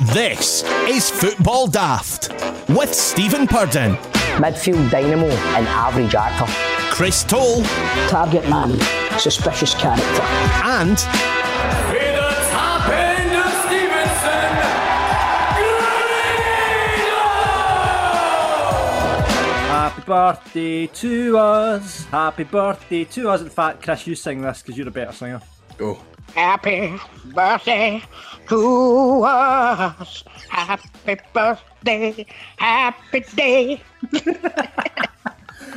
This is Football Daft with Stephen Purden, Midfield dynamo and average actor. Chris Toll, Target man, suspicious character. and Happy birthday to us. Happy birthday to us. In fact, Chris, you sing this because you're a better singer. Oh, Happy birthday to us. Happy birthday. Happy day.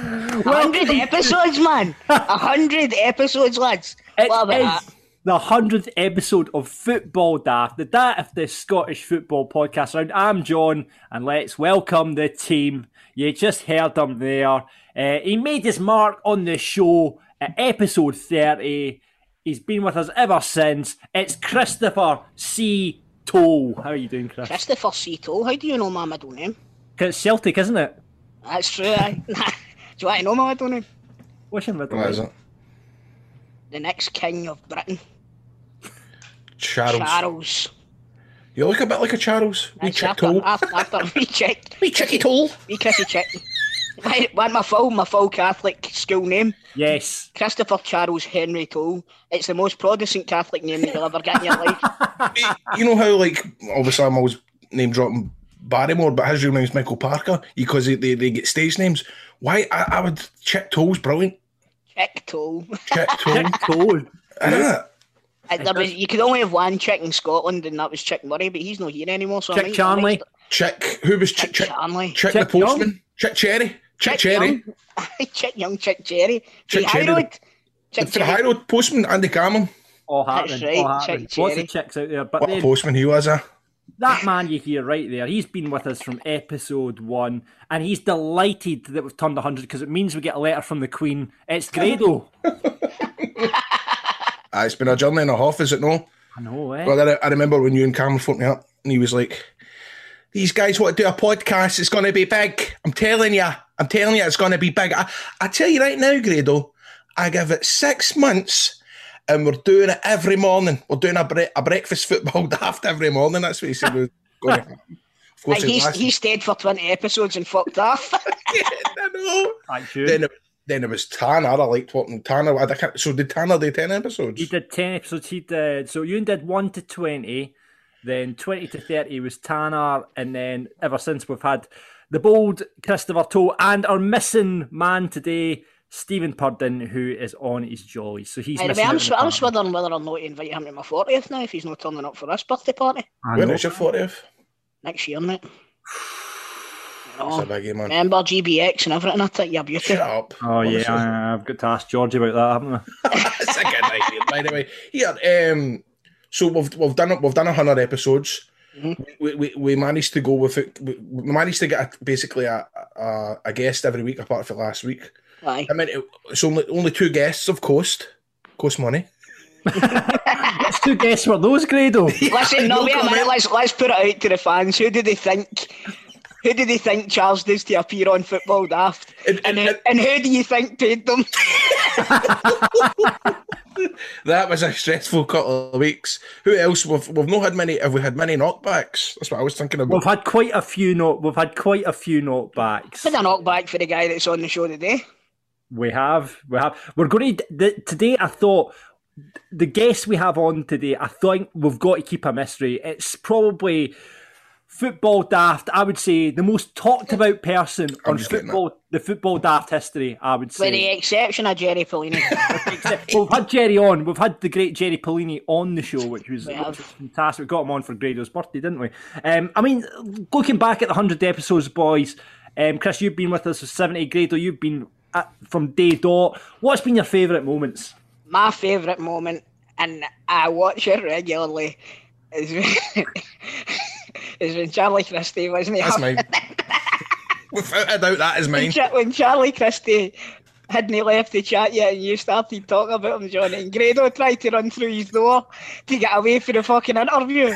A hundred episodes, man. A hundred episodes, lads. It what about is the hundredth episode of Football Daft, the Daft of the Scottish Football Podcast. I'm John, and let's welcome the team. You just heard him there. Uh, he made his mark on the show at episode 30. He's been with us ever since. It's Christopher C. Toll. How are you doing, Chris? Christopher Cito. How do you know my middle name? 'Cause It's Celtic, isn't it? That's true. aye. do you want to know my middle name? What's your middle what name? is it? The next king of Britain, Charles. Charles. You look a bit like a Charles. We That's chick after, toe. after, after we checked. Wee chicky toe. We Chrissy check. Want my full, my full Catholic school name? Yes. Christopher Charles Henry Cole. It's the most Protestant Catholic name that you'll ever get in your life. you know how, like, obviously I'm always name dropping Barrymore, but his real name's Michael Parker because they, they, they get stage names. Why? I, I would. Chick Toe's brilliant. Chick Toll. Chick Toe. Toll. Uh, there was, you could only have one chick in Scotland, and that was Chick Murray, but he's not here anymore. So I Chick might- I Charnley. might- Chick. Who was Chick? Chick, Charnley. Chick, Chick the postman. Chick Cherry. Chick, Cherry. Young. Chick Young, Chick Cherry. Chick the High Cherry. Road. Chick For the High Road postman, Andy Cameron. All That's happening. right, all happening. Chick Lots Cherry. of chicks out there. But What a postman he was, uh. that man you hear right there, he's been with us from episode one, and he's delighted that we've turned 100 because it means we get a letter from the Queen. It's Grado. Ah, it's been a journey and a half, is it no? I know, eh? Well, I, I remember when you and Cameron phoned me up and he was like, These guys want to do a podcast. It's going to be big. I'm telling you. I'm telling you, it's going to be big. I, I tell you right now, Grado, I give it six months and we're doing it every morning. We're doing a, bre- a breakfast football daft every morning. That's what he said. going to. Of course, And it he's, lasted. he stayed for 20 episodes and fucked off. I know. Thank you. Then it, then it was Tanner. I liked what Tanner. I can't, so did Tanner do 10 episodes? He did 10 episodes. He did, so you did 1 to 20, then 20 to 30 was Tanner, and then ever since we've had the bold Christopher Toe and our missing man today, Stephen Purden, who is on his jolly. So he's Anyway, missing I'm, out sw- I'm party. swithering whether or not to invite him to my 40th now if he's not turning up for this birthday party. I When know. is your 40th? Next year, mate. That's a biggie, man. Remember GBX and everything, I think you're beauty. Shut up. Oh, Honestly. yeah, I've got to ask George about that, haven't I? it's a good idea, by the way. Here, um, so we've we've done. We've done a hundred episodes. Mm-hmm. We, we, we managed to go with it. We, we managed to get a, basically a, a a guest every week, apart from last week. Aye. I mean, it, it's only only two guests of cost cost money. Let's do guess what those, Grado. Listen, no, No wait a minute. Let's let's put it out to the fans. Who do they think? Who do they think Charles does to appear on Football Daft? And- And, and- who, and who do you think paid them? That was a stressful couple of weeks. Who else? We've we've not had many. Have we had many knockbacks? That's what I was thinking about. We've had quite a few note. We've had quite a few knockbacks. Put a knockback for the guy that's on the show today. We have, we have. We're going to th- today. I thought the guest we have on today. I think we've got to keep a mystery. It's probably football daft. I would say the most talked about person on just getting football, the football daft history. I would say. With the exception of Jerry Pellini. well, we've had Jerry on. We've had the great Jerry Pellini on the show, which was, which was fantastic. We got him on for Grado's birthday, didn't we? Um, I mean, looking back at the hundred episodes, boys. Um, Chris, you've been with us for seventy. Grado, you've been at, from day dot. What's been your favourite moments? My favourite moment and I watch it regularly. Is is when Charlie Christie wasn't he? That's mine. Without a doubt, that is mine. When Charlie Christie hadn't left the chat yet and you started talking about him, John, and Grado tried to run through his door to get away for the fucking interview.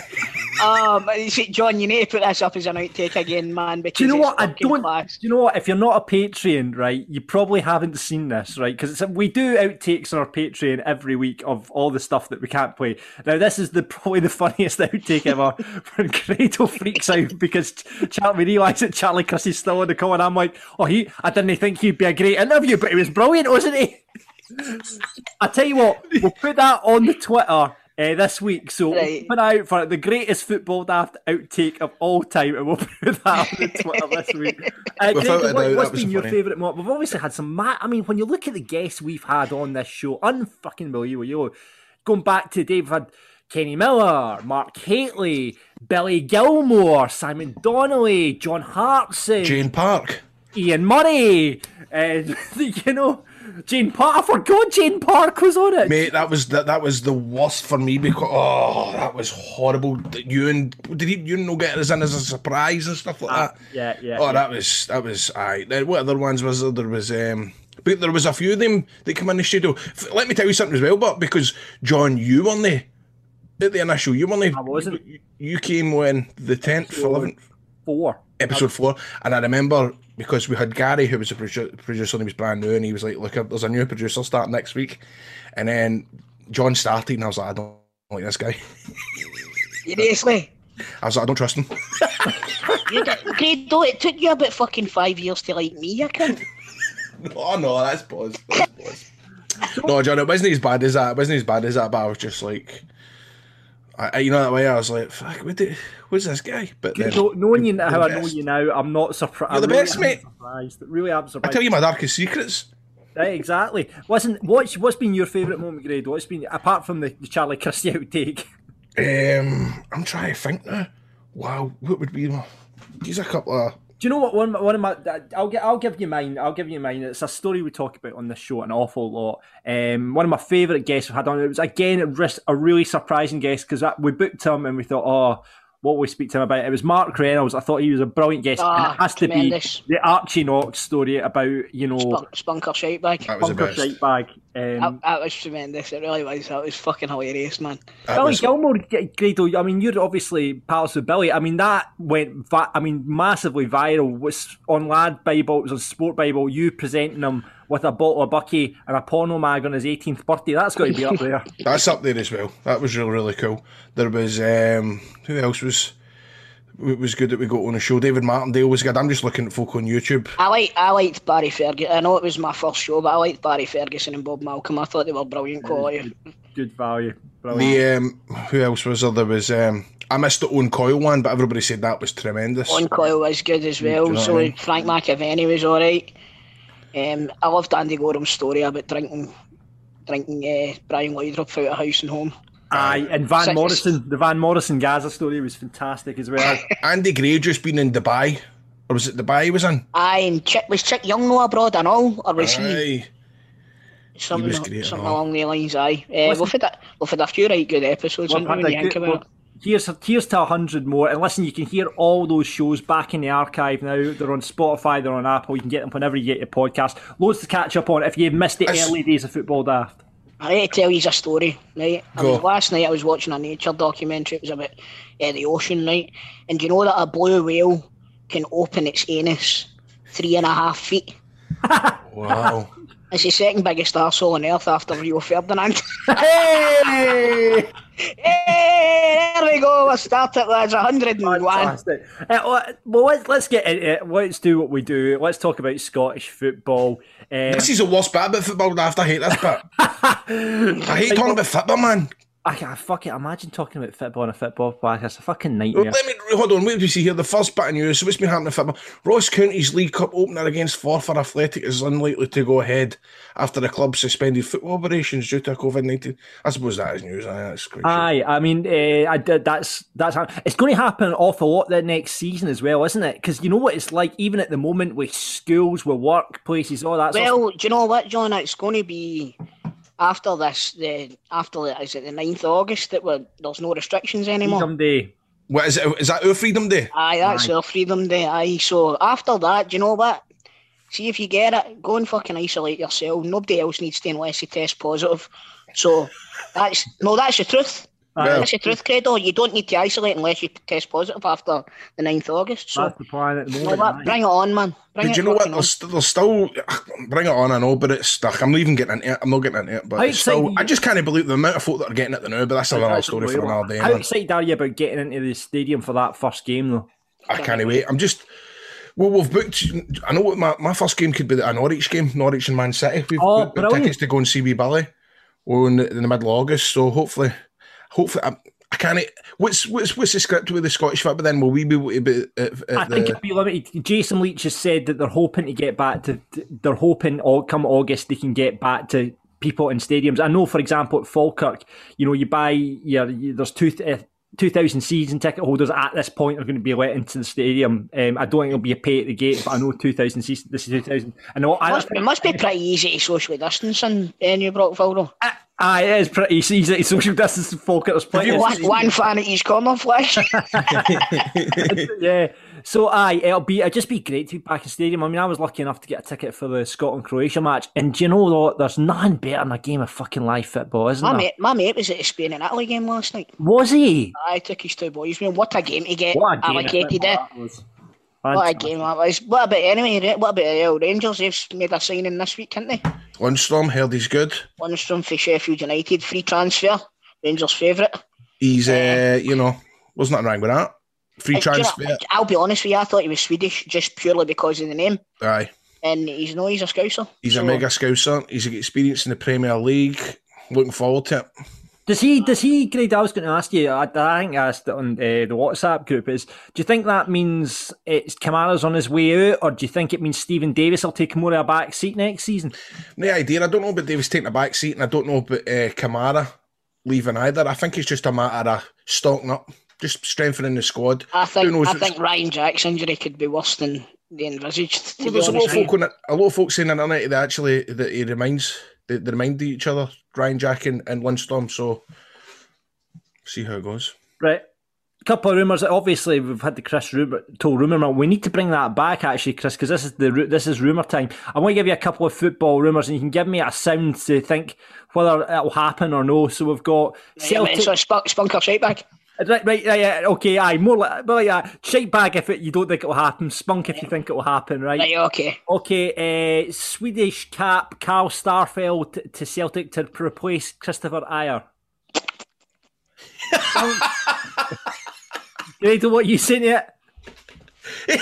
um, said, John, you need to put this up as an outtake again, man, because Do you know what? I don't. class. Do you know what? If you're not a Patreon, right, you probably haven't seen this, right? Because it's we do outtakes on our Patreon every week of all the stuff that we can't play. Now, this is the probably the funniest outtake ever when Grado freaks out because Charlie we realise that Charlie Christie's still on the call, and I'm like, oh, he. I didn't think he'd be a great interview, but he was brilliant, wasn't he? I tell you what, we'll put that on the Twitter. Uh, this week, so we'll put out for the greatest football daft outtake of all time, and we'll put that on the Twitter this week. Uh, Greg, what, doubt, what's that been your funny. favourite moment? We've obviously had some. Ma- I mean, when you look at the guests we've had on this show, unfucking believable. You going back to Dave, we've had Kenny Miller, Mark Hateley, Billy Gilmour, Simon Donnelly, John Hartson, Jane Park. Ian Murray, and you know. Jane Park, I forgot Jane Park was on it. Mate, that was that, that was the worst for me because oh, that was horrible. That You and did he, you know get us in as a surprise and stuff like that? yeah, yeah, Oh, yeah. that was that was. Aye. Then what other ones was there? There was um. But there was a few of them that come in the studio. Let me tell you something as well, but because John, you weren't there at the initial. You were the. I wasn't. You, you came when the tenth, eleventh, Four. episode four, and I remember because we had Gary, who was a produ- producer, and he was brand new, and he was like, "Look, there's a new producer starting next week," and then John started, and I was like, "I don't like this guy." Seriously. I was like, "I don't trust him." Grado, it took you about fucking five years to like me, you cunt. oh no, that's pause. That's pause. no, John, it wasn't as bad as that. It wasn't as bad as that, but I was just like, I, you know that way. I was like, "Fuck, what the, who's this guy?" But then, So, knowing you you're how I know you now, I'm not surprised. You're the best, mate. Surprised. Really, I'm surprised. I tell you my darkest secrets. Right, exactly. Listen, what's what's been your favourite moment, Grade? What's been apart from the, the Charlie Christie outtake? Um, I'm trying to think now. Wow, what would be? These a couple of. You know what one one of my I'll get I'll give you mine. I'll give you mine. It's a story we talk about on this show an awful lot. Um, one of my favourite guests we've had on. It was again a really surprising guest because we booked him and we thought, oh, what we speak to him about? It was Mark Reynolds. I thought he was a brilliant guest, and Ah, it has to tremendous. be the Archie Knox story about you know Spunk, spunker shite bag. That was the bunker best. shite bag. Um, That, that was tremendous. It really was. That was fucking hilarious, man. That Billy was- Gilmore, G- Grado. I mean, you're obviously pals with Billy. I mean, that went, va- I mean, massively viral. Was on Lad Bible, it was on Sport Bible. You presenting him with a bottle of Bucky and a porno mag on his 18th birthday. That's got to be up there. That's up there as well. That was really really cool. There was um, who else was it was good that we got on the show. David Martindale was good. I'm just looking at folk on YouTube. I like I liked Barry Ferguson. I know it was my first show, but I liked Barry Ferguson and Bob Malcolm. I thought they were brilliant quality. Good value. Brilliant. The um, who else was there? There was um, I missed the Owen Coyle one, but everybody said that was tremendous. Owen Coyle was good as well. you know so I mean? Frank McAvennie was all right. Um, I loved Andy Goram's story about drinking, drinking uh, Brian Laudrup out of house and home. Aye, and Van Six- Morrison, the Van Morrison Gaza story was fantastic as well. Andy Gray just been in Dubai, or was it Dubai he was in? Aye, and Chick was Chick Young no abroad and all, or was he Aye. something, was great something along the lines? Aye, uh, we've had a, we've had a few right good episodes. Well, haven't we, when you like, think well, about it. Here's here's to hundred more, and listen, you can hear all those shows back in the archive now. They're on Spotify, they're on Apple. You can get them whenever you get your podcast. Loads to catch up on if you've missed the It's- early days of football daft. I need to tell you a story, right? I was, last night I was watching a nature documentary. It was about uh, the ocean, right? And do you know that a blue whale can open its anus three and a half feet? Wow. It's the second biggest arsehole on earth after Rio Ferdinand. Hey! hey, there we go. We're started, lads. 101. Fantastic. Uh, well, well, let's, let's get into it. Let's do what we do. Let's talk about Scottish football. Um, this is the worst bit about football. After I hate this bit. I hate talking about football, man. I can't fucking imagine talking about football on a football podcast. It's a fucking nightmare. Let me hold on. Wait till you see here. The first bit of news. So what's been happening in football? Ross County's League Cup opener against Forfar Athletic is unlikely to go ahead after the club suspended football operations due to COVID nineteen. I suppose that is news. Aye, that's quite true. Aye, I mean, uh, I did. That's that's. It's going to happen an awful lot that next season as well, isn't it? Because you know what it's like, even at the moment with schools, with workplaces, all that. sort of Well, do you know what, John? It's going to be after this, the after the, is it the 9th of August that we're, there's no restrictions anymore. Freedom Day. What is it? Is that our Freedom Day? Aye, that's our Freedom Day. Aye, so after that, do you know what? See if you get it, go and fucking isolate yourself. Nobody else needs to unless you test positive. So that's no, that's the truth. Well- uh, That's the truth, Grado. You don't need to isolate unless you test positive after the 9th of August. So That's the plan at the you moment. know. Bring it on, man. Bring But it you know what? fucking on. There's, st- there's still bring it on. I know, but it's stuck. I'm not even getting into it. I'm not getting into it. But How it's still, excited I just can't believe the amount of folk that are getting it now. But that's another That's story for unbelievable. another day. How excited are you about getting into the stadium for that first game, though? I can't wait. I'm just. Well, we've booked. I know what my, my first game could be a Norwich game, Norwich and Man City. We've Oh, booked brilliant. tickets to go and see Wee Billy on the, in the middle of August. So hopefully, hopefully, I, I can't. What's what's what's the script with the Scottish foot? But then will we be able to be at, at I think the? it'll be limited. Jason Leitch has said that they're hoping to get back to. They're hoping, all come August, they can get back to people in stadiums. I know, for example, at Falkirk, you know, you buy your. You, there's two. Uh, 2,000 season ticket holders at this point are going to be let into the stadium. Um, I don't think it'll be a pay at the gate, but I know 2,000 season. This is 2,000. I know. I, must, it must be pretty easy to socially distance in uh, New Brockville, though. Ah, aye, it is pretty He's to social distance in Falkirk. There's plenty of One, one fan at each corner flash. yeah. So aye, it'll be it'll just be great to be back in stadium. I mean, I was lucky enough to get a ticket for the Scotland Croatia match, and do you know what? There's nothing better than a game of fucking live football, isn't my, there? mate, my mate was at the Spain and Italy game last night. Was he? I took his two boys. Man, what a game to get What a game! of allocated football that was. What a game that was. What about anyway? What about the old Rangers? They've made a signing this week, haven't they? Lundstram heard he's good. Lundstram for Sheffield United, free transfer. Rangers favourite. He's uh, you know, there's nothing wrong with that. Free Uh, do you know, transfer. I'll be honest with you, I thought he was Swedish just purely because of the name. Aye, And he's no, he's a scouser. he's a mega scouser. He's got experience in the Premier League. Looking forward to it. Does he? Does he? Greg, I was going to ask you. I, I think I asked it on uh, the WhatsApp group. Is do you think that means it's Kamara's on his way out, or do you think it means Steven Davis will take more of a back seat next season? No idea. I don't know about Davis taking a back seat, and I don't know about uh, Kamara leaving either. I think it's just a matter of stocking up, just strengthening the squad. I Who think knows I think Ryan Jack's injury could be worse than they envisaged. Well, there's a lot honest of folk on it, a lot of folks saying on the internet that actually that he reminds they, they remind each other, Ryan Jack and, and Lundstram. So see how it goes. Right. Couple of rumours. Obviously, we've had the Chris rumor, told rumor mill. We need to bring that back, actually, Chris, because this is the this is rumor time. I want to give you a couple of football rumours, and you can give me a sound to think whether it'll happen or no. So we've got you. Yeah, man, Celtic. so spunk, spunker straight back. Right, right, right, yeah, okay, aye, more like, more like that. Shite bag if it, you don't think it'll happen. Spunk if you think it'll happen, right? Right, okay. Okay, uh, Swedish cap Carl Starfelt t- to Celtic to replace Kristoffer Ajer. Ready to what you seen yet?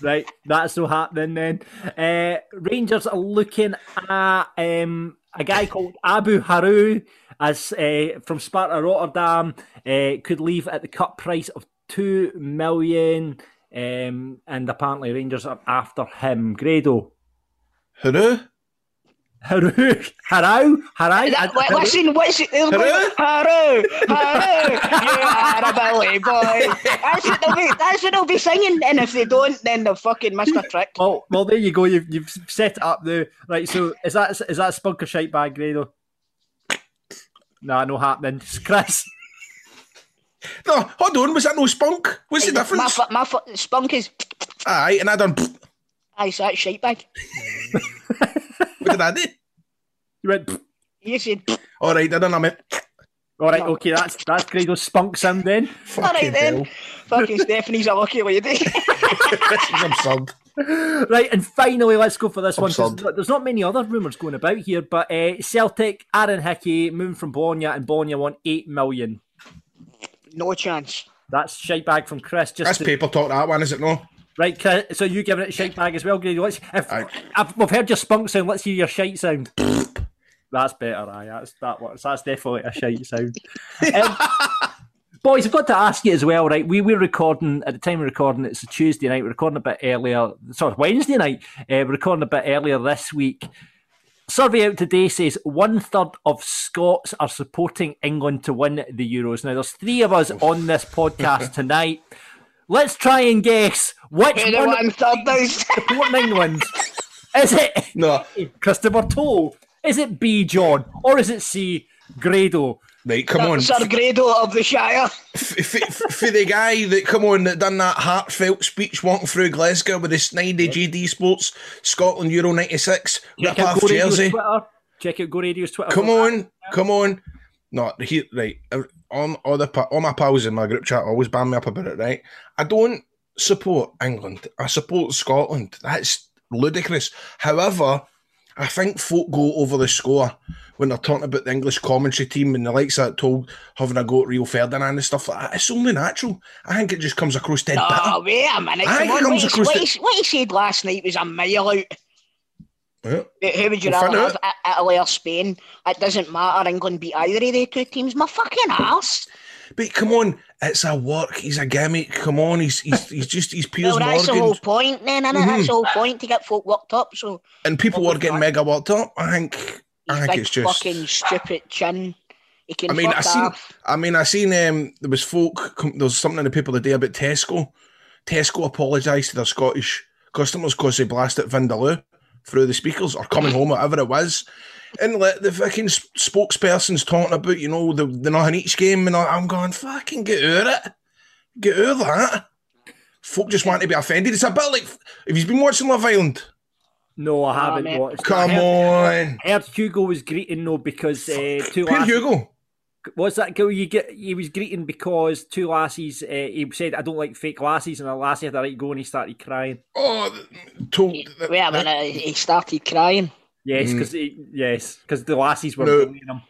right, that's no happening then. Uh, Rangers are looking at um, a guy called Abdou Harroui as uh, from Sparta Rotterdam. Uh, could leave at the cut price of two million, um, and apparently Rangers are after him. Grado. hello. Haru, Harau, Harai. That, wait, listen, what's it? Haru, Haru? Haru, you are a Billy boy. That's what they'll be. That's what they'll be singing. And if they don't, then they'll fucking miss their trick. Well, well, there you go. You've you've set it up there, right? So is that is that spunk or shite bag, Grado? Nah, no happening. Chris. No, hold on. Was that no spunk? What's the My, difference? fu- my fu- spunk is. Aye, and I done. Aye, so that's shite bag. What did I do? You went. You said. All right, I done. I meant. All right, okay, that's that's Grado's spunk sound then. All right Fucking then. Fucking Stephanie's a lucky lady. this is absurd. Right, and finally, let's go for this one. 'cause Absurd. There's not many other rumours going about here, but uh, Celtic, Aaron Hickey, moving from Bologna, and Bologna want eight million. no chance. That's shite bag from Chris. Just That's to- paper talk. That one is it? No. right, Chris, so you giving it a shite bag as well, Grado? Let's. If, Aye. I've, we've heard your spunk sound. Let's hear your shite sound. That's better, aye. That's that works. That's definitely a shite sound. Um, boys, I've got to ask you as well, right? We were recording at the time of recording. It's a Tuesday night. We're recording a bit earlier. Sorry, Wednesday night. Uh, we're recording a bit earlier this week. Survey out today says one third of Scots are supporting England to win the Euros. Now, there's three of us on this podcast tonight. Let's try and guess which one is. supporting England. Is it No, Christopher Toll? Is it B. John? Or is it C. Grado? Right, come on. Sir Grado of the Shire. For the guy that come on that done that heartfelt speech walking through Glasgow with his 90 GD Sports Scotland Euro 96 rip Check out off jersey. Twitter. Check out Grado's Twitter. Come on, come on. No, he, right. uh, All, all, the, pa- all my pals in my group chat always ban me up about it, right? I don't support England. I support Scotland. That's ludicrous. However, I think folk go over the score when they're talking about the English commentary team and the likes of that told having a go at Rio Ferdinand and stuff like that. It's only natural. I think it just comes across dead Oh, bitter. wait a minute. I think it comes What, across what, he, what he said last night was a mile out. Yeah. Who would you We'll rather have, Italy or Spain? It doesn't matter. England beat either of the two teams. My fucking ass. But come on, it's a work. He's a gimmick. Come on, he's he's, he's just he's Piers Well, that's the whole point, then, innit? That's the whole point to get folk worked up. So, and people were getting mega worked up. I think I think it's just. fucking stupid chin. He can I mean, I seen. off. I mean, I seen. Um, there was folk. There was something in the paper the day about Tesco. Tesco apologised to their Scottish customers because they blasted Vindaloo through the speakers or coming home, whatever it was. And like the fucking spokesperson's talking about, you know, the the nothing each game, and I- I'm going, fucking get over it, get over that. Folk just want to be offended. It's a bit like if you've been watching Love Island. No, I haven't mate. watched. Come I heard, on, I heard Hugo was greeting though because uh, two Poor lassies. Hugo. What's that girl you get? He was greeting because two lassies. Uh, he said, "I don't like fake lassies," and a lassie had the right go, and he started crying. Oh, told. Wait a minute. He started crying. Yes, mm. because yes, because the lassies were No. bullying him.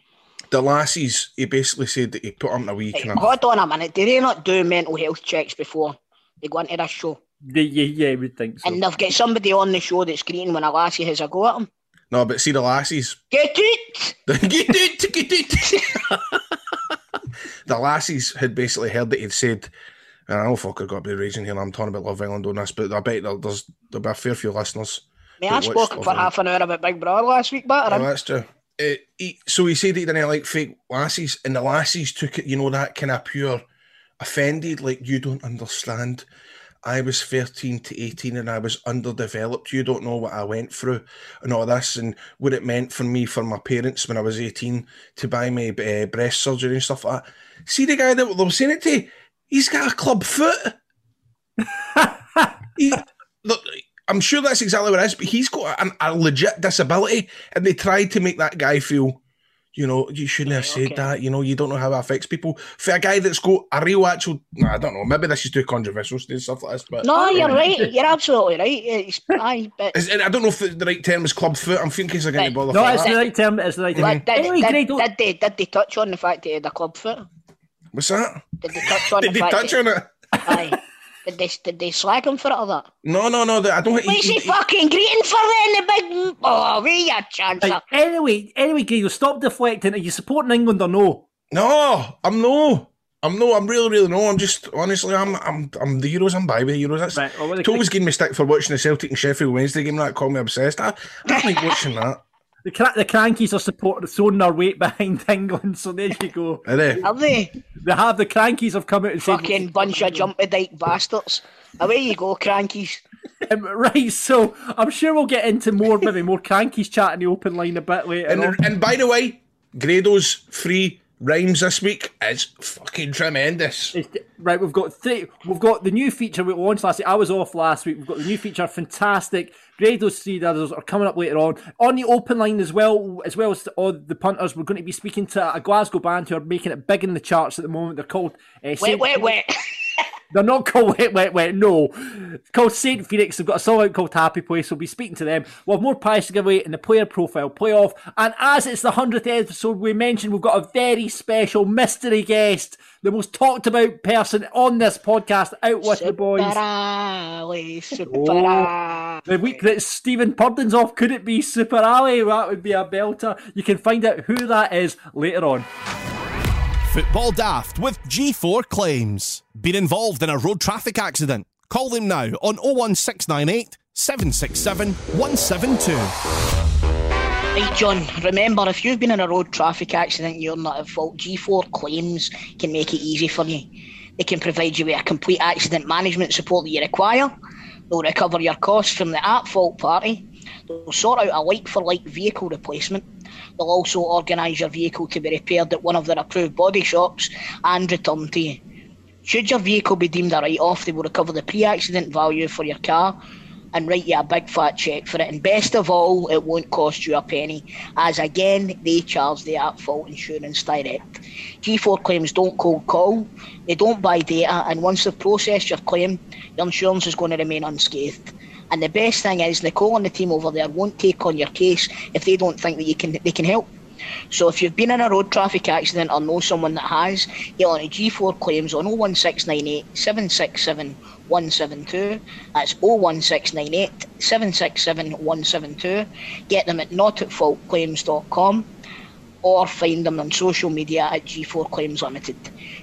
the lassies, he basically said that he put them in a wee Hey, kind of hold on a minute. Do they not do mental health checks before they go into this show? They, yeah, yeah, we think so. And they've got somebody on the show that's greeting when a lassie has a go at him. No, but see the lassies. Get it! Get it, get it. the lassies had basically heard that he'd said, and I know fuck I've got to be raging here. I'm talking about Love Island on this, but I bet there- there's there'll be a fair few listeners. Me, that I spoke for half an hour about Big Brother last week, but Oh, that's true. Uh, he, so he said he didn't like fake lassies, and the lassies took it, you know, that kind of pure offended, like you don't understand. I was 13 to 18 and I was underdeveloped. You don't know what I went through and all this and what it meant for me, for my parents when I was 18 to buy me uh, breast surgery and stuff like that. See the guy that they were saying it to? He's got a club foot. he, look, I'm sure that's exactly what it is, but he's got a, a legit disability, and they tried to make that guy feel, you know, you shouldn't have said okay. that. You know, you don't know how it affects people. For a guy that's got a real actual, nah, I don't know, maybe this is too controversial and stuff like this, but no, you're right. You're absolutely right. It's, aye, but Is- I don't know if the, the right term is club foot. I'm thinking they're going to bother. no, it's that. the right term. It's the right term. like, did, Anyway, did, Grado, did they, did they touch on the fact that he had a club foot? What's that? Did they touch on Did the they fact touch that, on it? Aye. Did they, did they slag him for it or that? No, no, no. I don't think. What's he fucking greeting for then, the big... Oh, we your chance. Right, anyway, anyway, Grado, stop deflecting. Are you supporting England or no? No, I'm no. I'm no. I'm really, really no. I'm just honestly. I'm. I'm. I'm the Euros. I'm by with the Euros. That's. Right, well, what the- Toby's giving me stick for watching the Celtic and Sheffield Wednesday game. That called me obsessed. I, I don't like watching that. The, cra- the crankies are supporting, throwing their weight behind England. So there you go. Are they? Are they? They have the crankies have come out and said, Fucking bunch of jumpy dyke bastards. Away you go, crankies. Um, right, so I'm sure we'll get into more, maybe more crankies chat in the open line a bit later. And, on. and by the way, Grado's free rhymes this week is fucking tremendous. It's- Right, we've got three. We've got the new feature we launched last week. I was off last week. We've got the new feature, fantastic. Grado's three others are coming up later on on the open line as well, as well as all the punters. We're going to be speaking to a Glasgow band who are making it big in the charts at the moment. They're called uh, Wait, Saint- wait, wait. They're not called Wet Wet Wet, no. It's called St. Phnx. They've got a song out called Happy Place. We'll be speaking to them. We'll have more prize to give away in the player profile playoff. And as it's the 100th episode, we mentioned we've got a very special mystery guest, the most talked about person on this podcast, out with the boys. Super Oh. The week that Stephen Purden's off, could it be Super Ali? That would be a belter. You can find out who that is later on. Football Daft with G4 Claims. Been involved in a road traffic accident? Call them now on 01698 767 172. Right, John, remember, if you've been in a road traffic accident, you're not at fault. G4 claims can make it easy for you. They can provide you with a complete accident management support that you require. They'll recover your costs from the at fault party They'll sort out a like for like vehicle replacement. They'll also organise your vehicle to be repaired at one of their approved body shops and returned to you. Should your vehicle be deemed a write off, they will recover the pre accident value for your car and write you a big fat cheque for it. And best of all, it won't cost you a penny, as again, they charge the at fault insurance direct. G4 claims don't cold call, they don't buy data, and once they've processed your claim, your insurance is going to remain unscathed. And the best thing is, Nicole and the team over there won't take on your case if they don't think that you can they can help. So if you've been in a road traffic accident or know someone that has, get on to G4 claims on 01698 767 172. That's 01698 767 172. Get them at notatfaultclaims.com or find them on social media at G4 Claims Limited.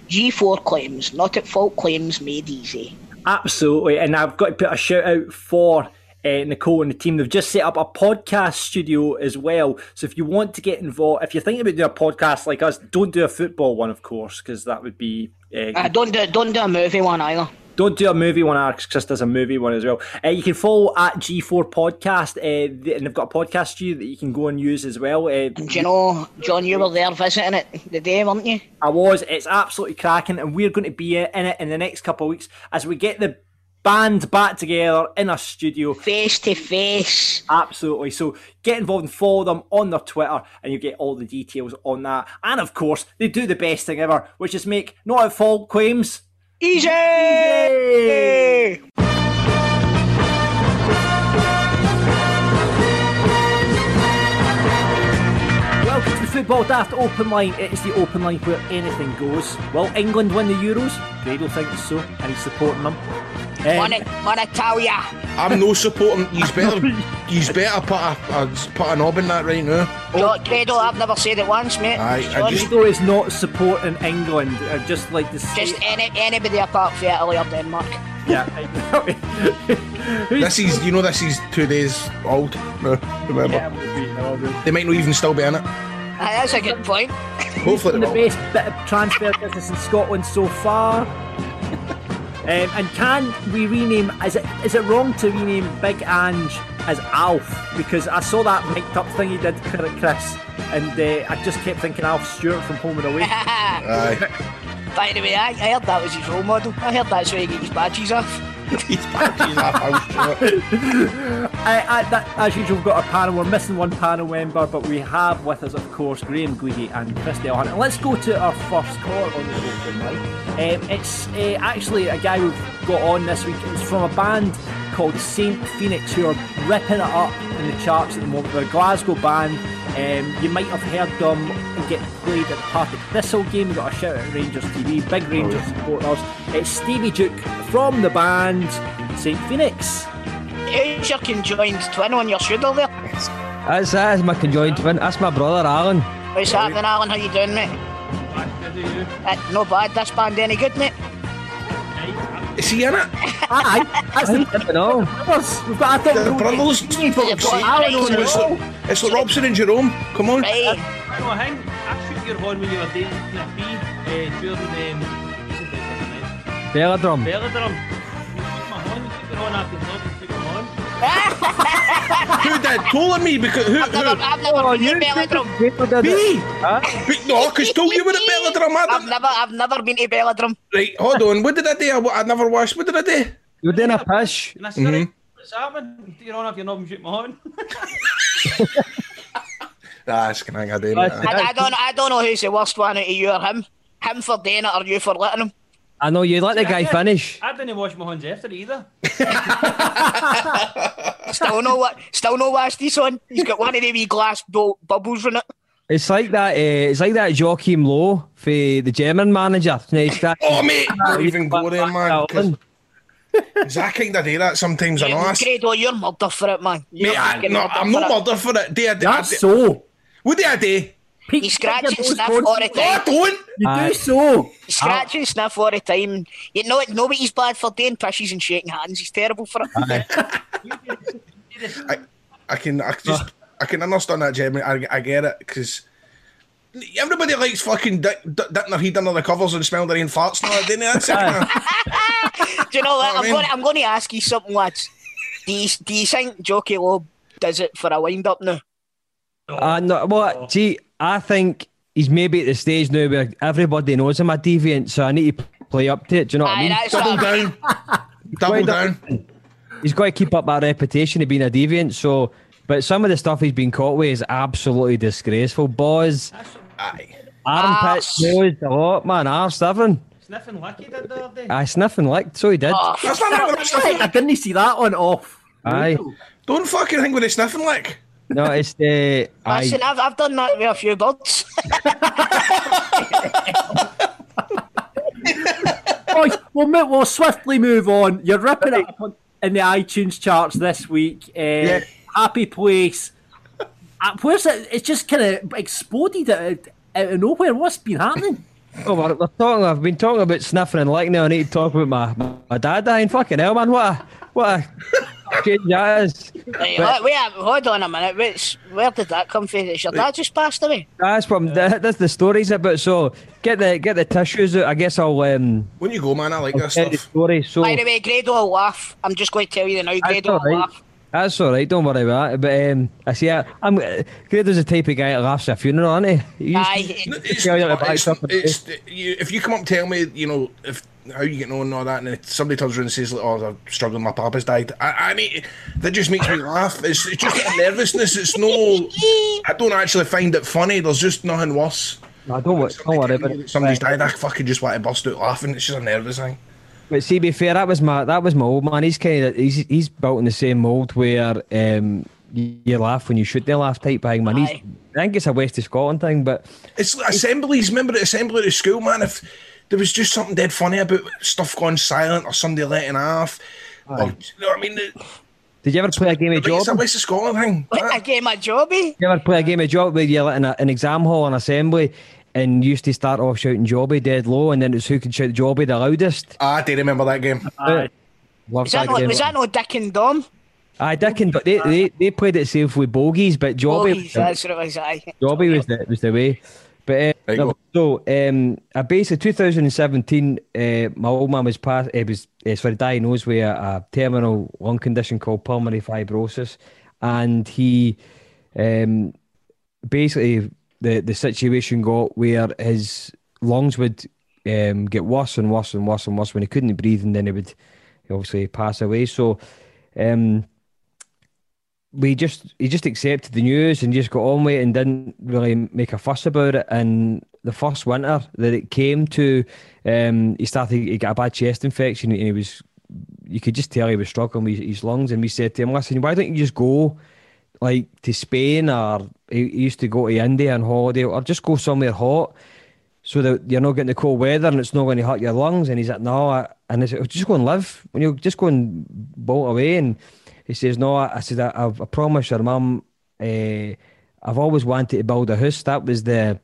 G4 Claims, not at fault claims made easy. Absolutely, and I've got to put a shout out for uh, Nicole and the team. They've just set up a podcast studio as well. So if you want to get involved, if you're thinking about doing a podcast like us, don't do a football one, of course, because that would be. Uh, Uh, don't do don't do a movie one either. Don't do a movie one. Alex Chris does a movie one as well. Uh, you can follow at G4 Podcast, uh, and they've got a podcast studio that you can go and use as well. Uh, Do you know, John, you were there visiting it the day, weren't you? I was. It's absolutely cracking, and we're going to be in it in the next couple of weeks as we get the band back together in a studio. Face to face. Absolutely. So get involved and follow them on their Twitter, and you get all the details on that. And of course, they do the best thing ever, which is make not at fault claims. Easy! Welcome to the Football Daft Open Line. It is the open line where anything goes. Will England win the Euros? Grado thinks so, and he's supporting them. Um, Wanna, wanna tell ya? I'm no supporting. He's better. He's better put a, a put a knob in that right now. Jo- Grado, I've never said it once, mate. Aye, I John, just- Grado is not supporting England. I just like to say. just any, anybody apart from Italy or Denmark. yeah. Who's- This is, you know, this is two days old. No, remember? Yeah, no, They might not even still be in it. Aye, that's a good point. Hopefully, been the best bit of transfer business in Scotland so far. Um, and can we rename? Is it is it wrong to rename Big Ange as Alf? Because I saw that mic'd up thing he did, Chris, and uh, I just kept thinking Alf Stewart from Home and Away. Aye. By the way, I, I heard that was his role model. I heard that's where he got his badges off. Half out. I, I, that, as usual, we've got our panel. We're missing one panel member, but we have with us, of course, Graham Guidi and Christy Hunt. And let's go to our first caller on the open line. Um, it's uh, actually a guy we've got on this week. It's from a band called Saint Phnx, who are ripping it up in the charts at the moment. They're a Glasgow band. Um, you might have heard them get played at the Partick Thistle game. We got a shout out at Rangers TV, big Rangers supporters. It's Stevie Jukes from the band Saint Phnx. Who's your conjoined twin on your shoulder there? That's that is my conjoined twin. That's my brother Alan. What's happening, Alan? How you doing, mate? Uh, no bad. This band any good, mate? Is he in it? Aye, that's the I don't know. We've got. I thought The we were- brothers. You've got Alan Alan on it. It's like, it's like Robson and Jerome. Come on. Right. I know, I think I shook your horn when you were dating the B uh, during um, what's his name? Belladrum. Belladrum. You shook my horn, you shook your horn after the you shook my horn. Who did? Told me because who? I've never, who? I've never Oh, been you to Belladrum. People did it. Me? Huh? But no, because told you were at Belladrum. I I've never, I've never been to Belladrum. Right, hold on. What did I do? I, I never watched. What did I do? You were doing a push. And I said, what's happening? Your horn after you're not even shook my horn. Ah, it's can I do I, I don't. I don't know who's the worst one out of you or him. Him for doing it or you for letting him. I know you let the guy finish. I didn't wash my hands after it either. Still no what? Still no washed son. He's got one of the wee glass bu- bubbles in it. It's like that. Uh, it's like that Joachim Low for the German manager. Nice guy. Oh, mate, don't even go there, man. Because I kind of do that sometimes. I know. I s- Grado, you're murder for it, man. You're Mate, I, no, I'm not it. murder for it. Do I, do, I, That's so. What do I do? You scratch and sniff all the No, I time. don't. You Aye. do so. You scratch and sniff all the time. You know, know what he's bad for doing? Pushes and shaking hands. He's terrible for it. I, I can, I just, I can understand that, Jeremy. I, I get it because everybody likes fucking dick, dick, dipping their head under the covers and smelling their own farts. No, didn't they? That's it. Do you know what? I I'm mean- going. I'm going to ask you something, lads. Do you, do you think Jockey Loeb does it for a wind up now. Uh, no, well, gee, I think he's maybe at the stage now where everybody knows I'm a deviant, so I need to play up to it. Do you know what I mean? that's Double what down. Double down. He's got to keep up that reputation of being a deviant. So, but some of the stuff he's been caught with is absolutely disgraceful. Boys, Aye. armpits, Arse. nose, a lot, man, arse, everything. Sniffing lucky did the other day. I sniffing licked, so he did. Oh, That's not how it's sniffing. I didn't see that one off. Aye. Don't fucking think with a sniffing lick. No, it's the. Listen, I, I've, I've done that with a few birds. Boys, we'll, mo- we'll swiftly move on. You're ripping it up on- in the iTunes charts this week. Uh, Happy Place. Uh, where's it? It's just kind of exploded out, out of nowhere. What's been happening? Oh, we're, we're talking. I've been talking about sniffing and licking. Now I need to talk about my my dad dying. Fucking hell, man! What a what a change that is. Right, But- wait, wait, hold on a minute. Wait, where did that come from? Is your dad just passed away? That's what that, that's the stories about. So get the get the tissues out. I guess I'll um When you go, man, I like this tell the stuff. story. So By the way, Grado will laugh. I'm just going to tell you now, That's Grado will right. laugh. That's all right. Don't worry about it. But um, I see. I, I'm uh, Grado's the type of guy that laughs at a funeral, isn't he? he used Aye. to It's, you the not- back it's, it's, you, if you come up and tell me, you know, if how you getting on and all that, and if somebody turns around and says, like, "Oh, I'm struggling, my papa's died," I, I need that just makes me laugh. It's, it's just a nervousness. It's no, I don't actually find it funny. There's just nothing worse. No, don't, wor- don't worry But it. Somebody's died. I fucking just want to bust out laughing. It's just a nervous thing. But see, be fair, that was my that was my old man. He's kind of he's he's built in the same mould where um you, you laugh when you shouldn't laugh type thing, man. He's, Aye. I think it's a West of Scotland thing, but It's like assemblies. Remember the assembly at school, man? If there was just something dead funny about stuff going silent or somebody letting off, or, you know what I mean? The- did you ever play a game of But it's a job? West of Scotland thing. A game of jobby. You ever play a game of job where you're in a, an exam hall in assembly and used to start off shouting jobby dead low and then it's who can shout jobby the loudest? Ah, I do remember that game. Aye. Love Was that, no, game. was that no Dick and Dom? Aye, Dick and but they, they, they played it safe with bogies, but jobby Bogies, that's what it was. Aye. Jobby was the was the way. But uh, no, so um, I basically 2017, uh, my old man was passed. It was uh, sorry diagnosed with a, a terminal lung condition called pulmonary fibrosis, and he um, basically the the situation got where his lungs would um, get worse and worse and worse and worse when he couldn't breathe, and then he would obviously pass away. So. Um, we just he just accepted the news and just got on with it and didn't really make a fuss about it. And the first winter that it came to, um, he started he got a bad chest infection and he was you could just tell he was struggling with his lungs. And we said to him, "Listen, why don't you just go like to Spain or he used to go to India on holiday or just go somewhere hot." So that you're not getting the cold weather and it's not going to hurt your lungs. And he's like, no. I, and I said, just go and live. When you just go and bolt away. And he says, no. I said, I, I've- I promise your mum. Uh, I've always wanted to build a house. That was the.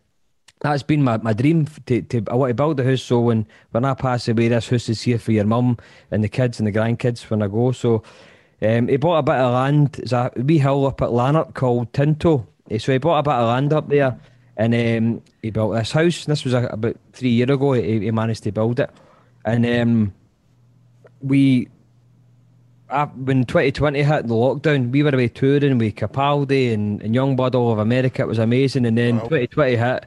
That's been my, my dream to, to I want to build a house so when, when I pass away this house is here for your mum and the kids and the grandkids when I go. So um, he bought a bit of land. It's a wee hill up at Lanark called Tinto. Eh, So he bought a bit of land up there and um, he built this house. This was a, about three years ago. He, he managed to build it. And um, we uh, when 2020 hit the lockdown, we were away touring with Capaldi and, and Yungblud all of America. It was amazing. And then 2020 hit,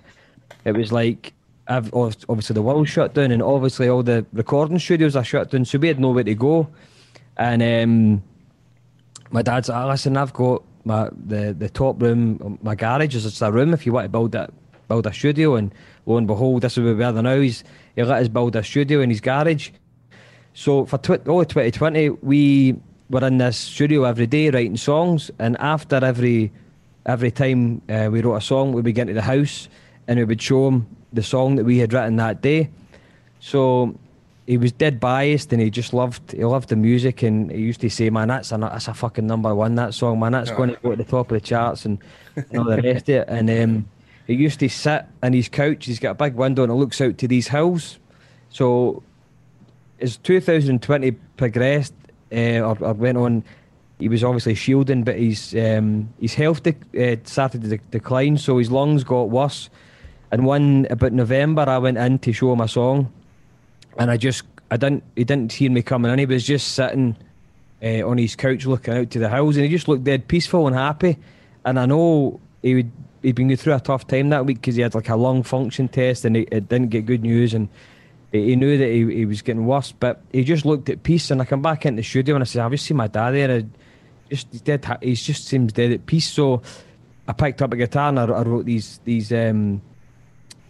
it was like, I've, obviously the world shut down and obviously all the recording studios are shut down. So we had nowhere to go. And um, my dad's like, listen, I've got my the, the top room, my garage is just a room if you want to build that build a studio. And lo and behold, this is where we are now. He's, he let us build a studio in his garage. So for tw- all of 2020, we were in this studio every day writing songs, and after every every time uh, we wrote a song, we would get into the house and we would show him the song that we had written that day. So he was dead biased, and he just loved he loved the music, and he used to say, "Man, that's a that's a fucking number one that song, man. That's going to go to the top of the charts and, and all the rest of it." And um, he used to sit on his couch. He's got a big window and it looks out to these hills. So as 2020 progressed uh, or, or went on, he was obviously shielding, but his um, his health de- uh, started to de- decline, so his lungs got worse. And one about November, I went in to show him a song, and I just I didn't he didn't hear me coming in. He was just sitting uh, on his couch looking out to the hills, and he just looked dead peaceful and happy. And I know he would he'd been going through a tough time that week because he had like a lung function test and it, didn't get good news, and he, he knew that he, he was getting worse. But he just looked at peace, and I come back into the studio and I said, "I've you seen my dad there. And just he's dead. He just seems dead at peace." So I picked up a guitar and I, I wrote these these um,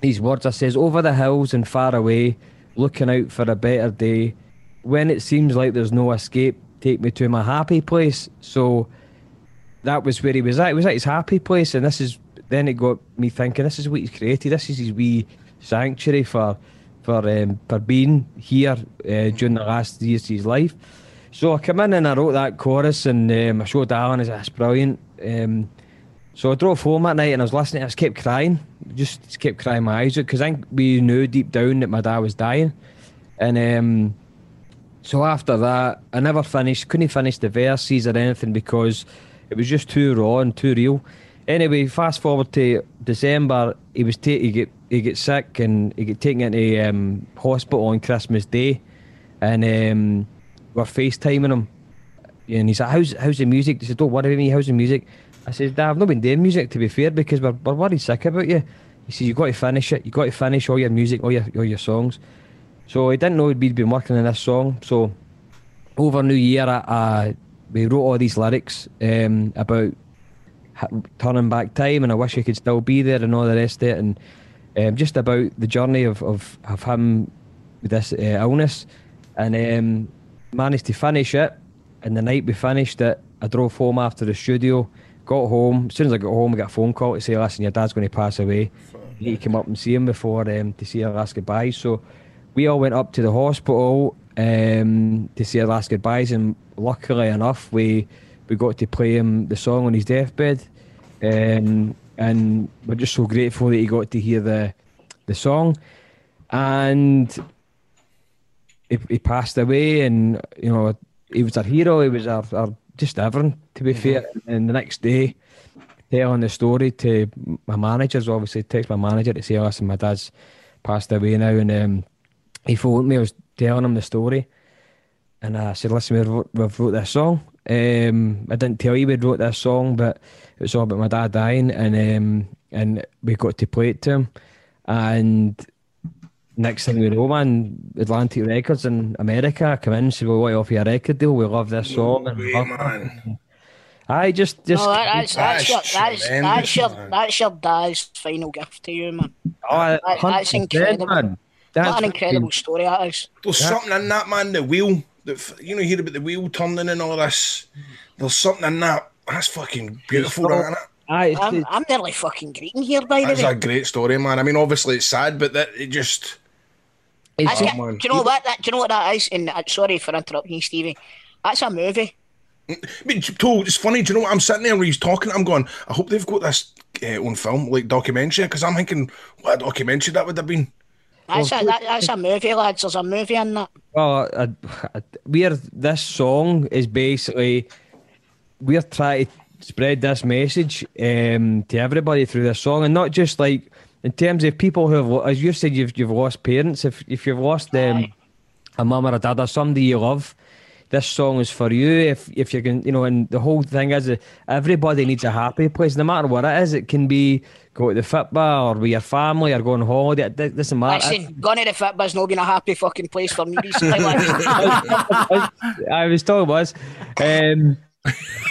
these words. I says, "Over the hills and far away, looking out for a better day. When it seems like there's no escape, take me to my happy place." So that was where he was at. He was at his happy place, and this is then it got me thinking. This is what he's created. This is his wee sanctuary for for um, for being here uh, during the last years of his life. So I come in and I wrote that chorus, and um, I showed Alan. He "That's brilliant." Um, so I drove home that night and I was listening. I just kept crying, just, kept crying my eyes out because I think we knew deep down that my dad was dying, and um, so after that, I never finished, couldn't finish the verses or anything because it was just too raw and too real. Anyway, fast forward to December, he was ta- he get he get sick and he get taken into um, hospital on Christmas Day, and um, we're FaceTiming him, and he's like, "How's how's the music?" He said, "Don't worry about me. How's the music?" I said, "Dad, I've not been doing music to be fair because we're we're worried sick about you." He said, You've got to finish it. You've got to finish all your music, all your all your songs." So I didn't know we'd been working on this song. So over New Year, I, I we wrote all these lyrics um, about turning back time, and I wish I could still be there, and all the rest of it, and um, just about the journey of of, of him with this uh, illness, and um, managed to finish it. And the night we finished it, I drove home after the studio, got home. As soon as I got home, I got a phone call to say, "Listen, your dad's going to pass away. You need to come up and see him before um, to see our last goodbyes." So we all went up to the hospital um, to see our last goodbyes, and luckily enough, we we got to play him the song on his deathbed, um, and we're just so grateful that he got to hear the the song, and he, he passed away, and you know he was our hero. He was our, our just everything. To be fair, and the next day, telling the story to my managers, obviously text my manager to say, "Listen, my dad's passed away now," and um, he phoned me. I was telling him the story, and I said, "Listen, we've wrote, we've wrote this song. Um, I didn't tell you we'd wrote this song, but it was all about my dad dying, and um, and we got to play it to him. And next thing we know, man, Atlantic Records in America come in and said, "We want to offer you a record deal. We love this song." and love it." I just just No, that, that's, that's, your, That's that's, your, man. that's your dad's final gift to you, man. Oh, That- that's incredible. man. What That's an incredible story that is. There's something in that man, the wheel. That you know, you hear about the wheel turning and all this. There's something in that. That's fucking beautiful, so- isn't it? Aye, it's- I'm, I'm nearly fucking greeting here, by the That's a great story, man. I mean, obviously it's sad, but that it just. It's That's just- get- do you know what that? Do you know what that is? And uh, sorry for interrupting you, Stevie. That's a movie. I mean, Told, it's funny. Do you know what? I'm sitting there where he's talking. I'm going. I hope they've got this uh, on film, like documentary, because I'm thinking, what a documentary that would have been. That's a that, that's a movie, lads. There's a movie in that. Well, I, I, we're this song is basically we're trying to spread this message um, to everybody through this song, and not just like in terms of people who have, as you said, you've you've lost parents. If if you've lost um, a mum or a dad or somebody you love, this song is for you. If if you can, you know, and the whole thing is that everybody needs a happy place, no matter what it is. It can be go to the football or with your family or go on holiday. It doesn't matter. Listen, going to the Fitbit's not been a happy fucking place for me recently. I was told it was. Um,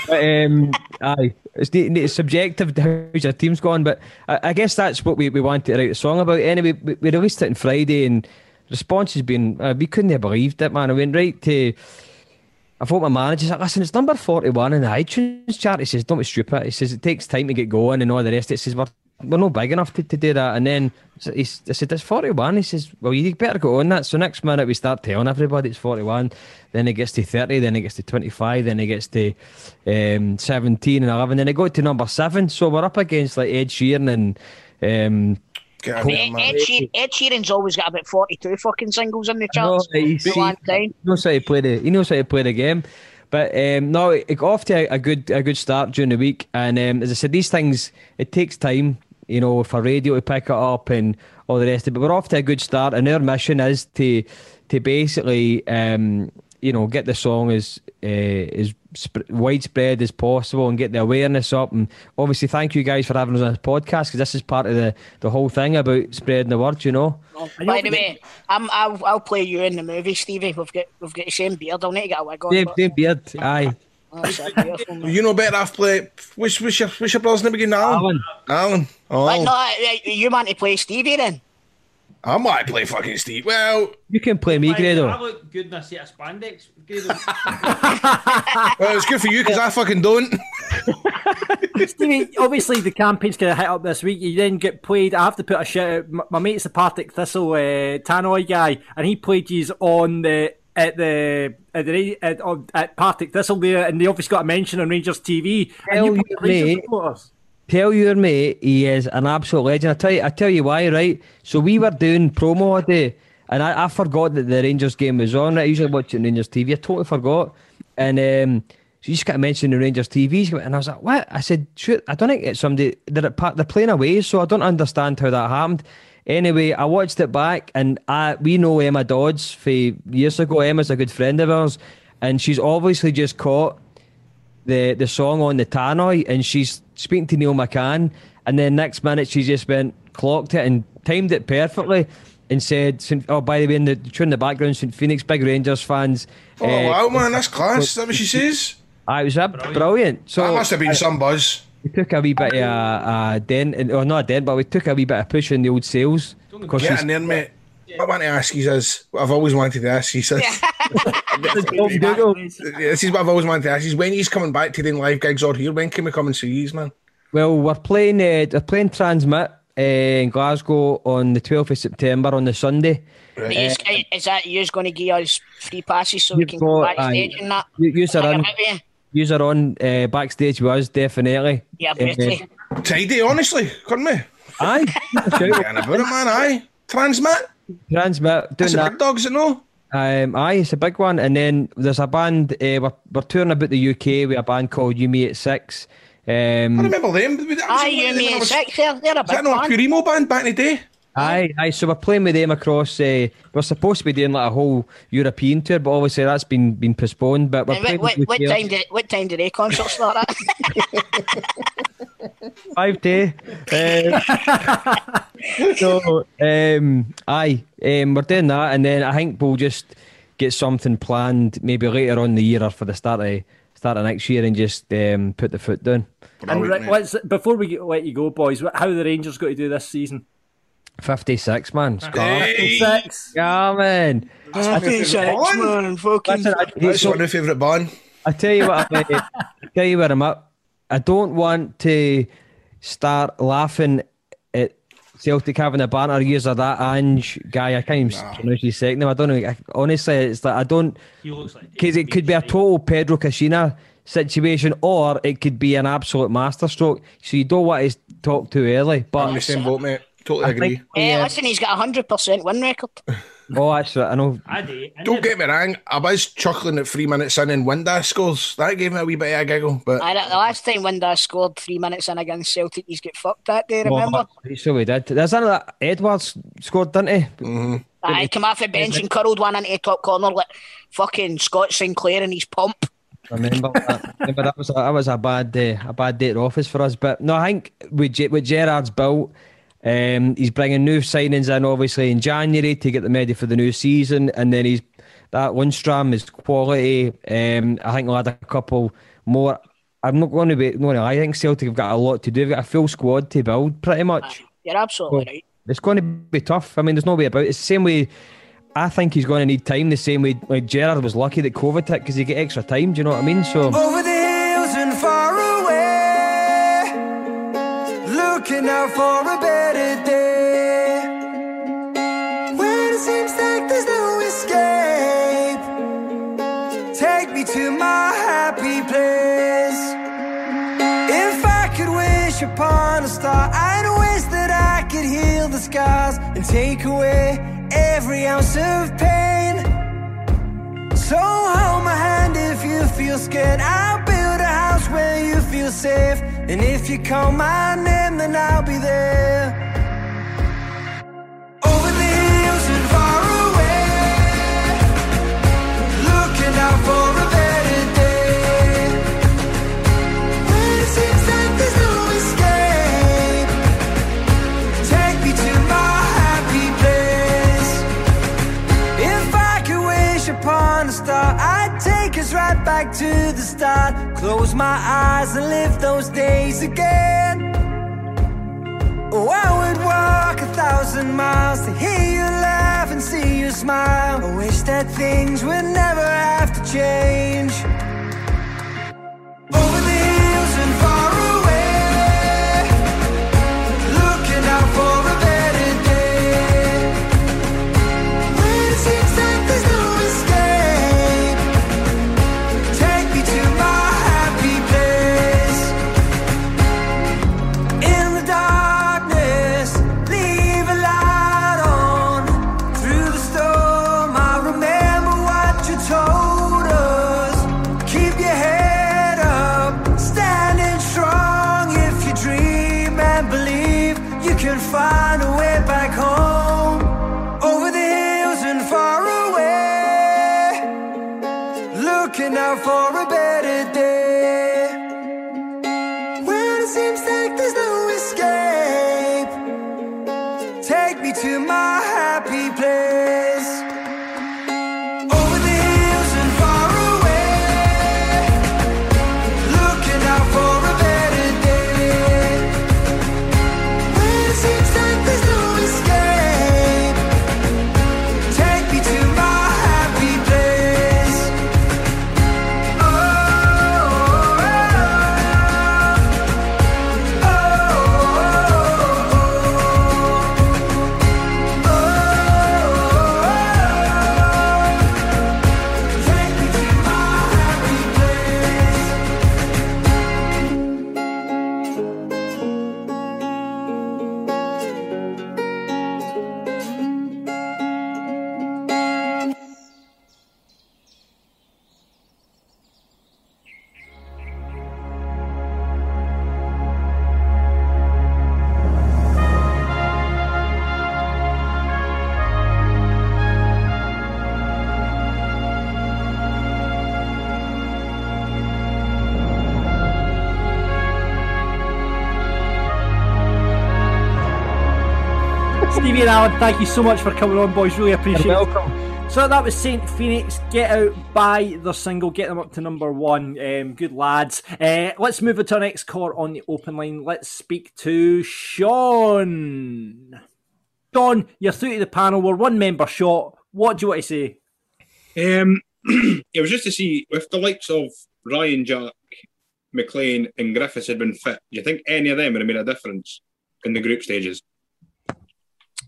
but, um, aye, it's, it's subjective how your team's gone, but I, I guess that's what we, we wanted to write a song about. Anyway, we, we released it on Friday, and response has been uh, we couldn't have believed it, man. I went right to. I thought my manager said, listen, it's number 41 in the iTunes chart. He says, don't be stupid. He says, it takes time to get going and all the rest. It says, we're, we're not big enough to, to do that. And then he, I said, it's 41. He says, well, you better go on that. So next minute we start telling everybody it's 41. Then it gets to 30. Then it gets to 25. Then it gets to um, 17 and 11. Then it got to number 7. So we're up against like Ed Sheeran and... Um, God, Ed. Ed, Sheer- Ed Sheeran's always got about 42 fucking singles in the No, charts. he, for a long time. he knows how to play the he knows how to play the game. But um, no, it got off to a, a good a good start during the week. And um, as I said, these things it takes time, you know, for radio to pick it up and all the rest of it. But we're off to a good start, and our mission is to to basically um, you know get the song as uh, as sp- widespread as possible and get the awareness up. And obviously, thank you guys for having us on this podcast because this is part of the the whole thing about spreading the word. You know. By the way, I'm, I'll, I'll play you in the movie, Stevie. We've got we've got the same beard. I'll need to get a wig on. Same, but- same beard. Aye. Oh, that's a beard for me. You know better off play. What's, what's your what's your brother's name again? Alan. Alan. Oh, But no, I- I- you want to play Stevie then? I might play fucking Steve. Well, You can play me, I Grado. look good in a set of spandex. Well, it's good for you because I fucking don't. Stevie, obviously the campaign's going to hit up this week. You then get played. I have to put a shout out. My, my mate's a Partick Thistle uh, Tannoy guy, and he played you on the at the at the at, at Partick Thistle there, and they obviously got a mention on Rangers TV. And Tell you you, put Rangers mate. Tell your mate he is an absolute legend. I tell you, I tell you why, right? So we were doing promo a day, and I, I forgot that the Rangers game was on. Right? I usually watch Rangers TV. I totally forgot, and um, so you just got to mention the Rangers TV, and I was like, "What?" I said, "Shoot, I don't think it's somebody. They're they're playing away, so I don't understand how that happened." Anyway, I watched it back, and I we know Emma Dodds for years ago. Emma's a good friend of ours, and she's obviously just caught the the song on the tannoy and she's speaking to Neil McCann and then next minute she just went clocked it and timed it perfectly and said oh by the way in the tune in the background St Phnx big Rangers fans Oh uh, wow, man, that's class. Is that what she says? ah, it was a brilliant, so that must have been uh, some buzz. we took a wee bit of a, a dent in- or not a dent but we took a wee bit of push in the old sales because Get she's- in there, mate. What I want to ask you is, what I've always wanted to ask you is, this is what I've always wanted to ask you, when he's coming back to doing live gigs or here, when can we come and see you, man? Well, we're playing. Uh, we're playing TRNSMT uh, in Glasgow on the 12th of September on the Sunday. Are yous- is that you're going to give us free passes so we can go backstage aye. and that? You, yous are on. I'm You are on uh, backstage with us, definitely. Yeah, Uh, beauty. Tidy, honestly, couldn't we? Aye, Getting about it, man, aye. TRNSMT. TRNSMT, doing That's a that. big dog, is it no? Um, aye, it's a big one. And then there's a band. Uh, we're, we're touring about the UK with a band called You Me at Six. Um, I remember them. That Aye, you of them when I mean was- six? They're a Is that big not a one. Purimo band back in the day? Aye, aye. So we're playing with them across. Uh, we're supposed to be doing like a whole European tour, but obviously that's been been postponed. But we're And playing what, what, what time did what time did they concert start at? five day. Um, so um, aye, um, we're doing that, and then I think we'll just get something planned maybe later on in the year or for the start of start of next year, and just um, put the foot down. And Brilliant, right, mate. let's, before we let you go, boys, how are the Rangers got to do this season? Fifty six, man. Scar. Hey, Six. Yeah, man. Six, man, fucking. Listen, I, That's so- one of my favourite band. I tell you what, I, I tell you where I'm at. I don't want to start laughing at Celtic having a banner years of that Ange guy. I can't even pronounce his second name. I don't know. I, honestly, it's like I don't He looks like because it could be a total Pedro Caixinha situation, or it could be an absolute masterstroke. So you don't want to talk too early. I'm But the same boat, mate. Totally I agree. think, Eh, yeah. listen, he's got a hundred percent win record. oh, that's right. I know. I do. I Don't get me wrong, I was chuckling at three minutes in and Windass scores. That gave me a wee bit of a giggle, but I, the last time Windass scored three minutes in against Celtic, he's get fucked that day. Remember? So we did. There's another Edwards scored, didn't he? Mm-hmm. I come off the bench and curled one into the top corner like fucking Scott Sinclair and his pump. Remember that? Remember that was a, that was a bad uh, a bad day at office for us. But no, I think with Ge- with Gerrard's built, um, he's bringing new signings in obviously in January to get them ready for the new season, and then he's that Lundstram is quality. Um, I think we'll add a couple more. I'm not going to be no, no. I think Celtic have got a lot to do. They've got a full squad to build, pretty much. You're absolutely right. It's going to be tough. I mean, there's no way about it. It's the same way. I think he's going to need time. The same way like Gerrard was lucky that COVID hit because he get extra time. Do you know what I mean? So. Looking out for a better day. When it seems like there's no escape, take me to my happy place. If I could wish upon a star, I'd wish that I could heal the scars and take away every ounce of pain. So hold my hand if you feel scared. I'll where you feel safe. And if you call my name, then I'll be there. Right back to the start. Close my eyes and live those days again. Oh, I would walk a thousand miles to hear you laugh and see you smile. I wish that things would never have to change. Over the hills and far Alan, thank you so much for coming on, boys. Really appreciate You're it. So that was Saint Phnx. Get out, buy their single, get them up to number one. Um, good lads. Uh, let's move on to our next caller on the open line. Let's speak to Sean. Sean, you're through to the panel. We're one member short. What do you want to say? Um, it was just to see if the likes of Ryan Jack, McLean, and Griffiths had been fit. Do you think any of them would have made a difference in the group stages?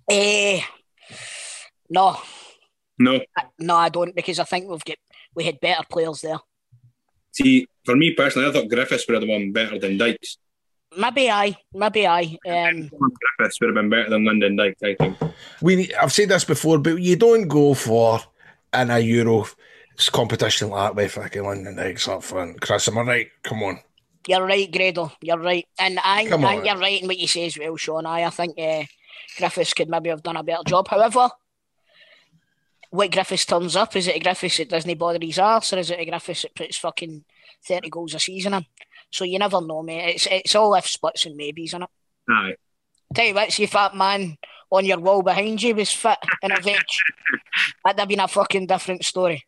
Eh, no, No. no, I don't because I think we've got we had better players there. See, for me personally, I thought Griffiths would have won better than Dykes. Maybe I, maybe I. Um, Griffiths would have been better than Lyndon Dykes, I think. We I've said this before, but you don't go for in a Euro competition like that with fucking London Eggs up front. Chris, am I right? Come on. You're right, Grado. You're right, and I, Come I on. you're right in what you say as well, Sean. I, I think uh, Griffiths could maybe have done a better job. However, what Griffiths turns up is it a Griffiths that doesn't bother his arse, or is it a Griffiths that puts fucking thirty goals a season in? So you never know, mate. It's it's all if splits and maybes, isn't it? Aye. Tell you what, see if that man on your wall behind you was fit and a veg, that'd have been a fucking different story.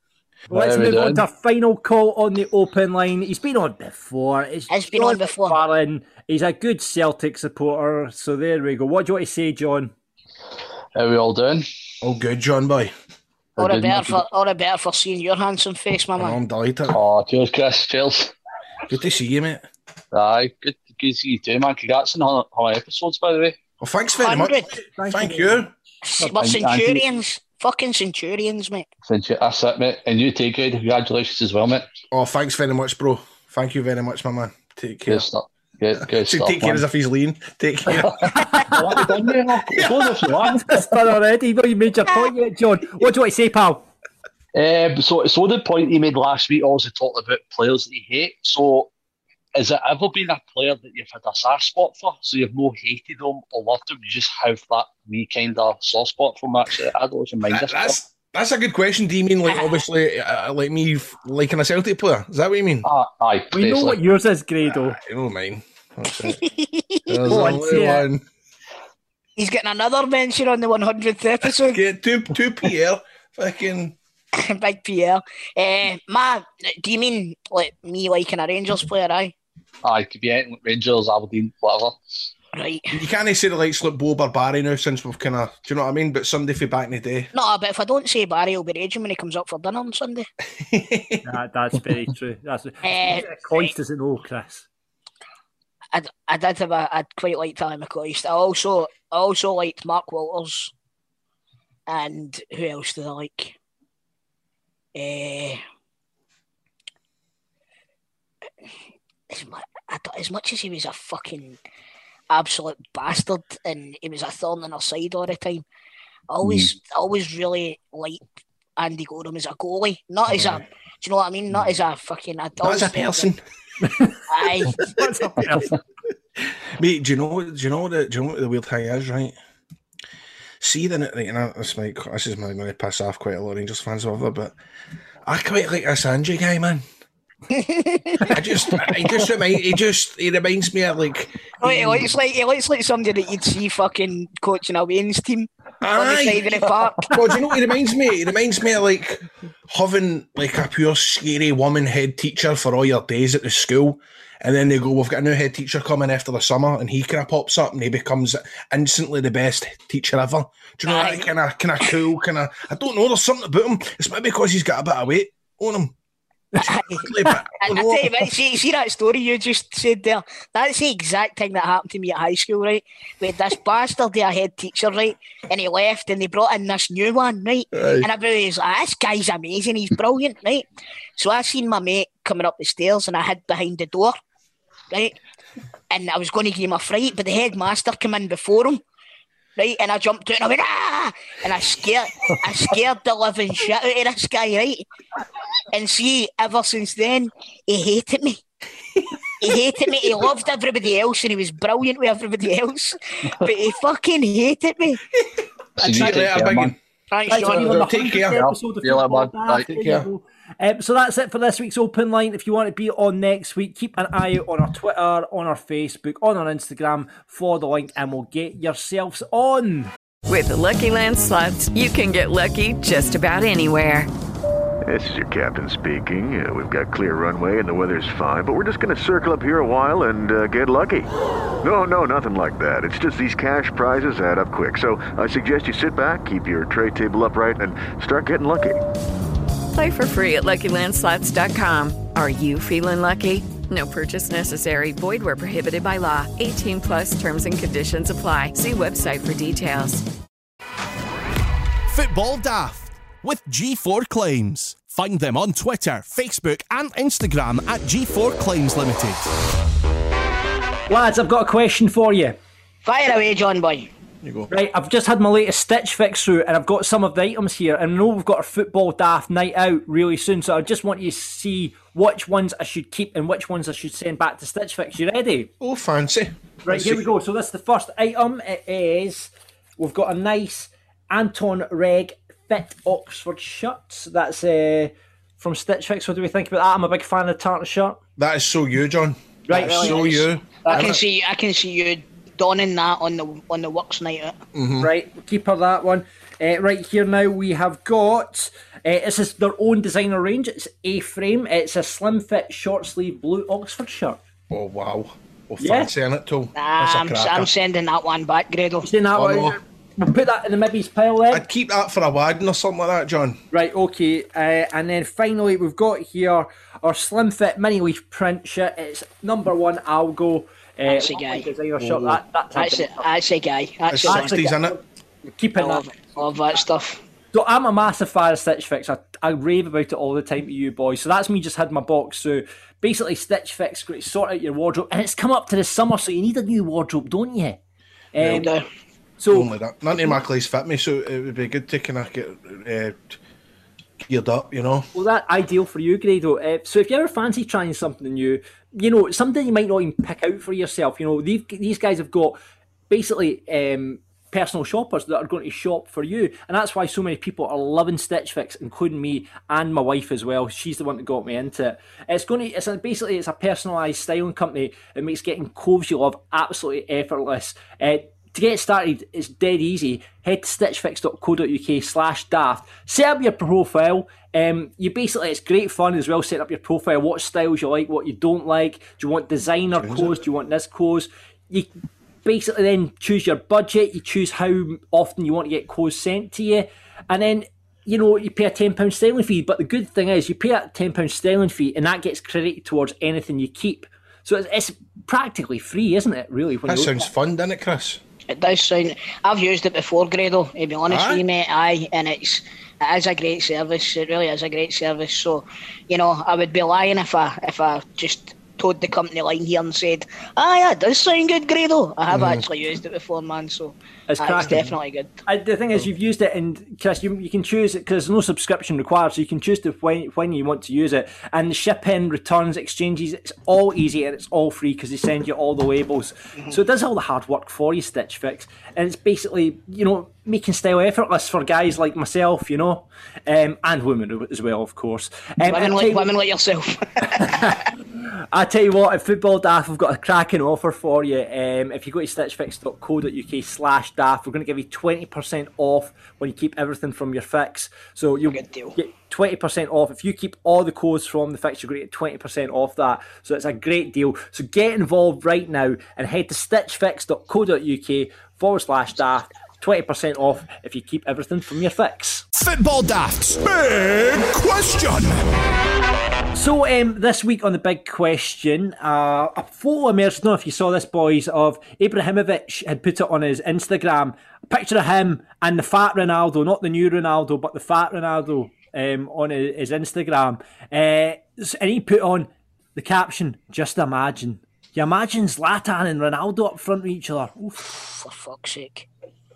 Let's Very move on to a final call on the open line. He's been on before. It's He's been on before. McFarlane. He's a good Celtic supporter. So there we go. What do you want to say, John? How are we all doing? Oh, good, John boy. All the better for all the better for seeing your handsome face, my man. I'm delighted. Oh, cheers, Chris. Cheers. Good to see you, mate. Aye, good, good to see you too, man. Congrats on all all episodes, by the way. Well, thanks very much. 100. Thank, you. We're centurions. Fucking centurions, mate. Since you, that's it, mate. And you take good. Congratulations as well, mate. Oh, thanks very much, bro. Thank you very much, my man. Take care. Good stuff. Good, good So stuff. take care man. as if he's lean. Take care. It's done already. No, you made your point yet, John. What do you want to say, pal? Um, so, so the point he made last week also talked about players that he hate. So, has it ever been a player that you've had a soft spot for? So you've no hated them or loved them, you just have that wee kind of soft spot for them. Actually, I don't even mind this. That's that's a good question. Do you mean like obviously uh, like me f- liking a Celtic player? Is that what you mean? Uh, aye. We know what yours is, Grado. You know mine. That's it. There's Go on, only say it. one. He's getting another mention on the 100th episode. Get two two PL. Fucking Big Pierre. Uh, ma, do you mean like me liking a Rangers player? Aye. Aye, could be anything, Rangers, Aberdeen, whatever. Right. You can't say the likes like Bo Barbari now since we've kind of, do you know what I mean? But somebody for back in the day. No, but if I don't say Barry, he'll be raging when he comes up for dinner on Sunday. That, that's very true. That's Eh, Coins doesn't know, Chris. I, I did have a, I'd quite like Tally McCoist. I also, I also liked Mark Walters. And who else did I like? Uh, as, mu- I thought- as much as he was a fucking absolute bastard and he was a thorn in our side all the time, I always, mm. I always really liked Andy Goram as a goalie, not as a, do you know what I mean? Not mm. as a fucking, I Not as a person. Aye. Mate, do you know? Do you know what? The, do you know what the weird thing is, right? See, then, right, and this might this is going to piss off quite a lot of Rangers fans, whatever, but I quite like this Angie guy, man. I just, he just remind, he just, he reminds me of like, Oh, he um, looks like he looks like somebody that you'd see fucking coaching a Wayne's team on the Aye. side of the park. well, do you know what he reminds me? He reminds me of like having like a pure scary woman head teacher for all your days at the school. And then they go, We've got a new head teacher coming after the summer, and he kind of pops up and he becomes instantly the best teacher ever. Do you know that kind of kind of cool, kind of I don't know, there's something about him. It's maybe because he's got a bit of weight on him. I, I tell you what, see, see that story you just said there? That's the exact thing that happened to me at high school, right? With this bastard there, head teacher, right? And he left and they brought in this new one, right? Aye. And everybody was like, this guy's amazing, he's brilliant, right? So I seen my mate coming up the stairs and I hid behind the door, right? And I was going to give him a fright, but the headmaster came in before him. Right, and I jumped out and I went ah, and I scared, I scared the living shit out of this guy, right? And see, ever since then, he hated me. He hated me. He loved everybody else, and he was brilliant with everybody else. But he fucking hated me. See you later, man. Thanks, Right, John. so we're Take care. episode of See you man. Daft. Right. There Take care. Go. Um, so that's it for this week's open line. If you want to be on next week, keep an eye out on our Twitter, on our Facebook, on our Instagram for the link, and we'll get yourselves on. With the Lucky Land slots, you can get lucky just about anywhere. This is your captain speaking. Uh, we've got clear runway and the weather's fine, but we're just going to circle up here a while and uh, get lucky. No, no, nothing like that. It's just these cash prizes add up quick. So I suggest you sit back, keep your tray table upright, and start getting lucky. Play for free at LuckyLandSlots.com. Are you feeling lucky? No purchase necessary. Void where prohibited by law. 18 plus terms and conditions apply. See website for details. Football Daft with G4 Claims. Find them on Twitter, Facebook, and Instagram at G4 Claims Limited. Lads, I've got a question for you. Fire away, John boy. You go. Right, I've just had my latest Stitch Fix through, and I've got some of the items here. And I know we've got our football daft night out really soon, so I just want you to see which ones I should keep and which ones I should send back to Stitch Fix. You ready? Oh, fancy. Right, Let's here see. we go. So that's the first item. It is we've got a nice Anton Reg Fit Oxford shirt. That's uh, from Stitch Fix. What do we think about that? I'm a big fan of the tartan shirt. That is so you, John. Right, That is really so nice. you. I can see, I can see you donning that on the on the works night out. Right, we'll keep her that one. Uh, right here now we have got uh, this is their own designer range. It's A frame. It's a slim fit short sleeve blue Oxford shirt. Oh wow. Well, Yeah. fancy in it too. Nah, That's a I'm. I'm sending that one back, Grado. Saying that Oh, one, no. we'll put that in the Mibby's pile then. I'd keep that for a wagon or something like that, John. Right, okay. Uh, and then finally, we've got here our slim fit mini leaf print shirt. It's number one Algo. Uh, That's a lovely guy. Designer shirt. That, that type That's of- it. That's a guy. That's It's a sixties, isn't it? Keeping I that. love, love that stuff. So I'm a massive fan of Stitch Fix. I, I rave about it all the time to you boys. So that's me just had my box. So basically, Stitch Fix, great sort out your wardrobe, and it's come up to the summer, so you need a new wardrobe, don't you? Um, do. so Only that. None of my clothes fit me, so it would be good to kind of get uh, geared up, you know. Well, that ideal for you, Grado. Uh, so if you ever fancy trying something new, you know, something you might not even pick out for yourself, you know, these guys have got basically um, personal shoppers that are going to shop for you, and that's why so many people are loving Stitch Fix, including me and my wife as well. She's the one that got me into it. It's going to, it's a, basically it's a personalised styling company that makes getting clothes you love absolutely effortless. Uh, to get started, it's dead easy. Head to stitchfix.co.uk slash daft. Set up your profile. Um, you basically, it's great fun as well. Set up your profile. What styles you like, what you don't like. Do you want designer clothes? Do you want this clothes? You basically then choose your budget. You choose how often you want to get clothes sent to you, and then you know you pay a ten pound sterling fee. But the good thing is, you pay a ten pound sterling fee, and that gets credited towards anything you keep. So it's, it's practically free, isn't it? Really, That sounds fun, doesn't it, Chris? It does sound. I've used it before, Grado. To be honest Aye? with you, mate, aye, and it's it is a great service. It really is a great service. So, you know, I would be lying if I if I just told the company line here and said, "Ah, yeah, it does sound good, Grado." I have Mhm. actually used it before, man. So It's aye, it's definitely good. I, the thing is, you've used it, and Chris, you, you can choose it because there's no subscription required, so you can choose to when when you want to use it. And shipping, returns, exchanges, it's all easy and it's all free because they send you all the labels. So it does all the hard work for you, Stitch Fix, and it's basically you know making style effortless for guys like myself, you know, um, and women as well, of course. Um, women, like, tell you- women like yourself. I tell you what, at Football Daft, we've got a cracking offer for you. Um, if you go to stitchfix.co.uk slash daft, we're going to give you 20% off when you keep everything from your fix. So you'll get 20% off. If you keep all the codes from the fix, you're going to get 20% off that. So it's a great deal. So get involved right now and head to stitchfix.co.uk forward slash daft. 20% off if you keep everything from your fix. Football Daft's big question. So um, this week on the big question, uh, a photo emerged. I don't know if you saw this, boys, of Ibrahimovic had put it on his Instagram. A picture of him and the fat Ronaldo, not the new Ronaldo, but the fat Ronaldo um, on his, his Instagram. Uh, and he put on the caption, "Just imagine." You imagine Zlatan and Ronaldo up front with each other. Oof, For fuck's sake.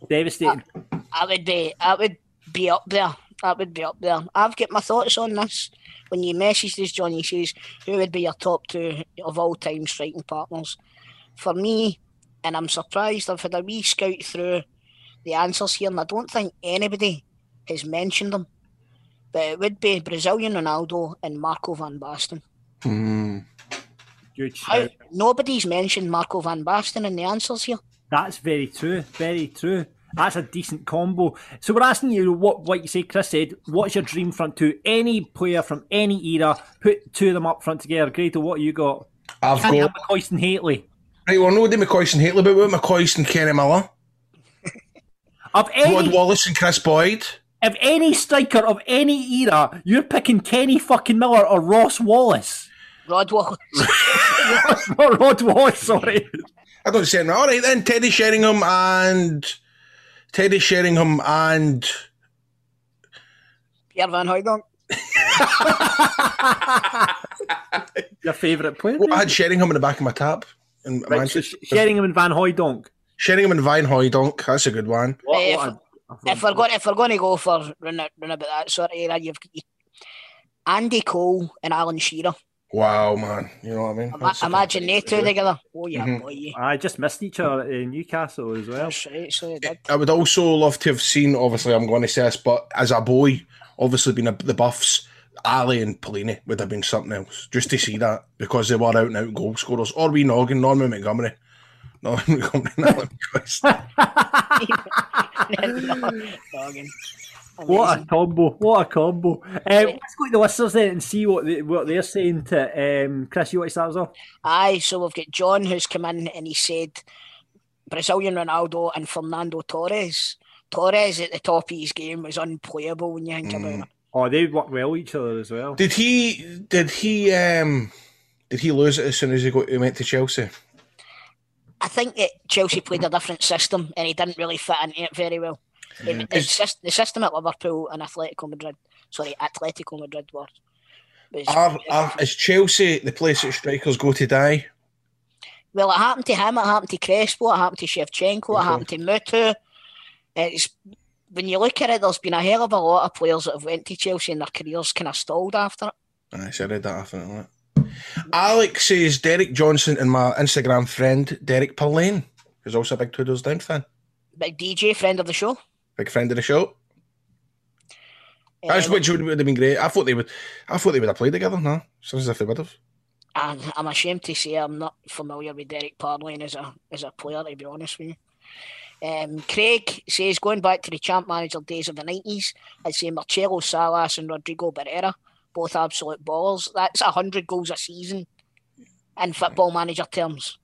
devastating. I would be I would be up there. I would be up there. I've got my thoughts on this. When you message this, Johnny says, who would be your top two of all time striking partners? For me, and I'm surprised, I've had a wee scout through the answers here, and I don't think anybody has mentioned them. But it would be Brazilian Ronaldo and Marco van Basten. Hmm. Good How, shout. nobody's mentioned Marco van Basten in the answers here. That's very true. Very true. That's a decent combo. So we're asking you what what you say. Chris said, "What's your dream front two? Any player from any era, put two of them up front together." Grado, what you got? I've Can't got- have McCoist and Hateley. Right, well, no, the McCoy and Hateley, but what McCoy and Kenny Miller, Of any Rod Wallace and Kris Boyd. of any striker of any era, you're picking Kenny fucking Miller or Ross Wallace. Rod Wallace. Ross, not Rod Wallace. Sorry. I don't say it. All right, then Teddy Sheringham and Teddy Sheringham and Pierre Van Hooijdonk. Your favourite player? well, I had Sheringham in the back of my tab. In Right, so Sheringham and Van Hooijdonk. Sheringham and Van Hooijdonk. That's a good one. Eh, if, if we're going, if we're going to go for run, a- run about that sort of era, you've got Andy Cole and Alan Shearer. Wow, man. You know what I mean? Ima- imagine they two together. Oh yeah, Mhm. boy. I just missed each other in Newcastle as well. Right. So. I would also love to have seen, obviously, I'm going to say this, but as a boy, obviously being a, the Buffs, Ali and Pelini would have been something else. Just to see that because they were out and out goal scorers. Or we Noggin, Norman Montgomery. Norman Montgomery, and Alan Christ. Dogging. What a combo! What a combo! Um, let's go to the listeners then and see what they, what they're saying to um, Chris. You want to start us off? Aye, so we've got John who's come in and he said Brazilian Ronaldo and Fernando Torres. Torres at the top of his game was unplayable when you think about it. Oh, they work well with each other as well. Did he? Did he? Um, did he lose it as soon as he got he went to Chelsea? I think that Chelsea played a different system and he didn't really fit into it very well. The- The, sys- the system at Liverpool and Atletico Madrid, sorry, Atletico Madrid were. was- Are, are, is Chelsea the place that strikers go to die? Well, it happened to him, it happened to Crespo, it happened to Shevchenko, it happened to Mutu. It's when you look at it, there's been a hell of a lot of players that have went to Chelsea and their careers kind of stalled after it. I read that after that. Alex says Derek Johnstone and my Instagram friend Derek Parlane, who's also a big Two Doors Down fan, Big DJ, friend of the show. Big friend of the show. That's which would, would have been great. I thought they would. I thought they would have played together. No, sounds as if they would have. And I'm ashamed to say I'm not familiar with Derek Parlane as a as a player, to be honest with you. Um, Craig says going back to the champ manager days of the nineties, I'd say Marcelo Salas and Rodrigo Barrera, both absolute balls. That's a hundred goals a season in football manager terms.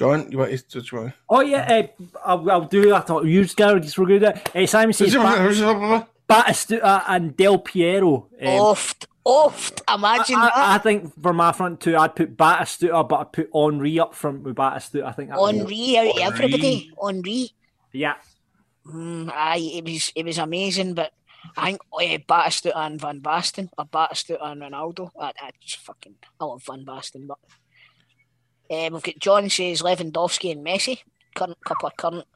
John, you want to try? Oh yeah, uh, I'll, I'll do that. I'll use Gareth just for good. Uh, Simon says Bat- Batistuta and Del Piero. Um, oft, oft. Imagine I, that. I, I think for my front two, I'd put Batistuta, but I'd put Henry up front with Batistuta. I think that would- Henry out of everybody. Henry. Yeah. Mm, aye, it was it was amazing, but I think uh, Batistuta and Van Basten, or Batistuta and Ronaldo. I, I just fucking I love Van Basten, but uh, we've got John says Lewandowski and Messi, current couple of current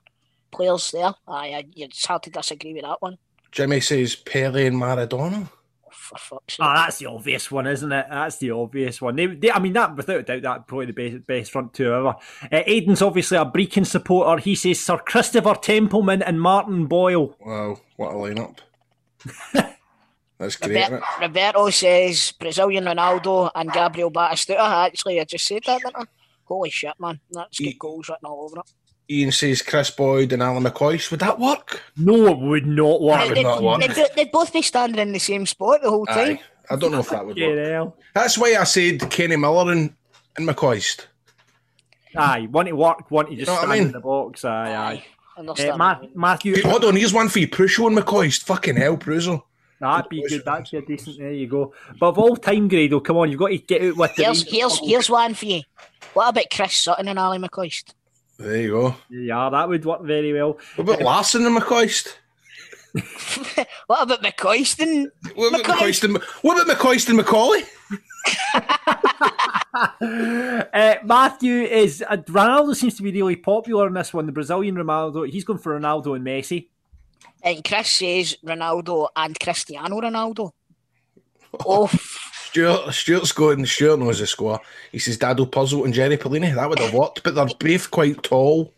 players there. Aye, I, it's hard to disagree with that one. Jimmy says Pele and Maradona. For fuck's Oh, that's the obvious one, isn't it? That's the obvious one. They, they, I mean, that without a doubt, that probably the best, best front two ever. Uh, Aiden's obviously a Brechin supporter. He says Sir Christopher Templeman and Martin Boyle. Wow, what a lineup! That's great. Robert, isn't it? Roberto says Brazilian Ronaldo and Gabriel Batistuta. Actually, I just said that, didn't I? Holy shit, man! That's got goals written all over it. Ian says Kris Boyd and Alan McCoy. Would that work? No, it would not work. That would not work. They'd, they'd both be standing in the same spot the whole time. Aye. I don't know if that would Fucking work. hell. That's why I said Kenny Miller and, and McCoist. Aye, want to work, want to just You know stand I mean? in the box. Aye, aye. Understand. Uh, Ma- Matthew, Hey, hold on, here's one for you. Pršo and McCoist. Fucking hell, Pršo. That'd be good. That'd be a decent. There you go. But of all time, Grado, come on, you've got to get out with the. Here's here's here's one for you. What about Chris Sutton and Ali McCoist? There you go. Yeah, that would work very well. What about Larsson and McCoist? What about McCoist and What about McCoist and, what about McCoist and Macaulay? Uh, Matthew is uh, Ronaldo seems to be really popular in this one. The Brazilian Ronaldo, he's going for Ronaldo and Messi. And Chris says Ronaldo and Cristiano Ronaldo. Oh, Stuart, Stuart's going, Stuart knows the score. He says Dado Pršo and Jerry Pellini. That would have worked, but they're both quite tall.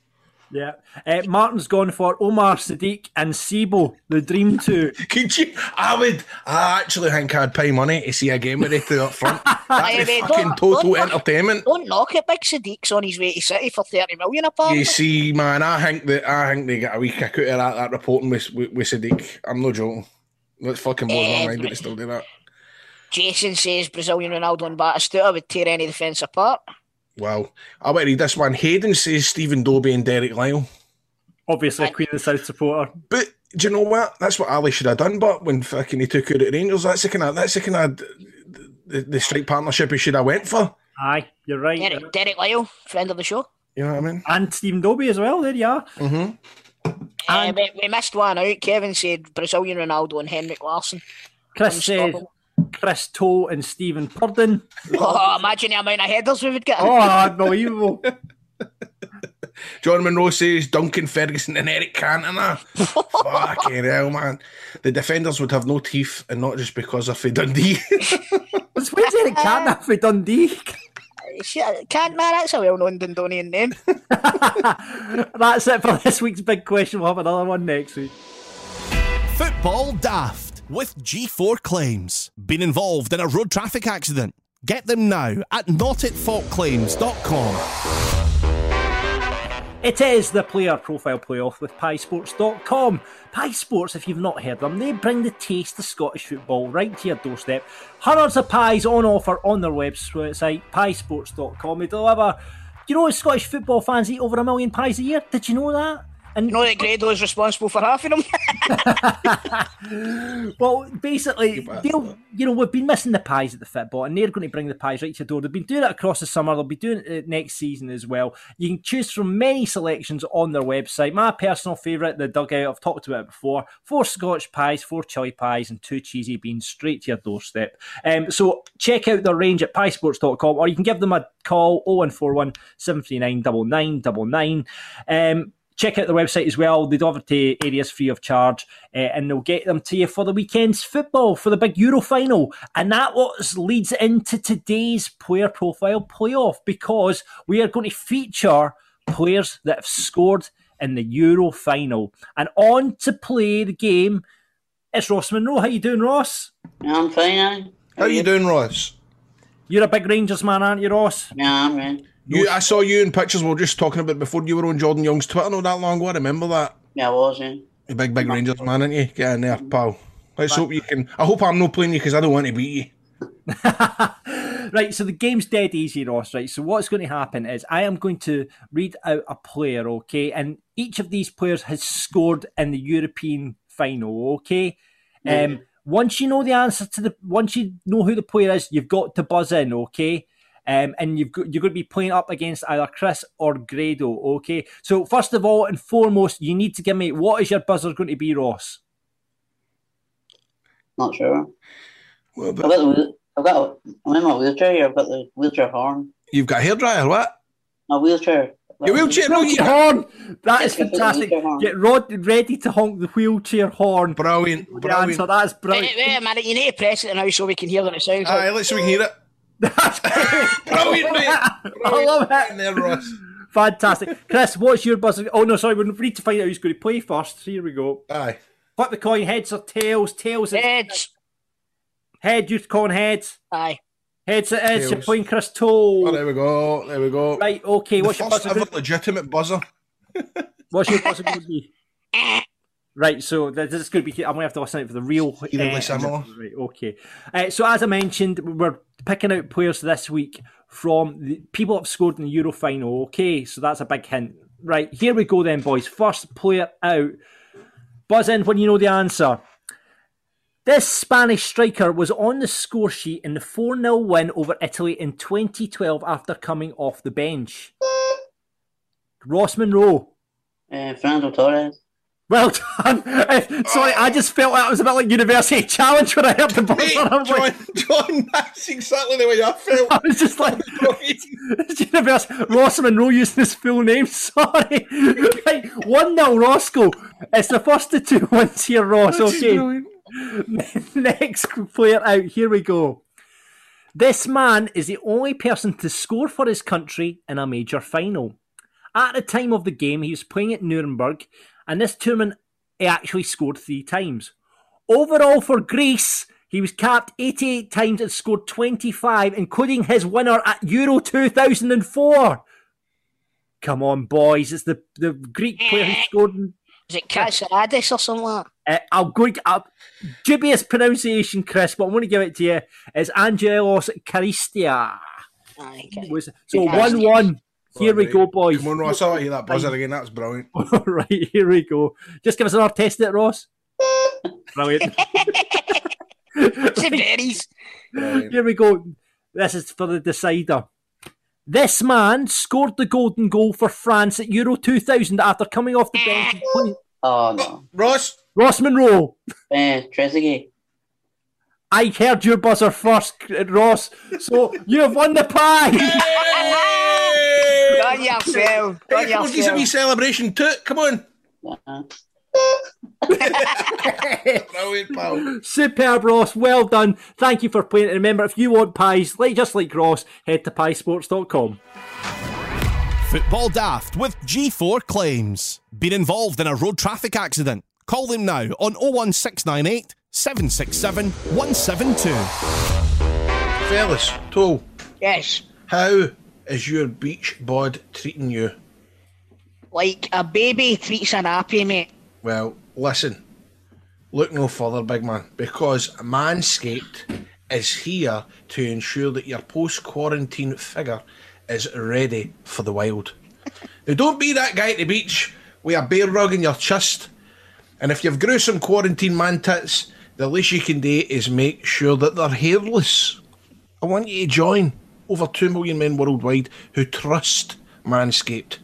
Yeah. Uh, Martin's gone for Umar Sadiq and Sibo, the Dream Two. Could you? I would. I actually think I'd pay money to see a game with it up front. Aye, That'd be fucking don't- total don't- entertainment. don't knock it. Big Sadiq's on his way to City for thirty million apart. You see, man, I think that I think they get a wee kick out of that, that reporting with, with, with Sadiq. I'm no joking. That fucking blows my Eh, mind that they still do that. Jason says Brazilian Ronaldo and Batistuta would tear any defence apart. Wow. I want to read this one. Hayden says Stephen Dobbie and Derek Lyle. Obviously, a Queen of the South supporter. But do you know what? That's what Ali should have done. But when fucking he took out at Rangers, that's the kind of that's the kind of the, the strike partnership he should have went for. Aye, you're right. Derek, Derek Lyle, friend of the show. You know what I mean? And Stephen Dobbie as well. There you are. Mm-hmm. Uh, we, we missed one out. Kevin said Brazilian Ronaldo and Henrik Larsson. Chris says Scotland. Chris Toe and Stephen Purden. Oh, imagine the amount of headers we would get. Oh, unbelievable. John Monroe says Duncan Ferguson and Eric Cantona. Fucking hell, man. The defenders would have no teeth, and not just because of Dundee. What's where's Eric Cantona uh, for Dundee? Shit, Can't man, that's a well-known Dundonian name. That's it for this week's big question. We'll have another one next week. Football Daft with G4 Claims. Been involved in a road traffic accident? Get them now at notatfaultclaims.com. It is the player profile playoff with piesports.com. Pie Sports, if you've not heard them, they bring the taste of Scottish football right to your doorstep. Hundreds of pies on offer on their website, piesports.com. They deliver. Do you know, Scottish football fans eat over a million pies a year. Did you know that? And you know that Grado is responsible for half of them. well, basically, they'll, you know, we've been missing the pies at the football, and they're going to bring the pies right to your door. They've been doing it across the summer. They'll be doing it uh, next season as well. You can choose from many selections on their website. My personal favourite, the dugout. I've talked about it before. Four Scotch pies, four chili pies, and two cheesy beans straight to your doorstep. Um, so check out their range at piesports.com, or you can give them a call 0141 739 9999. Um, check out their website as well. They deliver to areas free of charge, uh, and they'll get them to you for the weekend's football for the big Euro final. And that what leads into today's player profile playoff because we are going to feature players that have scored in the Euro final. And on to play the game, it's Ross Monroe. How you doing, Ross? Yeah, I'm fine. aye. How you doing, Ross? You're a big Rangers man, aren't you, Ross? Yeah, I'm right. You, I saw you in pictures. We were just talking about before you were on Jordan Young's Twitter not that long ago. I remember that. Yeah, I was, yeah. You big, big Rangers man, aren't you? Get in there, pal. Let's hope you can. I hope I'm not playing you because I don't want to beat you. Right, so the game's dead easy, Ross. Right, so what's going to happen is I am going to read out a player, okay, and each of these players has scored in the European final, okay. Um, once you know the answer to the, once you know who the player is, you've got to buzz in, okay. Um, and you've got, you're going to be playing up against either Chris or Grado, okay. So first of all and foremost, you need to give me what is your buzzer going to be, Ross? Not sure. Well, I've got the I've got I'm in my wheelchair here, I've got the wheelchair horn. You've got a hairdryer, what? My wheelchair. Your wheelchair, no, Wheelchair you- horn. That is Yes, I've got the fantastic. Get Rod ready to honk the wheelchair horn. Brilliant, The brilliant. answer. That's brilliant. Wait, wait a minute, you need to press it now so we can hear what it sounds Aye, like. let's see if we can hear it. Brilliant, mate. I love it. In there, Ross. Fantastic. Chris, what's your buzzer? Oh, no, sorry, we need to find out who's going to play first. Here we go. Aye. Flip the coin, heads or tails? Tails. is- Heads. Head, you're calling heads. Aye. Heads it is. You're Tails. playing Chris Oh, there we go. There we go. Right, okay. The What's your first buzzer? ever legitimate buzzer. What's your buzzer going to be? Right, so this is going to be. I'm going to have to listen out for the real. Eerily uh, similar. Right, okay. Uh, so as I mentioned, we're picking out players this week from the people that have scored in the Euro final. Okay, so that's a big hint. Right, here we go then, boys. First player out. Buzz in when you know the answer. This Spanish striker was on the score sheet in the 4 0 win over Italy in 2012 after coming off the bench. Ross Monroe. Uh, Fernando Torres. Well done. Sorry, I oh. just felt that was a bit like University Challenge when I heard the buzzer. Hey, I'm like- John, John, that's exactly the way I felt. I was just like, it's University. Ross Monroe using his full name. Sorry. right, 1 0 Roscoe. It's the first of two wins here, Ross. That's Okay. brilliant. Next player out. Here we go. This man is the only person to score for his country in a major final. At the time of the game, he was playing at Nuremberg, and this tournament he actually scored three times. Overall for Greece, he was capped 88 times and scored 25, including his winner at Euro 2004. Come on, boys. It's the, the Greek player who scored. in- Is it Katsaradis or something like Uh, I'll go. Uh, dubious pronunciation, Chris, but I'm going to give it to you. It's Angelos Charisteas. Was so one one. Here we go, boys. Come on, Ross. I want to hear that buzzer again. That's brilliant. right, here we go. Just give us another test at it, Ross. Brilliant. It's the berries. Brilliant. Here we go. This is for the decider. This man scored the golden goal for France at Euro 2000 after coming off the bench. Oh no. Ross. Ross Monroe. Uh, Trezeguet. I heard your buzzer first, Ross. So you have won the pie. Hey! Got yourself. Got Hey, come on, give us a wee celebration too. Come on. Brilliant, pal. Superb, Ross. Well done. Thank you for playing. And remember, if you want pies, like just like Ross, head to piesports.com. Football Daft with G4 Claims. Been involved in a road traffic accident? Call them now on 01698 767 172. Fellas, Toll, Yes. how is your beach bod treating you? Like a baby treats an appy, mate. Well, listen, look no further, big man, because Manscaped is here to ensure that your post quarantine figure is ready for the wild. now, don't be that guy at the beach with a bear rug in your chest. And if you've gruesome quarantine man tits, the least you can do is make sure that they're hairless. I want you to join over 2 million men worldwide who trust Manscaped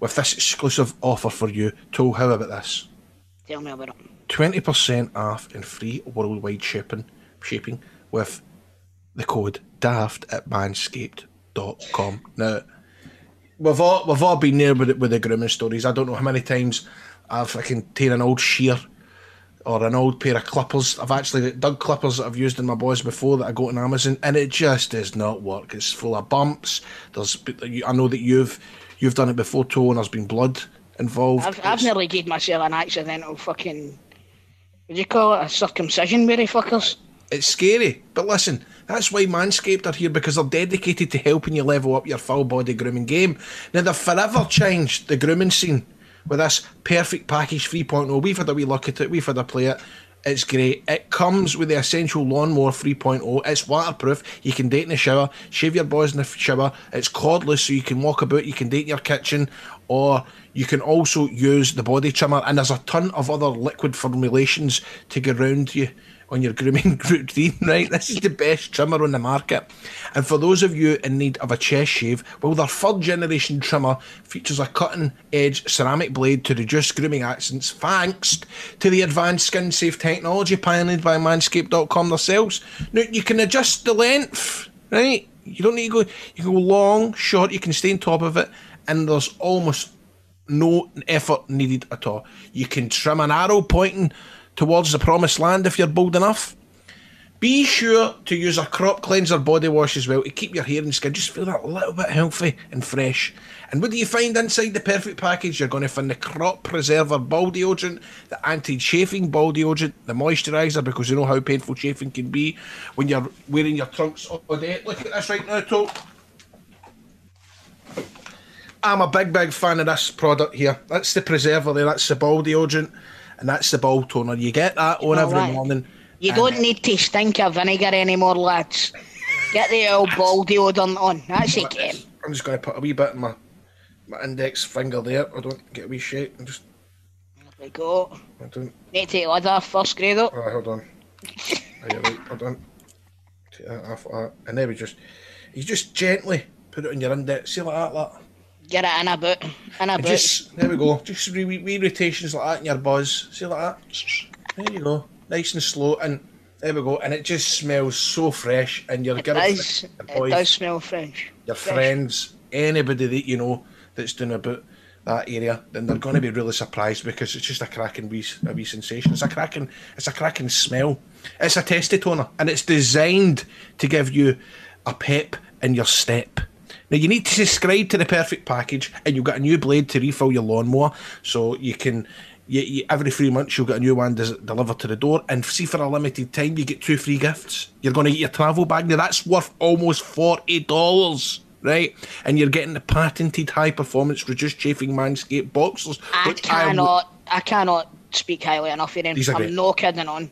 with this exclusive offer for you. Toll, how about this? Tell me about it. 20% off and free worldwide shipping, shipping with the code DAFT at manscaped.com. Now, we've all, we've all been there with, with the grooming stories. I don't know how many times I've I can take an old shear or an old pair of clippers. I've actually dug clippers that I've used in my boys before that I got on Amazon, and it just does not work. It's full of bumps. There's, I know that you've you've done it before, Toe, and there's been blood involved. I've, I've nearly gave myself an accidental fucking. What do you call it? A circumcision, Mary fuckers. It's scary. But listen, that's why Manscaped are here because they're dedicated to helping you level up your full body grooming game. Now, they've forever changed the grooming scene with this perfect package 3.0. We've had a wee look at it, we've had a play it. It's great. It comes with the essential lawnmower 3.0. It's waterproof. You can date in the shower, shave your boys in the shower. It's cordless, so you can walk about. You can date in your kitchen, or you can also use the body trimmer. And there's a ton of other liquid formulations to go round you on your grooming routine, right? This is the best trimmer on the market. And for those of you in need of a chest shave, well, their third generation trimmer features a cutting edge ceramic blade to reduce grooming accidents thanks to the advanced skin safe technology pioneered by manscaped.com themselves. Now, you can adjust the length, right? You don't need to go, you can go long, short, you can stay on top of it, and there's almost no effort needed at all. You can trim an arrow pointing towards the promised land if you're bold enough. Be sure to use a crop cleanser body wash as well to keep your hair and skin just feel that little bit healthy and fresh. And what do you find inside the perfect package? You're going to find the crop preserver ball deodorant, the anti-chafing ball deodorant, the moisturiser because you know how painful chafing can be when you're wearing your trunks all day. Look at this right now, Tote. I'm a big, big fan of this product here. That's the preserver there. That's the ball deodorant, and that's the ball toner. You get that on every morning. You don't need to stink of vinegar anymore, lads. Get the old ball deodorant on. That's it, game. I'm just going to put a wee bit in my my index finger there. I don't get a wee shake. I'm just. There we go. I don't. Need to take the lid off first, Grado. Alright, hold on. Right, hold on. Take that off that. And then we just. You just gently put it on your index. See like that, like. Get it in a boot. In a boot. just there we go. Just wee, wee, wee rotations like that in your buzz. See like that. There you go. Nice and slow, and there we go. And it just smells so fresh. And your It girlfriend, does. your It does smell fresh. your Fresh. friends, anybody that you know that's doing about that area, then they're going to be really surprised because it's just a cracking wee, a wee sensation. It's a cracking, it's a cracking smell. It's a testy toner, and it's designed to give you a pep in your step. Now you need to subscribe to the perfect package, and you've got a new blade to refill your lawnmower, so you can. You, you, every three months you'll get a new one delivered to the door, and see for a limited time you get two free gifts. You're going to get your travel bag. Now that's worth almost forty dollars, right? And you're getting the patented high performance reduced chafing manscaped boxers. I cannot. I cannot speak highly enough of them. I'm great. no kidding on.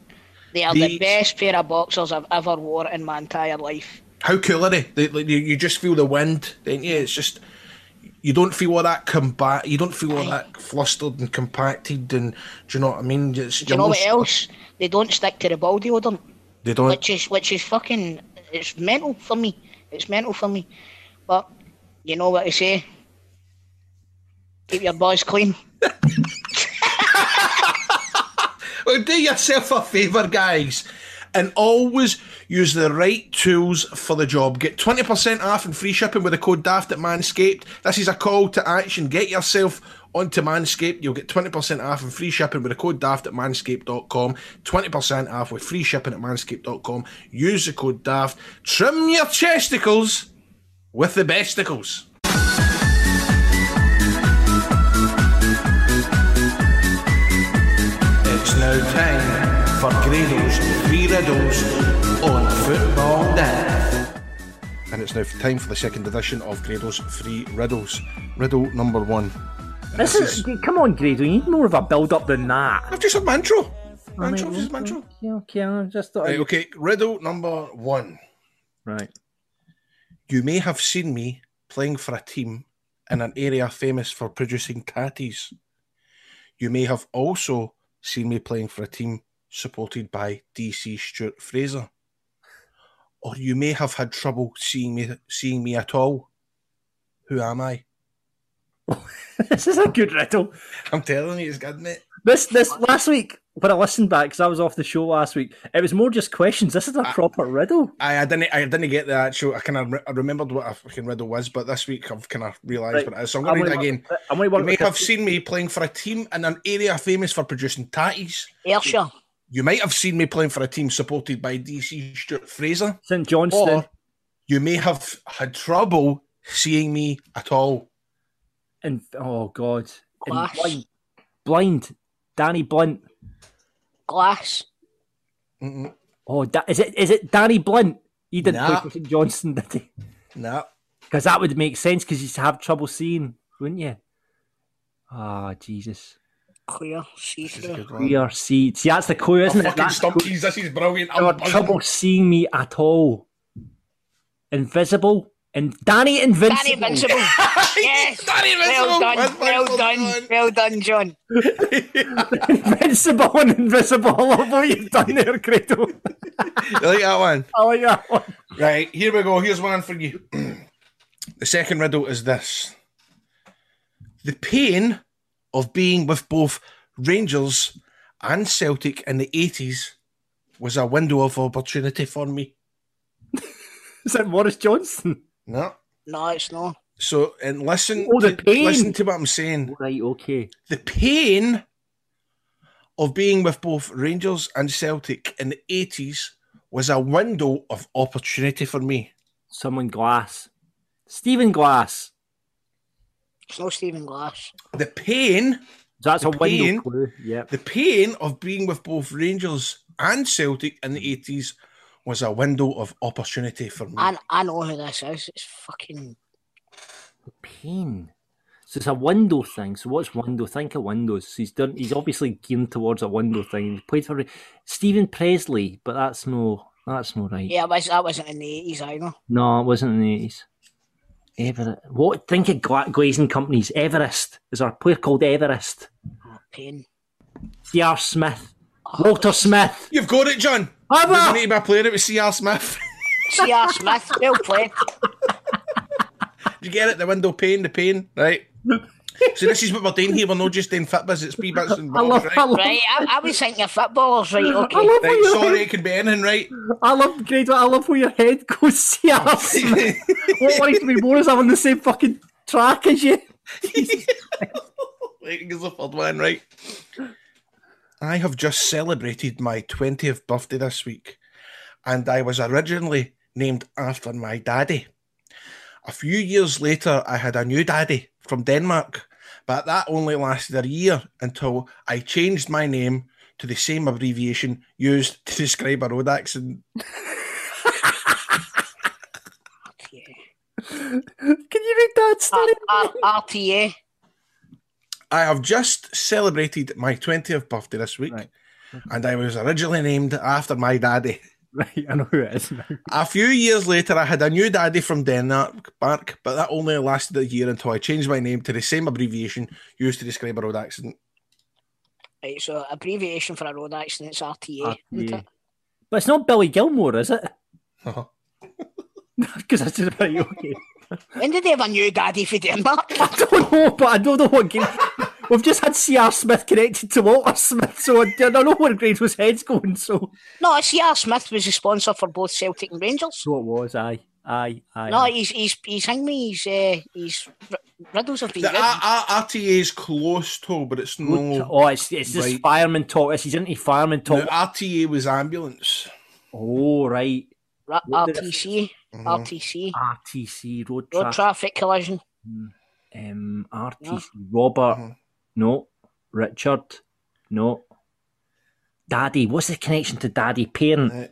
They are the These- best pair of boxers I've ever wore in my entire life. How cool are they? they, like, you, just feel the wind, don't you? It's just you don't feel all that combat. You don't feel all that flustered and compacted, and do you know what I mean? It's, Do you know no what else? They don't stick to the ball deodorant, They don't. which is which is fucking. It's mental for me. It's mental for me. But you know what I say. Keep your boys clean. Well, do yourself a favour, guys, and always use the right tools for the job. Get 20% off and free shipping with the code DAFT at Manscaped. This is a call to action. Get yourself onto Manscaped. You'll get 20% off and free shipping with the code DAFT at manscaped.com. 20% off with free shipping at manscaped.com. Use the code DAFT. Trim your chesticles with the besticles. It's now time for Grado's Three Riddles on Football Daft. And it's now time for the second edition of Grado's Three Riddles. Riddle number one. And This is, come on, Grado. You need more of a build up than that. I've just had my intro. My intro, just my intro. Okay, okay, I just thought. Right, okay, riddle number one. Right. You may have seen me playing for a team in an area famous for producing tatties. You may have also seen me playing for a team supported by DC Stuart Fraser. Or you may have had trouble seeing me seeing me at all. Who am I? this is a good riddle. I'm telling you, it's good, mate. This this last week when I listened back because I was off the show last week, it was more just questions. This is a proper riddle. I, I didn't I didn't get the actual I kind of re- I remembered what a fucking riddle was, but this week I've kind of realised Right. what it is. So I'm going to I'm read it again. I'm You may have this- seen me playing for a team in an area famous for producing tatties. Ayrshire. You might have seen me playing for a team supported by DC Stuart Fraser. St Johnstone. Or you may have had trouble seeing me at all. And oh god, And Glass. blind, blind, Danny Blunt. Glass. Mm-mm. Oh, da- is it is it Danny Blunt? He didn't Nah. play for St Johnstone, did he? No. Because that would make sense because you'd have trouble seeing, wouldn't you? Ah, Jesus. Clear, see through. Clear see. See, that's the clue, oh, isn't Oh, it? fucking That's stumpies, this is brilliant. You I'm have trouble seeing me at all. Invisible. And Danny Invincible. Danny Invincible. yes. Danny Well done. Well Well done, done. Well done, John. Invincible and invisible. I love what you've done there, Grado. You like that one? I like that one. Right, here we go. Here's one for you. the second riddle is this The pain of being with both Rangers and Celtic in the 80s was a window of opportunity for me. Is that Maurice Johnston? No. No, it's not. So, and listen, Oh, the to, pain. listen to what I'm saying. Right, okay. The pain of being with both Rangers and Celtic in the 80s was a window of opportunity for me. Someone Glass. Stephen Glass. It's no Stephen Glass. The pain. That's the a window pain- clue. Yep. The pain of being with both Rangers and Celtic in the 80s was a window of opportunity for me. I, I know who this is. It's fucking. Pain. So it's a window thing. So what's window? Think of windows. So he's done. He's obviously geared towards a window thing. He played for Steven Pressley, but that's no. That's no right. Yeah, but that wasn't in the 80s either. No, it wasn't in the eighties. Everest. What? Think of gla- glazing companies. Everest. Is there a player called Everest? Oh, pain. C.R. Smith. Walter Smith. You've got it, John. Have Doesn't I? need to be a player, it was C.R. Smith. C.R. Smith. Well played. Did you get it? The window pane, the pain, right? so this is what we're doing here. We're not just doing fitbits, it's wee bits and I love- bobs, I right? love- Right, I, I was thinking of footballers, right? Okay. I love Right, sorry, your it could be anything, right? I love great. I love where your head goes. C.R. Smith. what worries me more is I'm on the same fucking track as you. Right, here's the third one, right? I have just celebrated my 20th birthday this week, and I was originally named after my daddy. A few years later, I had a new daddy from Denmark, but that only lasted a year until I changed my name to the same abbreviation used to describe a road accident. Can you read that story? R- R- RTA. I have just celebrated my 20th birthday this week, and I was originally named after my daddy. Right, I know who it is now. A few years later, I had a new daddy from Denmark, Bark, but that only lasted a year until I changed my name to the same abbreviation used to describe a road accident. Right, so abbreviation for a road accident is RTA. RTA. it? But it's not Billy Gilmour, is it? Uh-huh. Because that's just right. Okay. When did they have a new daddy for Denmark? I don't know, but I don't know what game. We've just had C.R. Smith connected to Walter Smith, so I don't know where Grado's head's going. So, No, C.R. Smith was the sponsor for both Celtic and Rangers. so it was. Aye, aye, aye. No, aye. he's he's he's hang me. He's uh, he's riddles have been The good. R- R- RTA is close to, but it's no. Oh, it's it's this right. fireman talk. This he's into fireman No, talk. RTA was ambulance. Oh, right. R- what did it- RTC, Mhm. RTC, RTC road, road traffic. traffic collision. Um, RTC Robert. No. Richard. No. Daddy. What's the connection to Daddy? Parent. I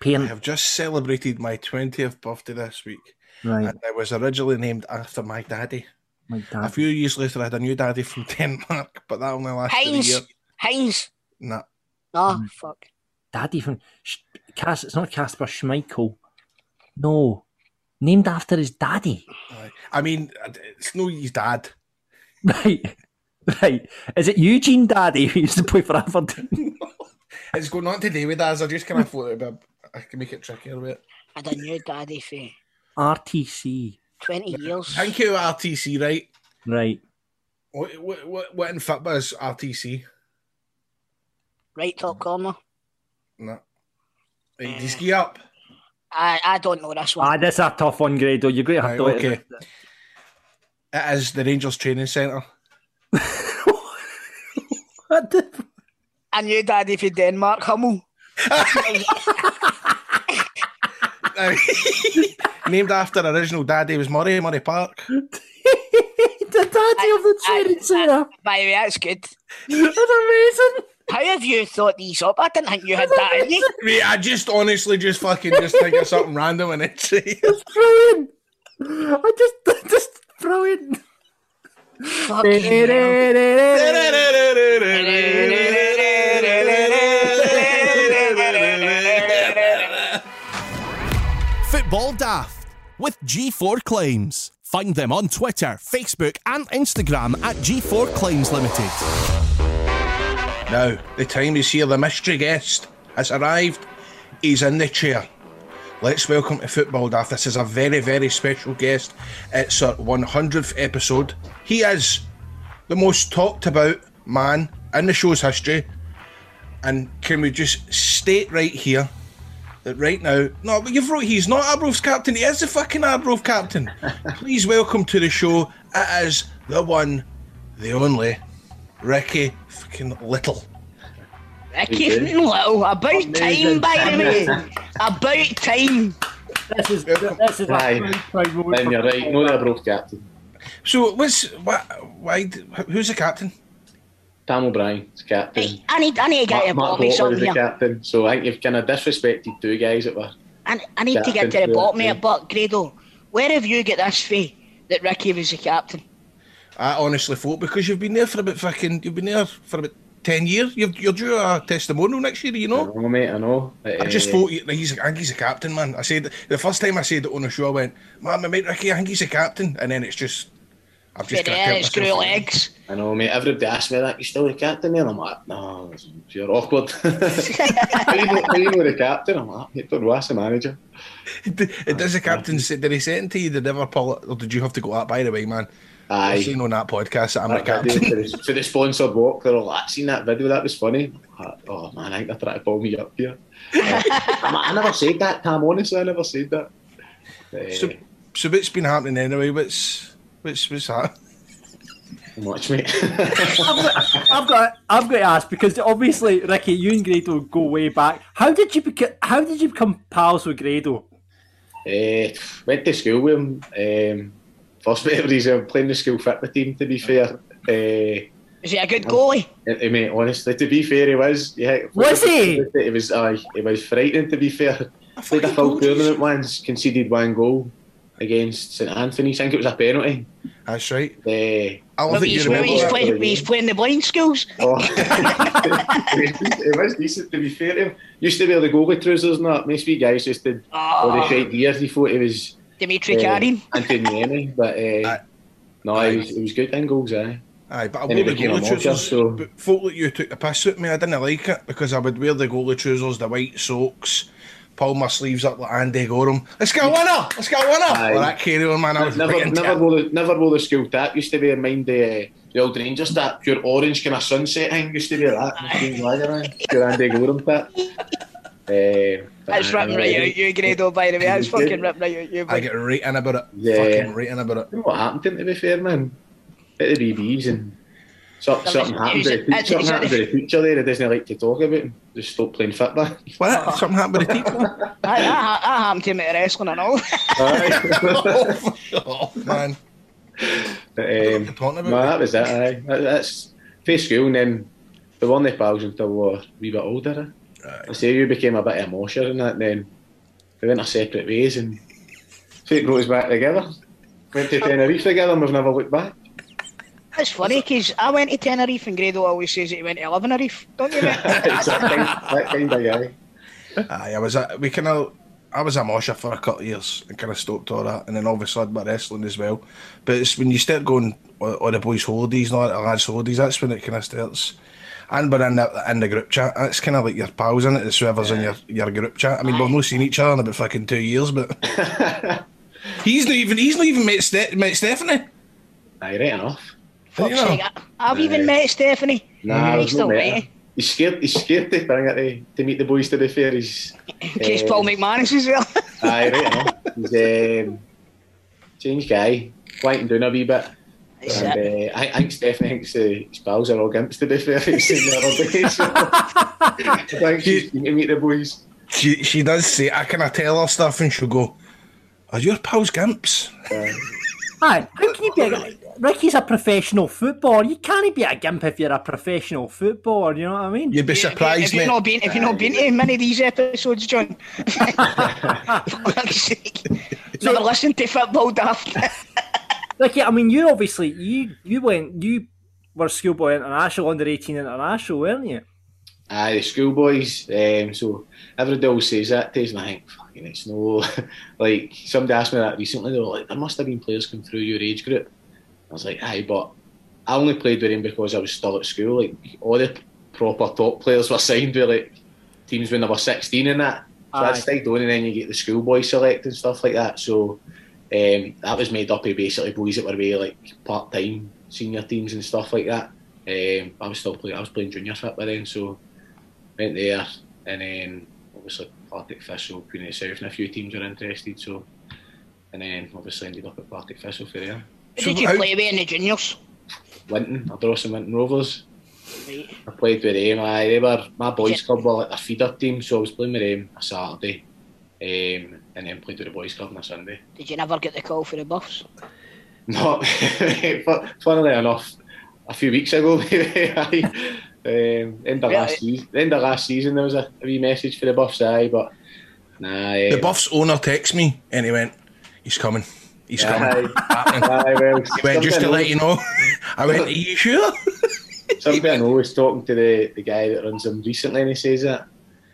Parent. have just celebrated my 20th birthday this week, Right. and I was originally named after my daddy. My daddy. A few years later, I had a new daddy from Denmark, but that only lasted a year. Heinz, Heinz. Nah. No, Mm. fuck. Daddy from Cas- It's not Kasper Schmeichel. No. Named after his daddy. Aye. I mean, it's no his dad. Right. Right. Is it Eugene Dadi who used to play for Aberdeen? It's going on today with us. I just kind of thought it, I can make it trickier a bit. Had a new daddy for RTC. twenty years. Thank you, RTC, right? Right. What, what, what, what in football is RTC? Right top corner. No. Right, just get up. I I don't know this one. Ah, that's a tough one, Grado. You're going to have Right, to okay. It is the Rangers training centre. What the- A new daddy for Denmark. Hummel. Named after original daddy was Murray, Murray Park. the daddy of the training centre. By the way, that's good. That's amazing. How have you thought these up? I didn't think you had that in you. Mate, I just honestly just fucking just think of something random and it's It's brilliant. I just, just brilliant. Fucking Football Daft with G4 Claims. Find them on Twitter, Facebook, and Instagram at G4 Claims Limited. Now, the time is here. The mystery guest has arrived. He's in the chair. Let's welcome to Football Daft. This is a very, very special guest. It's our 100th episode. He is the most talked about man in the show's history. And can we just state right here that right now, no, but you've wrote he's not Arbroath's captain. He is the fucking Arbroath captain. Please welcome to the show. It is the one, the only, Ricky fucking Little. Ricky Little, about time, by the way. About time. This is this is a Aye. proud, proud moment. Then you're right. No, they're both captain. So what's what? Why? Who's the captain? Tam O'Brien's captain. I need, I need to get you Mark, bought me Mark Butler is something the here. captain. So I think you've kind of disrespected two guys that were. I, I need to get to the Captain, bottom of yeah. it, but Grado, where have you got this fee that Ricky was the captain? I honestly thought because you've been there for about fucking, you've been there for about ten years. You're, you're due a testimonial next year, you know. I know, mate. I know. I just Eh, thought he's, I think he's a captain, man. I said the first time I said it on the show, I went, "Man, my mate Ricky, I think he's a captain," and then it's just, I've just Fair kinda enough, kept screw myself- legs. I know, mate. Everybody asked me that. You still the captain there? I'm like, no, you're awkward. how, you know, how you know the captain? I'm like, don't know. Ask the manager. It does the captain say, did he say it to you? Did they ever pull it, or did you have to go out? By the way, man, Aye. I've seen on that podcast that I'm the That video captain. For the, for the sponsored walk, they're all like, seen that video, that was funny. Oh man, I think they're trying to pull me up here. I'm I never said that, Tam, honestly, I never said that. Eh, So, so what's been happening anyway? What's what's what's that? much, mate. I've got, I've got, I've got to ask because obviously, Ricky, you and Grado go way back. How did you become? How did you become pals with Grado? Eh, went to school with him. Um, first memories of playing the school fitness team, to be fair. Uh, Is he a good goalie? I mean, honestly, to be fair, he was. Yeah, Was he? He was. Uh, he was frightening. To be fair, played a full tournament once, conceded one goal against St Anthony's. I think it was a penalty. That's right. Uh, I love Maybe he's, maybe he's, playing, he's playing the blind schools. Oh. it was decent to be fair to him. Used to wear the goalie trousers and that. Most of you guys just did all the Oh. shite gears. He thought he was Dimitri uh, Kharine. Anthony but uh, no, he was, he was good in goals, aye. Aye, but I Then he wore the a goalie mocker, trousers. so But folk like you took the piss at me. I didn't like it because I would wear the goalie trousers, the white socks, pull my sleeves up like Andy Goram. Let's get a winner! Let's get a winner! Aye. Well, that carry on, man. I was never, right into never it. wore the never wore the school tap. Used to be in mind the uh, the old Rangers tap, pure orange kind of sunset thing. Used to be that. McEwan's Lager, aye. Pure Andy Goram tap. Uh, That's ripping right out you, Grado, by the way. That's fucking ripping right out you. I get right in about it. Yeah. Fucking right in about it. You know what happened to him, to be fair, man? Bit of BBs and so, That something happened, to the, is something happened to the teacher there. He doesn't like to talk about. Him. Just stop playing football. What? Something happened with the teacher? That, that, that happened to me at wrestling and all. oh, man. But, um, talking about? no, that was it. Aye. That, that's face school, and then the one they pals until we were a wee bit older. Eh? I say you became a bit of emotion and that, and then we went our separate ways, and fate brought us back together. Went to Tenerife together, and we've never looked back. That's funny because I went to Tenerife and Grado always says that he went to Levenerife, don't you, mate? It's that kind, that kind of guy. Aye, I was a, we kind of I was a mosher for a couple of years and kind of stopped all that, and then obviously I had my wrestling as well. But it's when you start going on, on the boys' holidays, not the lads' holidays. That's when it kind of starts. And we're in the, in the group chat. It's kind of like your pals in it. It's whoever's in your, your group chat. I mean, we've not seen each other in about fucking two years, but he's not even he's not even met, Ste- met Stephanie. Aye, right enough. Fuck's You know. sake, I- I've even met Stephanie. Nah, he's he's still not met met. He's scared. He's scared to bring it to, to meet the boys. To be fair, he's In case eh, Paul McManus as well. Aye, right enough. He's um, changed guy, quieting down a wee bit. That's and uh, I, I think Stephanie thinks uh, his pals are all gimps. To be fair, he's seen the other day. So I think she's keen to meet the boys. She she does say I kind of tell her stuff, and she'll go, "Are your pals gimps?" Aye, how can you be a Ricky's a professional footballer. You can't be a gimp if you're a professional footballer. You know what I mean? You'd be surprised, If you've not been, if you've not been to many of these episodes, John, for fuck's sake, never listen to football daft. Ricky, I mean, you obviously you you went you were schoolboy international under eighteen international, weren't you? Aye, the schoolboys. Um, so everybody always says that to us, and I think, fucking, it's no. like, somebody asked me that recently, they were like, there must have been players come through your age group. I was like, aye, but I only played with him because I was still at school. Like, all the proper top players were signed with, like, teams when they were 16 and that. So Aye. I stayed on, and then you get the schoolboy select and stuff like that. So um, that was made up of basically boys that were away, like, part time senior teams and stuff like that. Um, I was still playing, I was playing junior fit by then, so went there, and then obviously Partick Thistle, Queen of the South, and a few teams were interested. So, and then obviously ended up at Partick Thistle for there. Who did you play with in the juniors? Winton, Ardrossan Winton Rovers. Right. I played with them. Aye, they were my boys' club were like their feeder team, so I was playing with them a Saturday, um, and then played with the boys' club on a Sunday. Did you never get the call for the Buffs? No, fu- funnily enough, a few weeks ago, maybe, aye, um, end of last season, end of last season, there was a, a wee message for the Buffs, aye, but nah. The um, Buffs owner texted me and he went, "He's coming. He's coming." Aye, aye, well, he went just to something let you know. I went, "Are you sure?" Somebody I know was talking to the, the guy that runs them recently, and he says that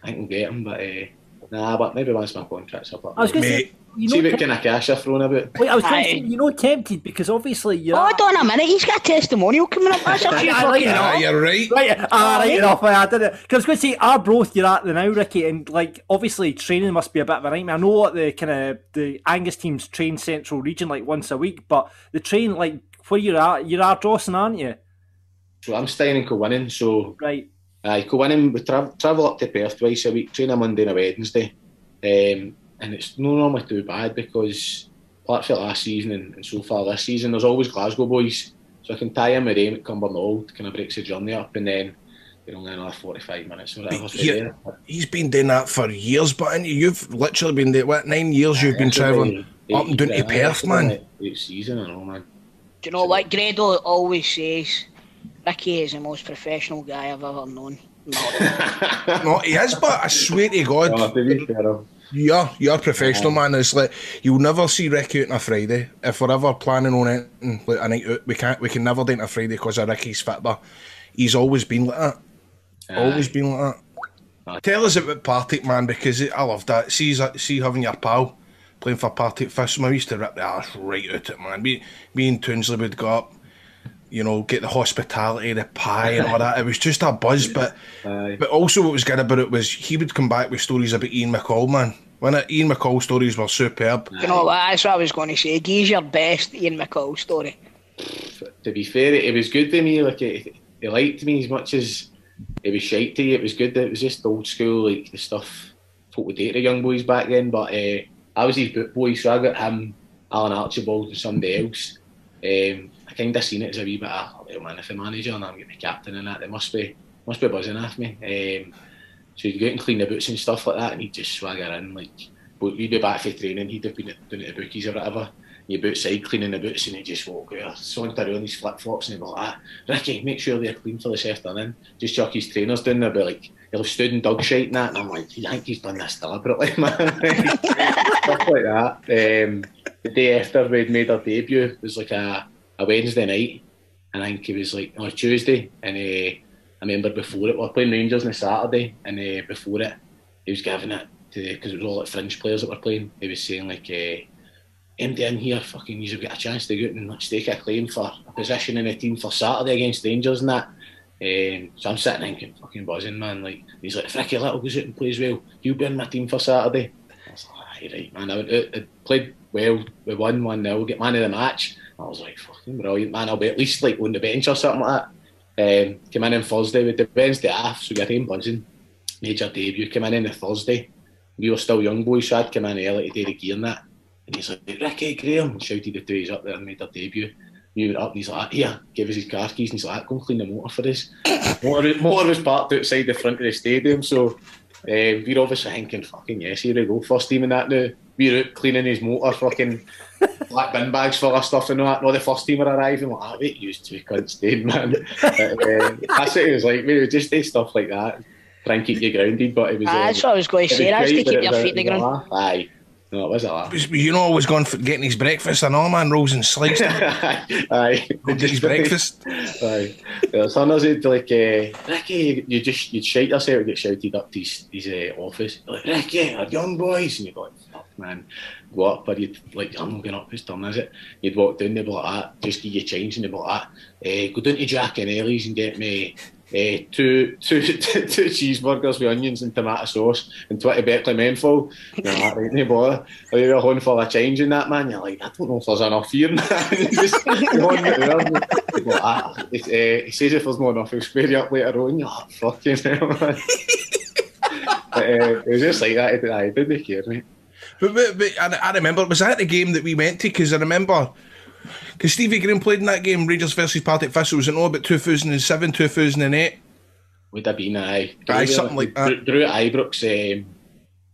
I can get him, but uh, nah, but maybe once my contract's up. I was gonna say, you see know, what kind of cash I've thrown about. Wait, I was going to say, you know, tempted because obviously you're. Hold on a minute, he's got a testimonial coming up. That's a few I like fucking it. Ah, you're right. Right, ah, right enough. I did it. Because I was going to say, Arbroath, you're at the now, Ricky, and like obviously training must be a bit of a nightmare. I know what the kind of the Angus teams train Central Region like once a week, but the train like where you're at, you're at Dawson, aren't you? So I'm staying in Kilwinning, so Right. Aye, Kilwinning, we tra- travel up to Perth twice a week, train a Monday and a Wednesday. Um, and it's no normally too bad because apart from last season and, and so far this season, there's always Glasgow boys. So I can tie in with them at Cumbernauld, kind of breaks the journey up, and then you're only another 45 minutes or whatever. He, he's been doing that for years, but you? you've literally been there. What nine years you've been travelling up and down to Perth, man. Each season, I know, man. Do you know what Grado always says? Ricky is the most professional guy I've ever known. No, he is, but I swear to God, you're you're professional, man. It's like you'll never see Ricky out on a Friday. If we're ever planning on anything like a night out, we can't. We can never do it on a Friday because of Ricky's fitba. He's always been like that. Always been like that. Tell us about Partick, man, because I love that. See, see having your pal playing for Partick Fish. I used to rip the arse right out of it, man. Me, me and Toonsley would go up, you know, get the hospitality, the pie, and all that. It was just a buzz, but but also what was good about it was he would come back with stories about Ian McCall, man. When it, Ian McCall stories were superb. You know? That's what I was going to say. He's your best Ian McCall story. to be fair, it was good to me. Like he, he liked me as much as it was shite to you. It was good. that It was just old school, like the stuff folk would do to the young boys back then. But uh, I was his boot boy, so I got him, Alan Archibald, and somebody else. Um, I kind of seen it as a wee bit of, well, man, if the manager and I'm getting the captain and that, they must be must be buzzing off me. Um, so he'd go out and clean the boots and stuff like that, and he'd just swagger in like. But we'd be back for training. He'd have been doing it at the bookies or whatever. You boot side cleaning the boots, and he'd just walk out, saunter around his flip flops, and he'd be like, ah, Ricky, make sure they're clean for this afternoon. Just chuck his trainers down there, but like he'll have stood in dog shite and that, and I'm like, I think he's done this deliberately, man. stuff like that. Um, the day after we'd made our debut was like a, a Wednesday night, and I think it was like on a Tuesday, and uh, I remember before it we were playing Rangers on a Saturday, and uh, before it, he was giving it to because it was all like fringe players that were playing. He was saying like. Uh, in here, fucking, you've got a chance to go and like, stake a claim for a position in the team for Saturday against Rangers and that. Um, so I'm sitting thinking, fucking buzzing, man. Like he's like, if Ricky Little goes out and plays well, he'll be in my team for Saturday. I was like, right, man. I, I played well. We won one 0 get man of the match. I was like, fucking brilliant, man. I'll be at least like on the bench or something like that. Um, came in on Thursday with the Wednesday off, so got him buzzing. Major debut. Came in on the Thursday. We were still young boys, so I'd come in early to do the gear and that. And he's like, Ricky Graham, and shouted the two he's up there and made their debut. We went up and he's like, here, give us his car keys. And he's like, go and clean the motor for us. motor, motor was parked outside the front of the stadium. So um, we're obviously thinking, fucking yes, here we go, first team in that now. We were out cleaning his motor, fucking black bin bags full of stuff and all that. No, the first team were arriving, like, ah, wait, you two cunts stayed, man. But, uh, that's what it was like. We would just do stuff like that, try and keep you grounded. But it was. Uh, that's what I was going to say, that's to keep your feet in the it was a ground. Aye. No, it was a laugh. Was- You know, always going for getting his breakfast and all, man, rolls and sliced. Aye. Go get his breakfast. Aye. Yeah, sometimes it'd be like, uh, Ricky, you just, you'd shite yourself, you'd get shouted up to his, his uh, office. Like, Ricky, our young boys. And you'd be like, fuck, man. Go up, but you'd, like, I'm not going up, whose turn is it? You'd walk down, they'd be like that, just give you change, and they'd be like that. Uh, go down to Jack and Ellie's and get me uh, two, two, two, two cheeseburgers with onions and tomato sauce and 20 Berkeley menthol. You're like, right, no bother. Or you're a full of change in that, man. You're like, I don't know if there's enough here. man. Just it. Like, ah, it's, uh, he says if there's not enough, he'll spare you up later on. You're like, fucking hell, man. but uh, it was just like that. I didn't care, mate. But, but, but I, I remember, was that the game that we went to? Because I remember, because Stevie Green played in that game, Rangers versus Partick Thistle, was it all about 2007, 2008? Would have been, aye. Aye, something like that. Drew, at Ibrox, um,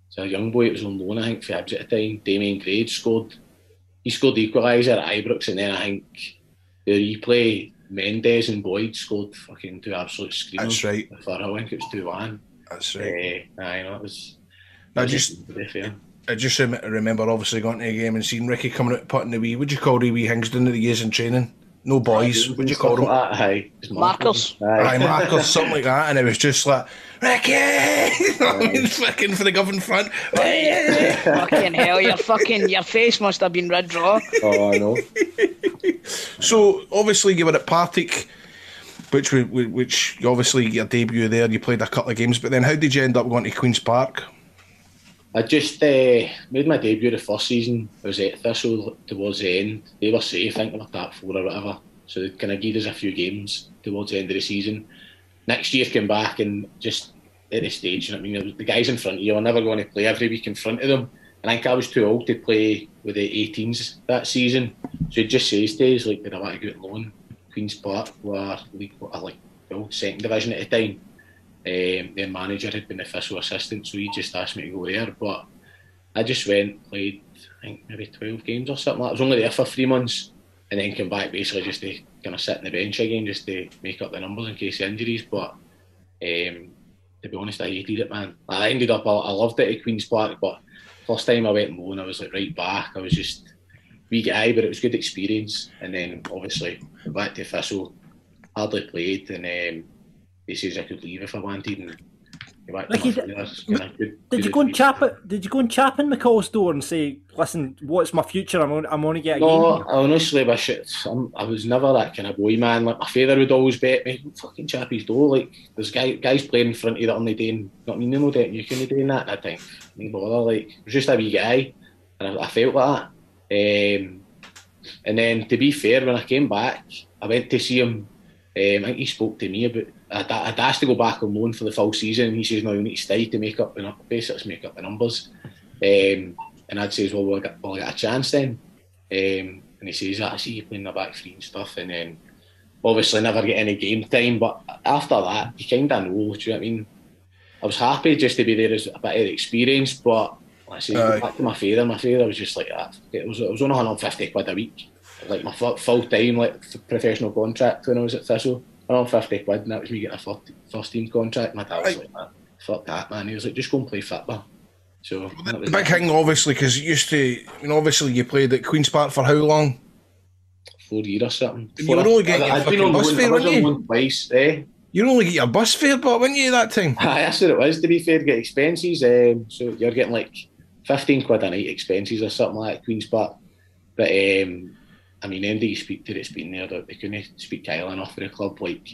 it's a young boy, it was on loan, I think, for Hibs at the time. Damien Grade scored. He scored the equaliser at Ibrox, and then I think the replay, Mendes and Boyd scored fucking two absolute screamers. That's right. For, I think it was 2 1. That's right. Uh, aye, no, it was. I was just- To be fair. I just rem- remember obviously going to the game and seeing Ricky coming out putting the wee, would you call the wee Hingston that he is in training? No boys, would you call them? Aye, just Markers. Aye, Markers, something like that. And it was just like, Ricky! You know what I mean? Fucking for the govern front. fucking hell, your fucking your face must have been red raw. Oh, I know. So obviously you were at Partick, which we- we- which obviously your debut there. You played a couple of games, but then how did you end up going to Queens Park? I just uh, made my debut the first season. I was at Thistle towards the end. They were safe, I think they were top four or whatever. So they kind of gave us a few games towards the end of the season. Next year came back and just at the stage, you know I mean, the guys in front of you are never going to play every week in front of them. And I think I was too old to play with the 18s that season. So it just says us, like, did I want to go loan? Queen's Park were league, like, well, second division at the time. Um, their manager had been the official assistant, so he just asked me to go there. But I just went, played, I think maybe 12 games or something like that. I was only there for three months and then came back basically just to kind of sit on the bench again, just to make up the numbers in case of injuries. But um, to be honest, I hated it, man. I ended up, I, loved it at Queen's Park, but first time I went loan, I was like right back. I was just wee guy, but it was good experience. And then obviously back to Thistle, hardly played, and um, he says I could leave if I wanted. And go back to Ricky, my friends, kinda Did you go and chap it? Did you go and chap in McCall's door and say, "Listen, what's my future? I'm on, I'm only get a No, game." I honestly wish it. I'm, I was never that kind of boy, man. Like my father would always bet me, fucking chappie's door. Like there's guy, guys playing in front of you that only doing, not mean, no that you can doing that. I think, no bother. Like I was just a wee guy, and I, I felt like that. Um, and then to be fair, when I came back, I went to see him. Um, I think he spoke to me about. I'd, I'd asked to go back on loan for the full season, he says, "No, you need to stay to make up the basics, make up the numbers." Um, and I'd say, "Well, will I get, will I get a chance then?" Um, and he says, "I see you playing the back three and stuff." And then obviously never get any game time. But after that, you kind of know. Do you know what I mean? I was happy just to be there as a bit of experience, but like I say, Aye. back to my father. My father was just like that. It was it was only 150 quid a week, like my full time like professional contract when I was at Thistle. 150 quid, and that was me getting a first, first team contract. My dad was like, man, fuck that, man. He was like, just go and play football. So The big thing, obviously, because you used to, I mean, obviously, you played at Queen's Park for how long? four years or something. You were only getting your been fucking on bus fare, I weren't you? loan eh? You only get your bus fare, but weren't you that time? Aye, that's what it was. To be fair, to get expenses. Um, so you're getting like fifteen quid a night expenses or something like that, Queens Park. But um, I mean, anybody you speak to that's been there, that they couldn't speak highly enough for the club. Like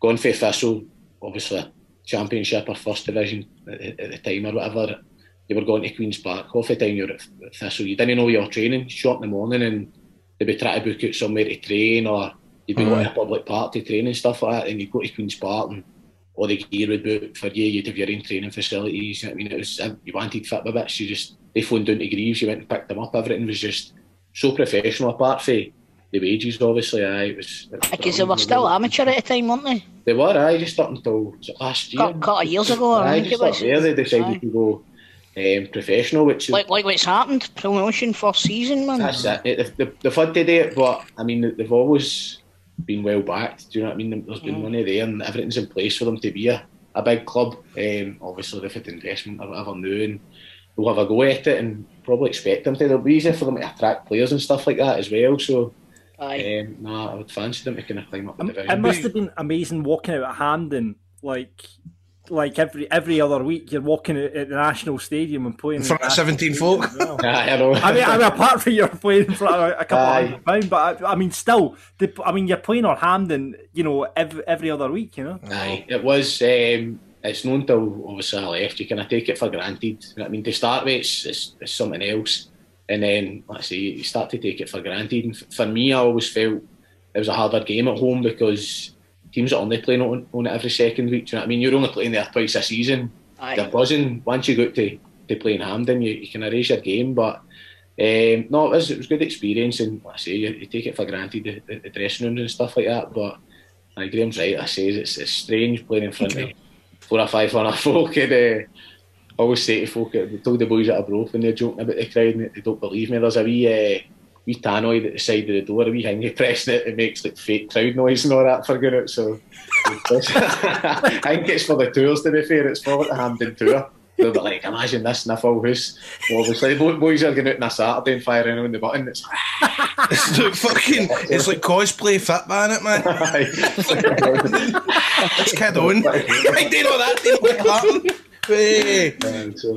going for Thistle, obviously championship or first division at, at the time or whatever. You were going to Queens Park. Half the time you're at Thistle, you didn't know you were training. Shot in the morning and they'd be trying to book out somewhere to train or you'd be Aye. going to a public park to train and stuff like that. And you go to Queens Park and all the gear would book for you. You'd have your own training facilities. You know I mean, it was uh, you wanted fit bits. You just they phoned down to Greaves. You went and picked them up. Everything was just so professional. Apart from the wages, obviously. Aye, it was. Because they were still amateur at the time, weren't they? They were. Aye, just up until last year. Couple of years ago, I Aye, think it just up there they decided Aye. to go um, professional, which Like like what's happened, promotion first season, man. That's it. They've, they've, they've had to do it, but I mean, they've always been well backed. Do you know what I mean? There's been Mm. money there, and everything's in place for them to be a, a big club. Um, obviously, they've had investment or whatever new, and they'll have a go at it, and probably expect them to. It'll be easier for them to attract players and stuff like that as well. So, um, nah, I would fancy them to kind of climb up the division. It must have been amazing walking out at Hampden, like like every every other week. You're walking at, at the National Stadium and playing In front of 17 folk. well. Aye, I know. I mean, I mean, apart from you're playing in front of a couple Aye. of hundred pound, but I, I mean, still, the, I mean, you're playing on Hampden, you know, every every other week, you know. Aye, it was. Um, it's known till obviously I left. You kind of take it for granted. You know I mean, to start with, it's, it's, it's something else, and then let's say you start to take it for granted. And f- for me, I always felt it was a harder game at home because teams are only playing on, on it every second week. Do you know what I mean? You're only playing there twice a season. Aye. They're buzzing. Once you go to to play in Hampden, you, you can raise your game. But um, no, it was it was good experience, and like I say you, you take it for granted the, the, the dressing rooms and stuff like that. But like Graham's right. I say it's, it's strange playing in front of four or five hundred folk. And, uh, I always say to folk, I told the boys at Arbroath when they're joking about the crowd, and they don't believe me. There's a wee, uh, wee tannoid at the side of the door, a wee thing you press it, it makes like fake crowd noise and all that for it. So I think it's for the tours. To be fair, it's for the Hampden tour. They'll be like, imagine this in a full house. Well, obviously, boys are going out on a Saturday and firing on the button. It's It's like fucking. It's like cosplay fit man, it man. Let's kid on. I didn't know that didn't like happen. Hey.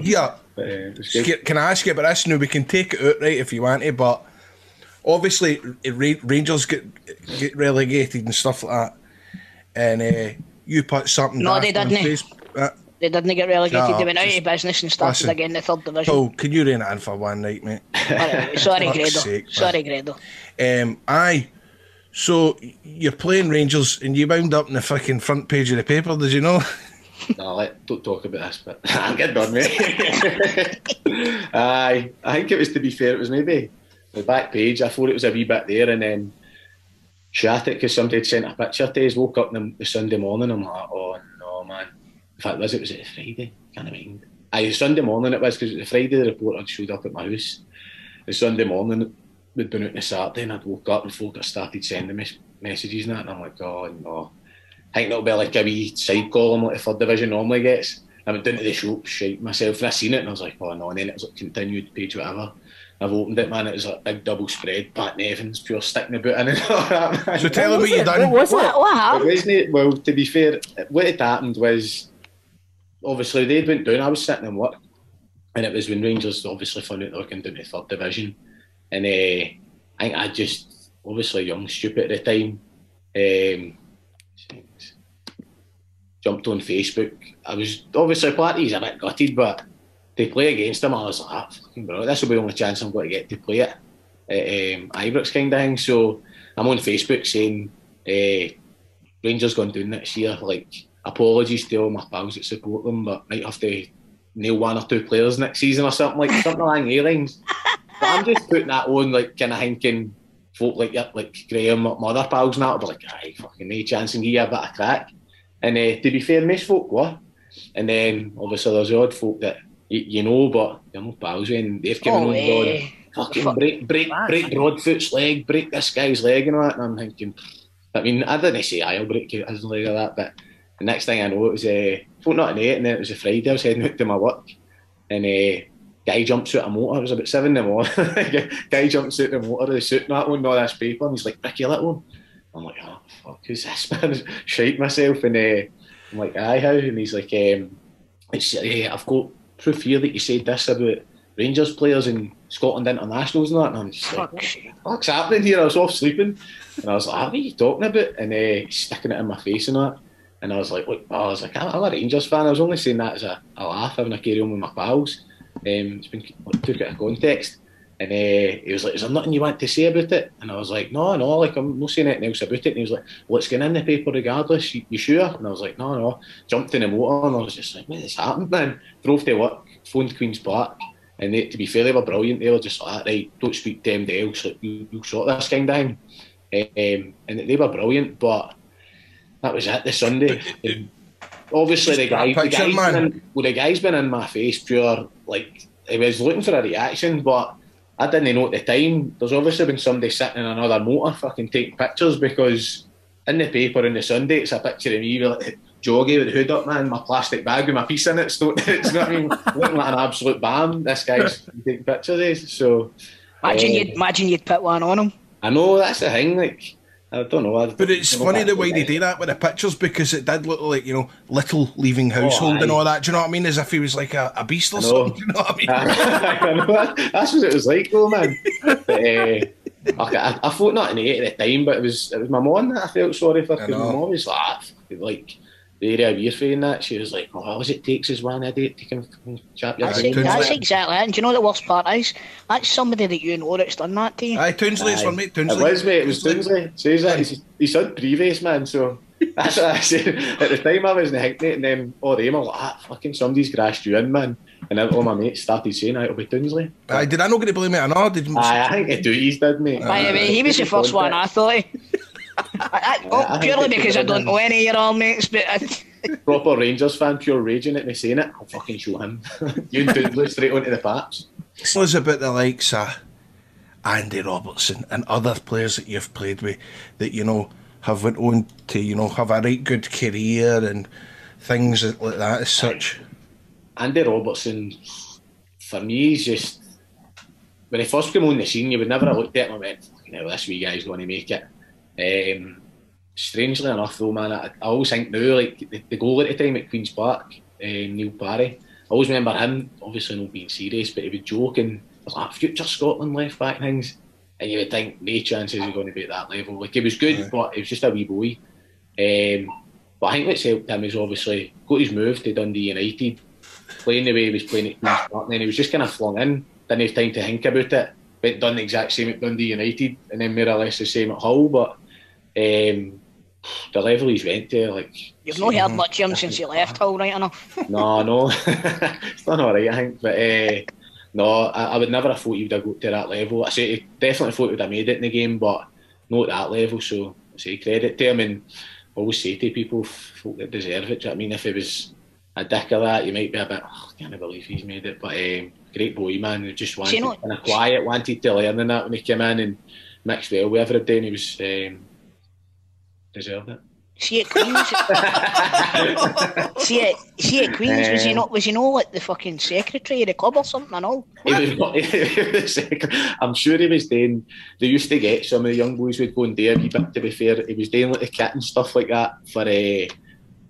Yeah. Ska- Can I ask you about this now? We can take it out right if you want to, but obviously uh, Rangers get get relegated and stuff like that, and uh, you put something. No, they daft on didn't. Facebook- uh, They didn't get relegated. Nah, they went out of business and started listen. again in the third division. Paul, can you rein it in for one night, mate? Alright, sorry, Fuck's Grado. sake, sorry, Grado. Um, aye. So you're playing Rangers and you wound up in the fucking front page of the paper, did you know? no, let, don't talk about this, but I'm getting done, mate. Aye, I think it was, to be fair, it was maybe the back page. I thought it was a wee bit there, and then shot it because somebody had sent a picture to us. Woke up the, the Sunday morning, I'm like, oh no, man. In fact, was it was it Friday? Can't mind. Aye, Sunday morning it was because the Friday the reporter showed up at my house. The Sunday morning we'd been out on a Saturday, and I'd woke up and folk had started sending me messages and that, and I'm like, oh no. I think that'll be like a wee side column like the third division normally gets. I went down to the shop, shite myself, and I seen it, and I was like, oh no, and then it was like continued page, whatever. I've opened it, man. It was a big double spread. Pat Evans, pure sticking the boot in and all that. Man. So tell him what you done. What, what happened? It wasn't it? Well, to be fair, what had happened was obviously they'd went down. I was sitting in work, and it was when Rangers obviously found out they were going down to third division, and uh, I think I just obviously young, stupid at the time. Um, jumped on Facebook. I was obviously parties a bit gutted, but to play against them, I was like, ah, fucking bro, this will be the only chance I'm going to get to play it at um, Ibrox kind of thing. So I'm on Facebook saying uh, Rangers going down next year. Like apologies to all my pals that support them, but might have to nail one or two players next season or something like something along the lines. But I'm just putting that on, like kind of thinking folk like like Graham, my other pals, and that will be like, aye, fucking no chance and give you a bit of crack. And uh, to be fair, most folk were. And then obviously there's the odd folk that you, you know, but they're not pals and they've given Oh, on eh. Fucking break, break, break Broadfoot's leg, break this guy's leg, and all that. And I'm thinking, I mean, I didn't say I'll break his leg or that, but the next thing I know, it was a uh, not an eight, and then it was a Friday. I was heading out to my work, and a guy jumps out a motor. It was about seven in the morning. guy jumps out the motor, the suit and that one, all this paper, and he's like, Ricky Little. One. I'm like, oh fuck, who's this man? Shite myself, and uh, I'm like, aye, how? And he's like, um, it's, uh, I've got proof here that you said this about Rangers players in Scotland internationals and that. And I'm just like, what the happening here? I was off sleeping, and I was like, what are you talking about? And uh, he's sticking it in my face and that. And I was like, look, I was like, I'm a Rangers fan. I was only saying that as a, a laugh, having a carry on with my pals. Um, it's been took out of context. And uh, he was like, "Is there nothing you want to say about it?" And I was like, "No, no, like I'm not saying anything else about it." And he was like, "Well, it's going in the paper regardless. You, you sure?" And I was like, "No, no." Jumped in the motor and I was just like, "What has happened, man?" Drove to work, phoned Queens Park, and they, to be fair, they were brilliant. They were just like, "Right, don't speak to MD else. You, you sort this kind of thing." Um, and they were brilliant, but that was it. The Sunday. And obviously the guy, the, guy's man. been in, well, the guy's been in my face pure like he was looking for a reaction, but I didn't know at the time. There's obviously been somebody sitting in another motor fucking taking pictures because in the paper in the Sunday it's a picture of me with like, joggy with the hood up, man, my plastic bag with my piece in it. So it's not I mean, looking like an absolute bam. This guy's taking pictures of. So Imagine eh, you'd imagine you'd put one on him. I know that's the thing. Like I don't know. I, But it's funny the way they do that with the pictures because it did look like, you know, little leaving household and all that. Do you know what I mean? As if he was like a, a beast or something. Do you know what I mean? I That's what it was like, though, man. But, uh, I, I, I thought not in it at the time, but it was it was my mum that I felt sorry for because my mum was like, "Ah, like the area we're from that. She was like, "Oh, all it takes is one idiot to come and chat your That's, brains that's exactly it. And do you know what the worst part is? That's somebody that you know that's done that to you. Aye, Toonsley, it's Aye. one. It was, mate. It was Toonsley. Says that he's, he's on previous man. So that's what I said. At the time, I was in the Hickney, and then all them I was like, ah, fucking somebody's grassed you in, man. And then all my mates started saying, "Ah, "It'll be Toonsley." Aye, did I not get to blame it or not? Did Aye, I think the duties did, mate. By the way, he was the first one I thought. I, I, oh, I purely because I don't know any of your old mates, but I, proper Rangers fan, pure raging at me saying it. I'll fucking show him. you and Toonsley straight onto the patch. This was about the likes of Andy Robertson and other players that you've played with that, you know, have went on to, you know, have a right good career and things like that as such. Andy Robertson, for me, he's just when he first came on the scene, you would never have looked at him and went, "Fucking hell, this wee guy's going to make it." Um, strangely enough, though, man, I, I always think now, like the, the goal at the time at Queens Park, um, Neil Parry. I always remember him, obviously not being serious, but he would joke and like future Scotland left back things, and you would think no chances he's going to be at that level. Like it was good, but it was just a wee boy. Um, but I think what's helped him is obviously got his move to Dundee United, playing the way he was playing at Queen's Park, and then he was just kind of flung in, didn't have time to think about it, but done the exact same at Dundee United, and then more or less the same at Hull. But um, the level he's went to, like, you've not heard much of him since he left Hull, right enough. no, no, it's done all right, I think. But uh, no, I, I would never have thought he would have got to that level. I say, definitely thought he would have made it in the game, but not at that level. So I say credit to him, and I always say to people, folk that deserve it. do you know what I mean, if it was a dick of that, you might be a bit, oh, I can't believe he's made it. But um, great boy, man, who just wanted you know- kind of quiet, wanted to learn and that when he came in and mixed well with everybody, and he was um, deserved it. See at Queens. see at see at Queens. Was he Um, not? Was he not like the fucking secretary of the club or something? I know. He was not, he was I'm sure he was doing. They used to get some of the young boys would go and do a wee bit. To be fair, he was doing like the kit and stuff like that for uh, the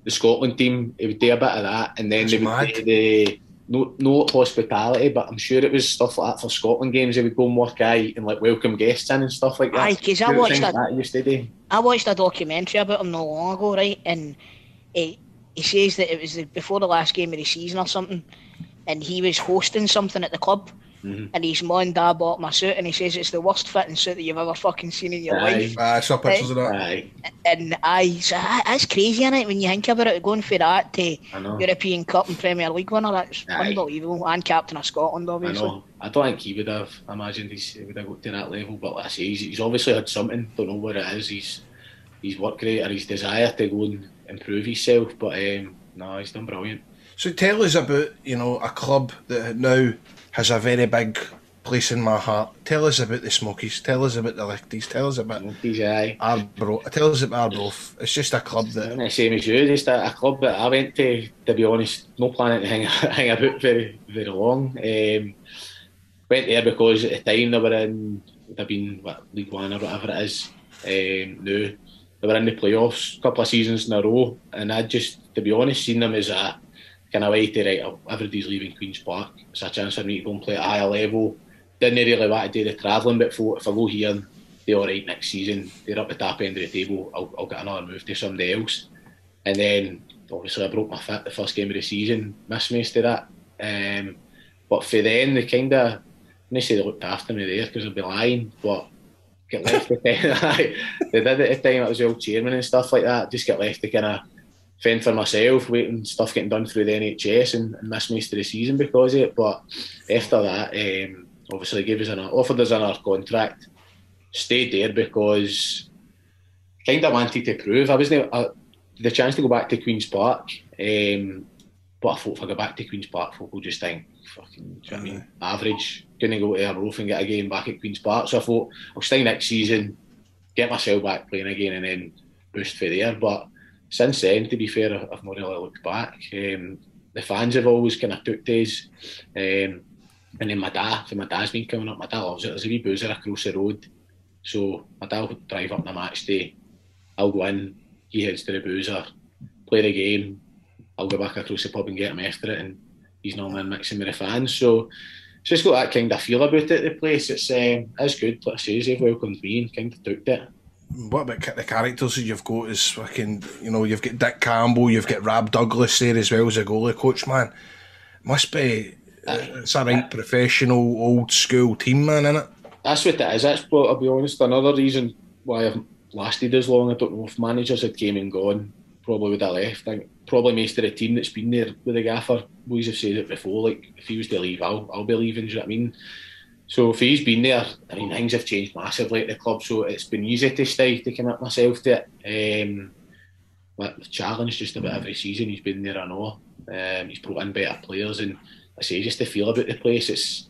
Scotland team. He would do a bit of that, and then That's they would mad. do the no no hospitality, but I'm sure it was stuff like that for Scotland games. They would go and work out and like welcome guests in and stuff like that. Aye, 'cause I watched things that- like that. he used to do. I watched a documentary about him not long ago, right? And he, he says that it was the, before the last game of the season or something, and he was hosting something at the club. Mhm. And his mum and dad bought my suit, and he says it's the worst fitting suit that you've ever fucking seen in your Aye. life. Aye, I saw pictures of that. Aye, And I, so that's crazy, is it? When you think about it, going for that to European Cup and Premier League winner, that's Aye. unbelievable. And captain of Scotland, I obviously. know. I don't think he would have imagined he's, he would have got to that level. But like I say, he's, he's obviously had something. Don't know what it is. He's his work rate or his desire to go and improve himself. But um, no, he's done brilliant. So tell us about, you know, a club that now has a very big place in my heart. Tell us about the Smokies. Tell us about the Lichties. Tell us about He's aye. Arbro. Tell us about Arbroath. It's just a club that The same as you, just a, a club that I went to. To be honest, no planning to hang, hang about very very long. Um, went there because at the time they were in, have been what, League One or whatever it is. Um, no, they were in the playoffs a couple of seasons in a row, and I just, to be honest, seen them as a kind of way to right. oh, Everybody's leaving Queens Park. It's a chance for me to go and play at a higher level. Didn't really want to do the travelling, but for, if I go here do all right next season, they're up the top end of the table. I'll, I'll get another move to somebody else. And then obviously I broke my foot the first game of the season, missed most of that. Um, but for then, they kind of, not say they looked after me there because I'd be lying, but get left at the time. they did at the time, I was the old chairman and stuff like that. Just get left to kind of fend for myself, waiting stuff getting done through the NHS and, and miss most of the season because of it. But after that, um, obviously gave us an offered us another contract. Stayed there because kind of wanted to prove I wasn't uh, the chance to go back to Queens Park. Um, but I thought if I go back to Queen's Park, folk will just think, fucking, do you know I mean? Average, gonna go to a roof and get a game back at Queen's Park. So I thought I'll stay next season, get myself back playing again, and then boost for there. But since then, to be fair, I've not really looked back. Um, the fans have always kind of took days. Um, and then my dad, for my dad's been coming up, my dad loves it. There's a wee boozer across the road. So my dad will drive up on a match day. I'll go in, he heads to the boozer, play the game. I'll go back across the pub and get him after it. And he's normally mixing with the fans. So it's just got that kind of feel about it, the place. It's, um, it's good. Like I say, they've welcomed me and kind of took it. What about the characters you've got? Is fucking, you know, you've got Dick Campbell, you've got Rab Douglas there as well as a goalie coach, man. Must be, uh, it's a right uh, professional, old school team, man, innit? That's what it is. That's what I'll be honest. Another reason why I've lasted as long. I don't know if managers had came and gone, probably would have left. I think probably most of the team that's been there with the gaffer, boys have said it before. Like if he was to leave, I'll I'll be leaving. Do you know what I mean? So if he's been there, I mean things have changed massively at the club. So it's been easy to stay to commit myself to it. Um, but the challenge just about every season he's been there. I know um, he's brought in better players, and I say just the feel about the place. It's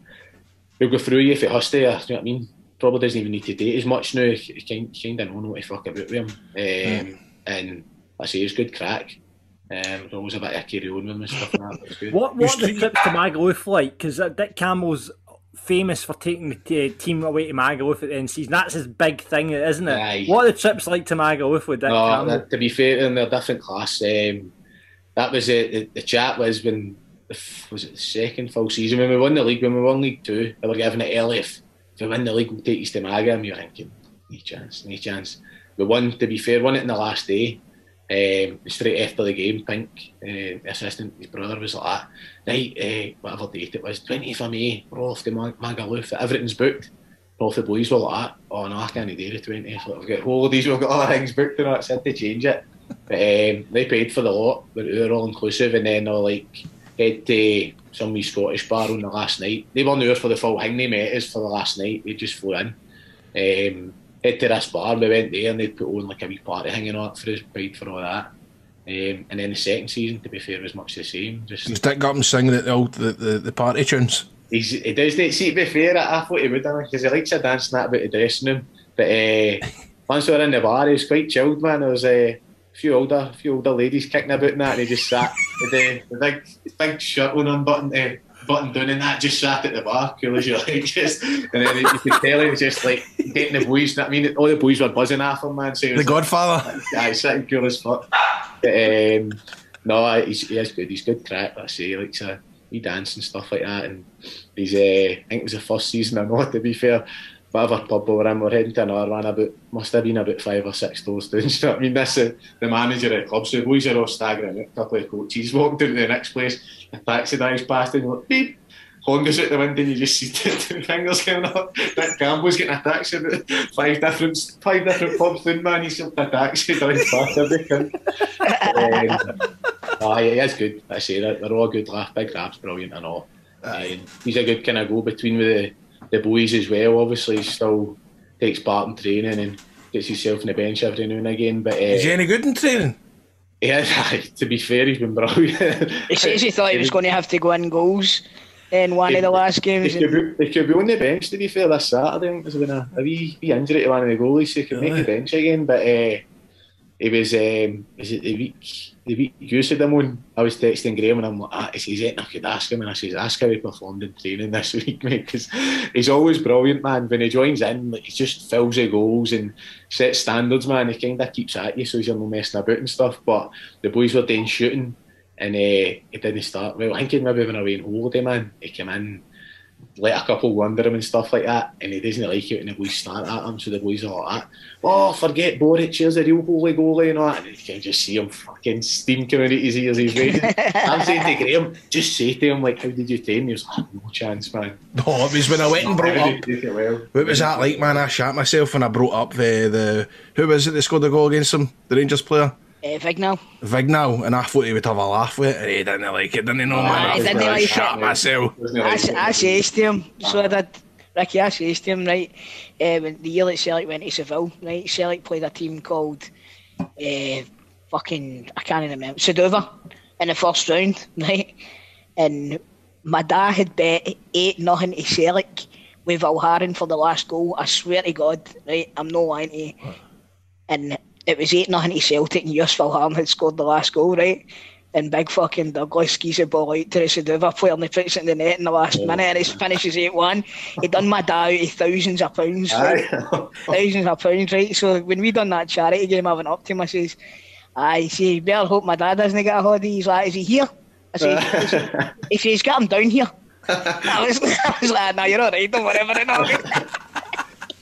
he'll go through you if it has to. You know what I mean? Probably doesn't even need to date as much now. He kind, kind of know what to fuck about with him. Um, And I say it's good crack. Um, there's always a bit of carry on with him and stuff like that. good. What what are the trips to Magaluf like? Because Dick Campbell's famous for taking the t- team away to Magaluf at the end of the season. That's his big thing, isn't it? Aye. What are the trips like to Magaluf with Dick No, Campbell? that- to be fair, in a different class. Um, that was it. The, the chat was when was it the second full season when we won the league. When we won League Two, they were giving it early. If, if we win the league, we'll take you to Maga. And you're thinking, no chance, no chance. We won. To be fair, won it in the last day. Um, straight after the game, Pink, uh, the assistant, his brother was like, that. right, uh, whatever date it was, 20th of May, we're off to Mag- Magaluf, everything's booked. Both the boys were like, that. oh no, I can't do the 20th, like, we've got holidays, we've got other things booked, and that, so I change it. But um, they paid for the lot, but they were all inclusive, and then they'll like head to some wee Scottish bar on the last night. They weren't there for the full thing, they met us for the last night, they just flew in. Um, head to this bar, we went there and they'd put on like a wee party hanging out for us, paid for all that. Um, and then the second season, to be fair, was much the same. Just Does Dick and singing at the, old, the, the, the party tunes? He's, he does not see to be fair. I, I thought he would because he likes a dancing that about the dressing room. But uh, once we were in the bar, he was quite chilled, man. There was uh, a few older, few older ladies kicking about and that, and he just sat with the, the big, big shirt on unbuttoned, uh, button down, and that just sat at the bar, cool as you like, just. And then you could tell he was just like getting the boys. I mean, all the boys were buzzing after him, man. So The like- Godfather. yeah, he's sitting cool as fuck. But, um, no, he's, he is good. He's good crack. Like I say, he likes a he dance and stuff like that. And he's, uh, I think it was the first season or not. To be fair, whatever pub we were in, we we're heading to another one. About must have been about five or six doors down. Do you know what I mean? This is the manager of the club. So the boys are all staggering. A couple of coaches walked into the next place. A taxi drives past and you're like beep. Horn goes out the window and you just see two fingers coming up. That Campbell's getting a taxi about five different five different pubs down, man. He's got a taxi drives past everything. um, aye, he is good. I say that they're all good laugh. Big Rab's brilliant and all. And he's a good kind of go between with the, the boys as well. Obviously, he still takes part in training and gets himself on the bench every now and again. But uh, Is he any good in training? Yeah, to be fair, he's been brilliant. He says he thought he was going to have to go in goals in one of the last games. He could, be, he could be on the bench to be fair this Saturday. I think there's been a, a wee, wee injury to one of the goalies, so he could make the bench again. But uh, he was, um, is it the week, the week you said him on? I was texting Graham and I'm like, ah, he says, "Yeah, I could ask him. And I says, ask how he performed in training this week, mate, because he's always brilliant, man. When he joins in, like, he just fills the goals and sets standards, man. He kind of keeps at you, so he's not messing about and stuff. But the boys were doing shooting. And uh, he didn't start well. I think maybe been away on holiday, man. He came in, let a couple wonder him and stuff like that, and he doesn't like it when the boys start at him. So the boys are like that. Oh, forget Boric, here's a real holy goalie and all that. And you can just see him fucking steam coming out of his ears. He's ready. I'm saying to Graham, just say to him, like, how did you train? He was like, ah, no chance, man. No, it was when I went and brought up. did you take it well? What was that like, man? I shot myself when I brought up the, the who was it that scored the goal against him? The Rangers player? Uh, Vignal. Vignal, and I thought he would have a laugh with it, he didn't like it, didn't he? No, man. I didn't fucking like shat it. myself. I, s- I says to him, so I did. Ricky, I says to him, right, uh, when the year that Celtic went to Seville, right, Celtic played a team called, uh, fucking, I can't even remember, Sedova. in the first round, right? And my dad had bet eight nothing to Celtic with Valharin for the last goal. I swear to God, right? I'm no lying to you. And it was eight nothing to Celtic, and Joos Valgaeren had scored the last goal, right? And big fucking Douglas skis the ball out to the Suduva player and he puts it in the net in the last minute and it finishes 8 1. He done my dad out of thousands of pounds. Right? thousands of pounds, right? So when we done that charity game, I went up to him, I says, I see, better hope my dad doesn't get a holiday. He's like, is he here? I said, he says, he's got him down here. I was, I was like, no, you're alright, don't worry about it.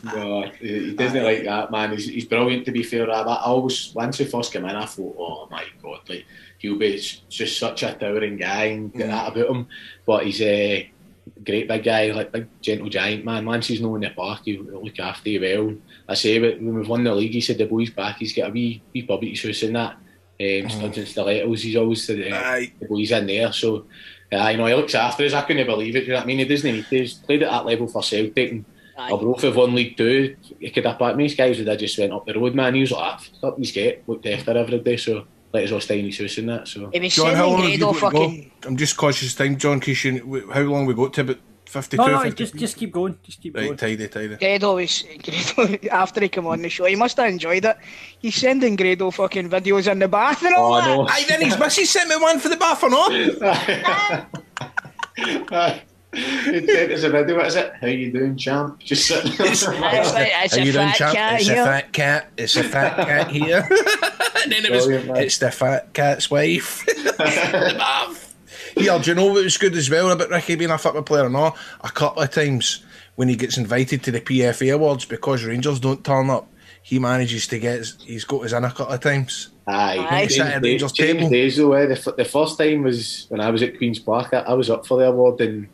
No. He doesn't like that, man. He's, he's brilliant, to be fair. I, I always, once he first came in, I thought, oh my god, like he'll be just such a towering guy and get that about him. But he's a great big guy, like big gentle giant man. Once he's known in the park, he'll look after you well. I say, but when we've won the league, he said the boys back. He's got a wee wee pub at his house and that. Um, studs and stilettos. He's always uh, the boys in there. So, uh, you know, he looks after us. I couldn't believe it. You know what I mean? He doesn't need to. He's played at that level for Celtic. And Arbroath have won League Two. He could have backed me. These guys would have just went up the road, man. He was like, "Ah, up his gate, looked after every day. So, let us all stay in his house and that. So, John, how long have you Grado got to go? I'm just cautious of time, John, because you, how long we got to about 52, No, no, 50? just just keep going. Just keep Right, going. tidy, tidy. Grado was Grado after he came on the show. He must have enjoyed it. He's sending Grado fucking videos in the bath and all that. Aye, then his missus sent me one for the bath or not? he sent us a video. What is it? How you doing, champ? Just sitting. It's like, it's How a you doing, fat champ? cat It's here. a fat cat. It's a fat cat here. and then it was, Brilliant, it's the fat cat's wife. The bath. Yeah, do you know what was good as well about Ricky being a football player or not? A couple of times when he gets invited to the PFA Awards because Rangers don't turn up, he manages to get, his, he's got his in a couple of times. Aye, He's sat at Rangers James table. days though. Eh? The, the first time was when I was at Queens Park. I, I was up for the award and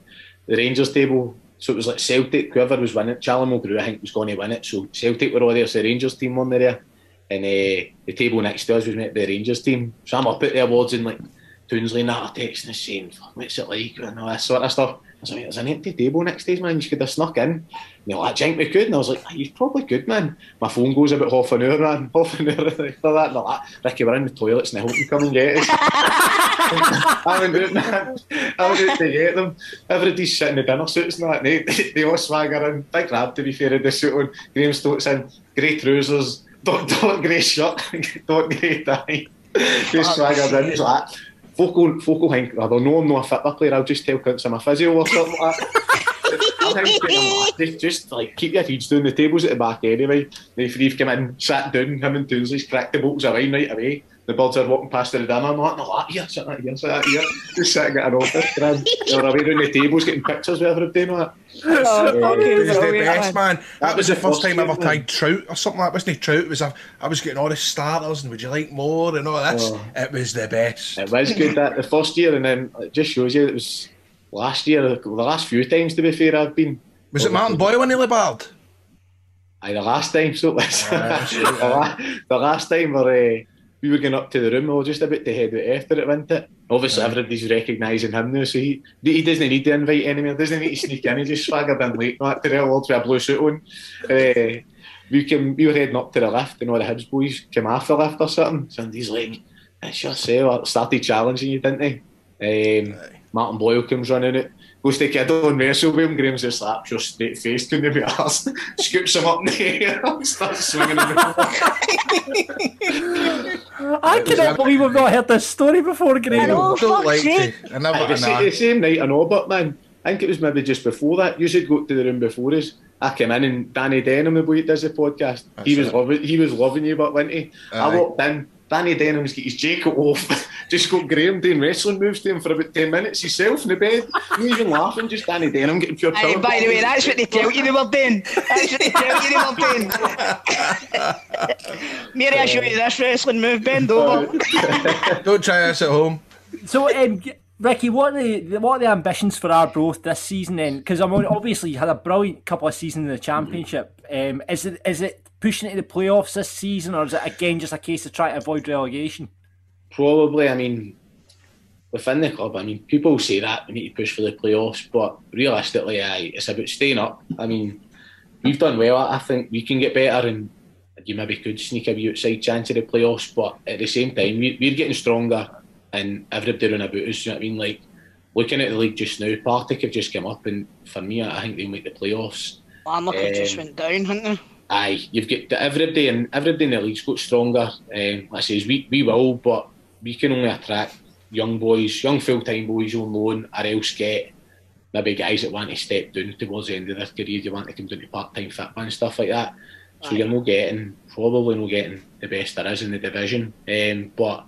the Rangers table. So it was like Celtic, whoever was winning, Charlie Mulgrew, I think, was going to win it. So Celtic were all there, so the Rangers team won there. And uh, the table next to us was met the Rangers team. So I'm up at the awards and like Toonsley and that are texting us saying, "Fuck, what's it like? And all this sort of stuff. I was like, there's an empty table next to us, man. You could have snuck in. They're like, Jink, we could. And I was like, you probably could, man. My phone goes about half an hour, man. Half an hour after that. And they're like, Ricky, we're in the toilets and I hope you come and get us. I went out, man. I out to get them. Everybody's sitting in the dinner suits and that. and They, they all swagger in. Big grab, to be fair, in the suit on. Graham Stokes in. Grey trousers. Dot, dot grey shirt. dot grey tie. Just swaggered in. He's like, focal, focal think, I don't know I'm not a football player, I'll just tell cunts I'm a physio or something like that. I think um, just, just like keep your heads down. The tables at the back anyway. The three come in, sat down. Him and Toonsley's cracked the bottles of wine right away. The birds are walking past the dinner. I'm like, no, that here, sit that here, sit that here. Just sitting at an office. Grand. They were away around the tables getting pictures with everybody and all that. Oh, It fucking was the best, man. That was the first time I ever year, tied trout or something like that. Wasn't it trout? It was a, I was getting all the starters and would you like more and all this. Oh. It was the best. It was good that the first year, and then it just shows you it was last year. The last few times, to be fair, I've been. Was it Martin Boyle in Bard? Aye, the last time. So it was. Ah, the, la- the last time where uh, we were going up to the room, we were just about to head out after it, went it. Obviously, everybody's recognising him now, so he he doesn't need to invite anyone. Doesn't need to sneak in. He just swaggered in late night to the awards with a blue suit on. Uh, we came, we were heading up to the lift, and all the Hibs boys came off the lift or something. So he's like, "It's your sale." Started challenging you, didn't he? Um, Martin Boyle comes running it. Goes to kid on wrestle with him. Graham's just slaps your straight face, couldn't be arsed. Scoops him up in the air, starts swinging him. I cannot believe we've not heard this story before, Graham. don't like to. I never the, sa- the same night, I know, but man, I think it was maybe just before that. You should go to the room before us. I came in and Danny Denham, the boy that does the podcast, he was loving, he was loving you, but wasn't he? I walked in. Danny Denham's got his jacket off, just got Graham doing wrestling moves to him for about 10 minutes himself in the bed. Not even laughing, just Danny Denham getting pure Aye, power by the way, that's what they tell you they were doing. That's what they tell you they were doing. Mary, I show you this wrestling move. Bend over. Don't try this at home. So, um, Ricky, what are the what are the ambitions for Arbroath this season? Then, because I mean, obviously you had a brilliant couple of seasons in the Championship. Um, is it is it pushing it to the playoffs this season, or is it again just a case of trying to avoid relegation? Probably, I mean, within the club, I mean, people say that we need to push for the playoffs, but realistically, aye, it's about staying up. I mean, we've done well. I think we can get better, and you maybe could sneak a wee outside chance of the playoffs, but at the same time, we, we're getting stronger and everybody run about us. You know what I mean? Like looking at the league just now, Partick have just come up, and for me, I think they'll make the playoffs. Arnold just Um, just went down, hadn't they? Aye, you've got everybody and everybody in the league's got stronger. Um, like I says we we will, but we can only attract young boys, young full time boys on loan, or else get maybe guys that want to step down towards the end of their career. You want to come down to part time fit and stuff like that. So you're not getting probably not getting the best there is in the division. Um, but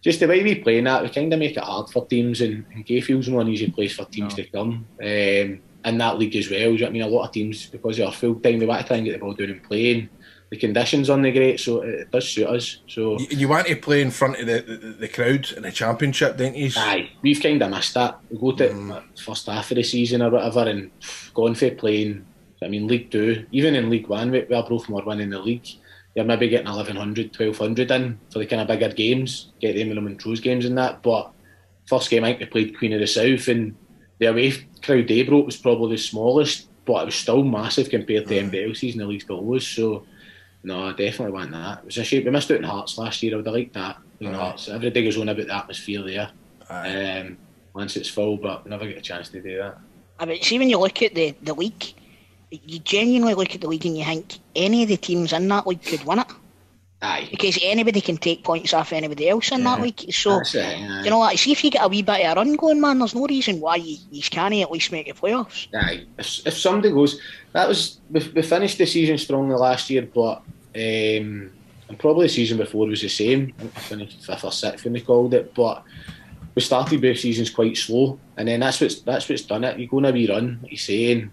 just the way we play that, we kind of make it hard for teams, and, and Gayfield's not an easy place for teams to come. Um, in that league as well, you know I mean? A lot of teams, because they are full time, they want to try and get the ball down and playing. The conditions on the great, so it, does suit us. So You, you want to play in front of the, the, the crowd in the championship, don't you? Aye, we've kind of missed that. We go to the first half of the season or whatever and gone for playing, I mean, League Two, even in League One, we, we are both more winning the league. You're maybe getting 1100, 1200 in for the kind of bigger games, get them in the Montrose games and that. But first game, I think we played Queen of the South and the away crowd they broke was probably the smallest, but it was still massive compared to MBL season, the leagues below us. So, no, I definitely want that. It was a shame. We missed out in Hearts last year. I would have liked that. You know, Hearts. Everybody goes on about the atmosphere there. Um, once it's full, but never get a chance to do that. I mean, see when you look at the, the league, you genuinely look at the league and you think any of the teams in that league could win it. Aye. Because anybody can take points off anybody else in that league. So, it, you know what? See if you get a wee bit of a run going, man. There's no reason why you, you can't at least make the playoffs. Aye, if, if somebody goes, that was we, we finished the season strongly last year, but um, and probably the season before was the same. I finished fifth or sixth when they called it, but we started both seasons quite slow, and then that's what's that's what's done it. You go on a wee run, like you're saying,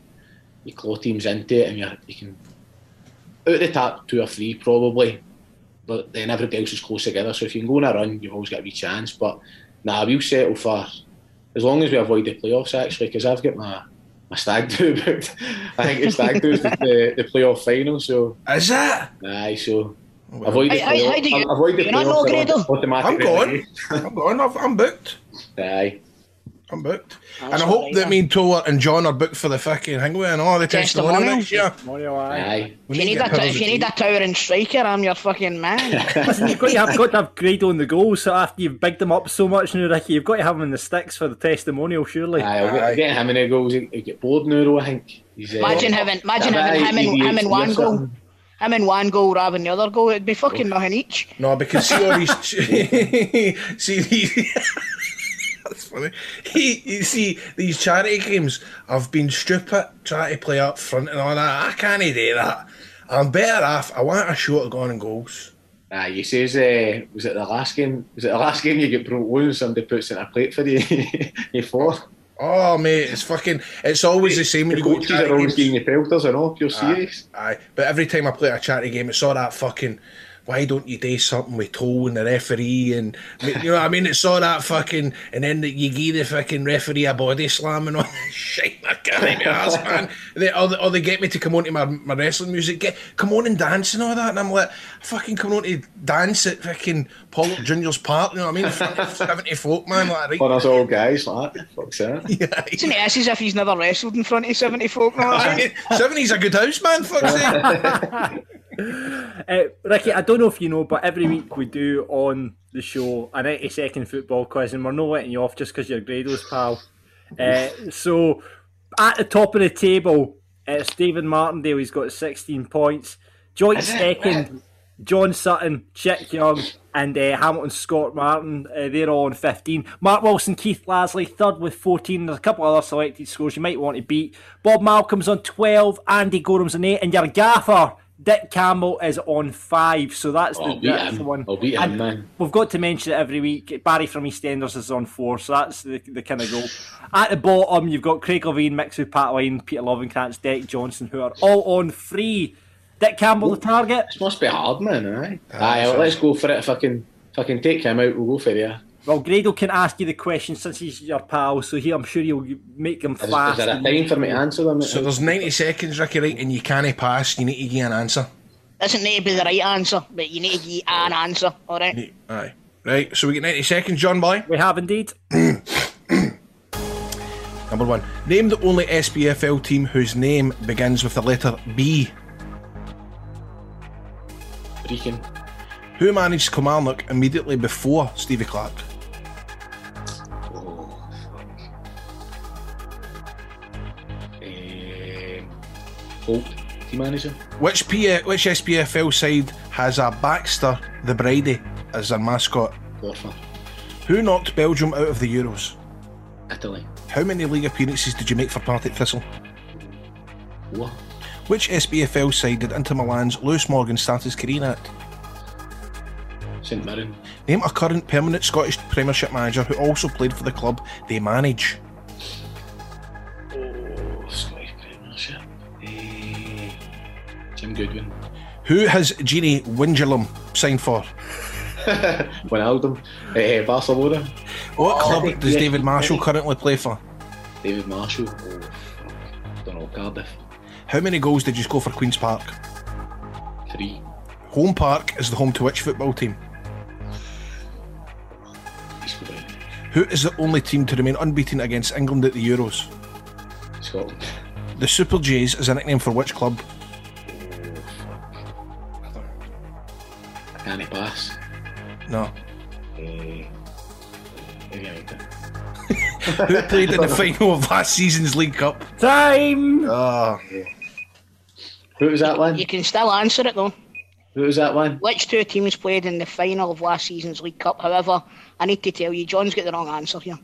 you claw teams into it, and you you can out the top two or three probably, then everybody else is close together. So if you can go on a run, you've always got a wee chance. But nah, we'll settle for as long as we avoid the playoffs actually, because I've got my my stag do booked. I think it's stag do is the, the, the playoff final. So is that? Aye, so avoid the How- how- playoff. how do you- avoid the do you not playoffs. know, they're Grado? automatic I'm going. I'm going. I've, I'm booked. Aye. I'm booked. That's and I hope right, that then. me and Tola and John are booked for the fucking Hingway and all the testimonial Testimonial. next year. Aye. If you, need a, t- if you need a towering striker, I'm your fucking man. Listen, you've got to have, got to have Grado on the goal. So after you've bigged them up so much now, Ricky, you've got to have him in the sticks for the testimonial, surely. Aye, I'll get, get him in the goals. He'll get bored now, though, I think. He's, uh, Imagine having, imagine Aye, having him and him ADHD in one goal, something. him in one goal rather than the other goal. It'd be fucking nothing each. No, because see all these. see these. That's funny. He, you see these charity games. I've been stupid trying to play up front and all that. I can't do that. I'm better off. I want a shot of going and goals. Aye, he says, uh, was it the last game? Was it the last game you get broke? And somebody puts in a plate for you. you fall. Oh mate, it's fucking. It's always the same when The you go to charity are always games. giving you pelters and all. Aye, serious. Aye, but every time I play a charity game, it's all that fucking. Why don't you do something with toe and the referee and you know what I mean? It's all that fucking and then you give the fucking referee a body slam and all that shit. I can't be arsed, man. They, or, they, or they get me to come on to my, my wrestling music. Get come on and dance and all that, and I'm like, fucking come on to dance at fucking Paul Junior's park. You know what I mean? Fucking Seventy folk man, like right. For us all guys, like that. Fuck's that. Isn't it as if he's never wrestled in front of 70 folk? No, is? Seventy's a good house, man. Fuck's sake. Uh, Ricky, I don't know if you know, but every week we do on the show a 90 second football quiz, and we're not letting you off just because you're Grado's pal. Uh, so, at the top of the table, it's David Martindale. He's got 16 points. Joint second, John Sutton, Chick Young, and uh, Hamilton Scott Martin. Uh, they're all on 15. Mark Wilson, Keith Lasley, third with 14. There's a couple other selected scores you might want to beat. Bob Malcolm's on 12. Andy Goram's on 8. And your gaffer, Dick Campbell, is on 5. So that's the, I'll beat that's him. one. I'll beat him, man. We've got to mention it every week. Barry from EastEnders is on 4. So that's the, the kind of goal. At the bottom, you've got Craig Levein, mixed with Pat Line, Peter Lovenkrands, Dick Johnson, who are all on 3. Dick Campbell, the target. This must be hard, man. Aye. Aye, well, let's go for it. If I can, if I can take him out, we'll go for it. Well, Grado can ask you the question since he's your pal, so he, I'm sure he'll make them Is, is there a time for me to answer them? So there's 90 seconds, Ricky, right? And you can't pass. You need to give an answer. Doesn't need to be the right answer, but you need to give an answer, alright? Aye. Right, so we get 90 seconds, John Boy. We have indeed. Number one. Name the only SPFL team whose name begins with the letter B. Brechin. Who managed Kilmarnock immediately before Stevie Clarke? Holt, team manager. Which P- which SPFL side has a Baxter the Brady as their mascot? Warfare. Who knocked Belgium out of the Euros? Italy. How many league appearances did you make for Partick Thistle? What? Which SPFL side did Inter Miami's Lewis Morgan start his career at? St Mirren. Name a current permanent Scottish Premiership manager who also played for the club they manage. Jim Goodwin. Who has Gini Wijnaldum signed for? Wijnaldum. Eh, Barcelona. What Oh, club does yeah. David Marshall currently play for? David Marshall. Oh, fuck. Don't know, Cardiff. How many goals did you score for Queen's Park? Three. Holm Park is the home to which football team? Who is the only team to remain unbeaten against England at the Euros? Scotland. The Super Jays is a nickname for which club? I can't pass. No. Eh, maybe I did. Who played in the final of last season's League Cup? Time! Ah. Who was that one? You can still answer it though. Who was that one? Which two teams played in the final of last season's League Cup? However, I need to tell you, John's got the wrong answer here.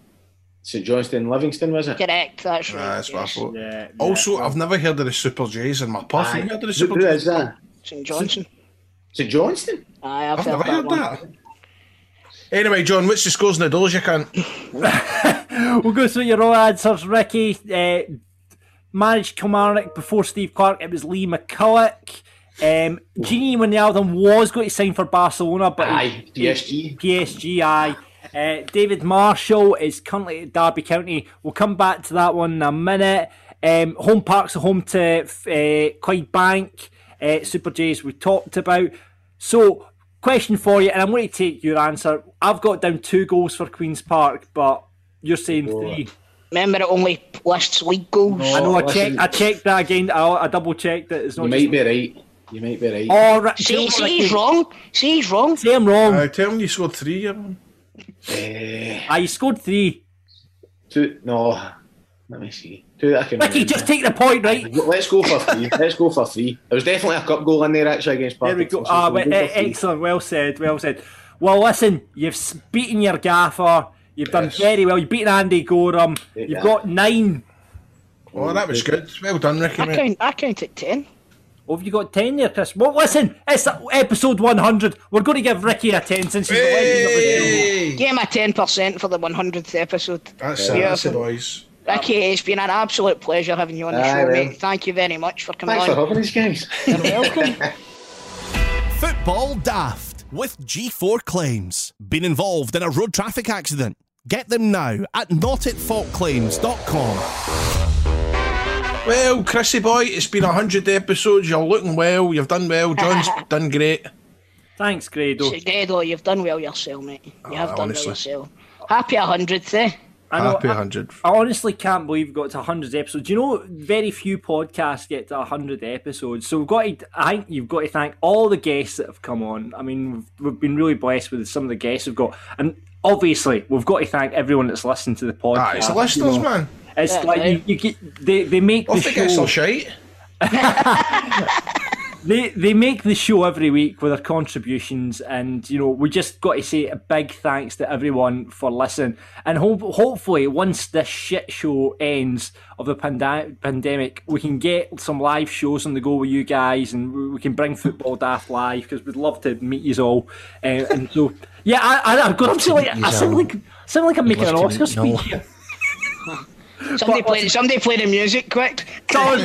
St Johnstone Livingston, was it? Correct, that's right. Ah, that's what I thought. Yeah, Also, I've never heard of the Super Jays in my puff. Have heard of the Who, Super who Jays? that? St Johnson. St Johnstone? Aye, I've, I've never heard one. that. Anyway, John, what's the scores in the doors you can? We'll go through your all answers, Ricky. Uh, managed Kilmarnock before Steve Clarke. It was Lee McCulloch. Um, Gini Wijnaldum was going to sign for Barcelona, but Aye, PSG. PSG, aye. Uh, David Marshall is currently at Derby County. We'll come back to that one in a minute. Um, Holm Park's a home to uh, Clydebank. Uh, Super J's we talked about. So, question for you, and I'm going to take your answer. I've got down two goals for Queen's Park, but you're saying three. Remember, it only lists league goals. I know. I listen. checked. I checked that again. I, I double checked it. It's not. You just- might be right. You might be right. Oh, right. See, see, he's wrong. See, he's wrong. Say I'm wrong. Uh, tell me you scored three, yeah, man. Eh, I scored three. two, no, let me see. Two that I can Ricky, remember. just take the point, right? Let's go for three. Let's go for three. There was definitely a cup goal in there actually against There we Partick. go. so Ah, we'll well, go eh, for three. excellent. Well said. Well said. Well, listen, you've beaten your gaffer. You've done Yes. very well. You've beaten Andy Goram. Yeah. You've got nine. Oh, that was good. Well done, Ricky, I mate. count, I counted ten. Oh, have you got ten there, Chris? Well, listen, it's episode 100. We're going to give Ricky a 10 since he's the legend of the show. Hey! Give him a ten percent for the one hundredth episode. That's it, that's it, boys. Ricky, it's been an absolute pleasure having you on the Aye, show, well. mate. Thank you very much for coming Thanks for on. having us, guys. You're welcome. Football Daft with G4 Claims. Been involved in a road traffic accident? Get them now at notatfaultclaims.com. Well, Chrissy boy, it's been a hundred episodes. You're looking well. You've done well. John's done great. Thanks, Grado. Grado, you've done well yourself, mate. You have done honestly. well yourself. Happy a hundredth, eh? I know, Happy 100. I honestly can't believe we've got to 100 episodes. You know, very few podcasts get to 100 episodes. So we've got to, I think you've got to thank all the guests that have come on. I mean, we've, we've been really blessed with some of the guests we've got. And obviously, we've got to thank everyone that's listened to the podcast. Ah, it's the you know. man. It's Yeah, like you, you get, they, they make Off the they get show. some shite. they they make the show every week with their contributions, and you know we just got to say a big thanks to everyone for listening. And ho- hopefully, once this shit show ends of the panda- pandemic, we can get some live shows on the go with you guys, and we- can bring Football Daft live because we'd love to meet you all. Uh, and so, yeah, I, I, I've got to like I sound like sound like I'm making an Oscar meet you all. speech here. Somebody play, somebody play the music quick. Someone,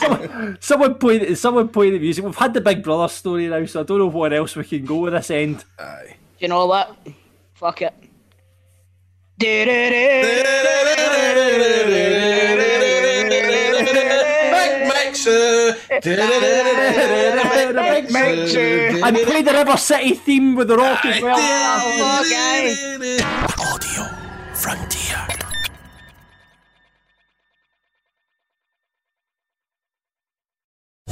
someone, someone play the- someone play the music. We've had the Big Brother story now, so I don't know what else we can go with this end. Aye. You know what? Fuck it. Big Mixer. Big Mixer. And play the River City theme with the rock as well. Oh. Audio Frontier.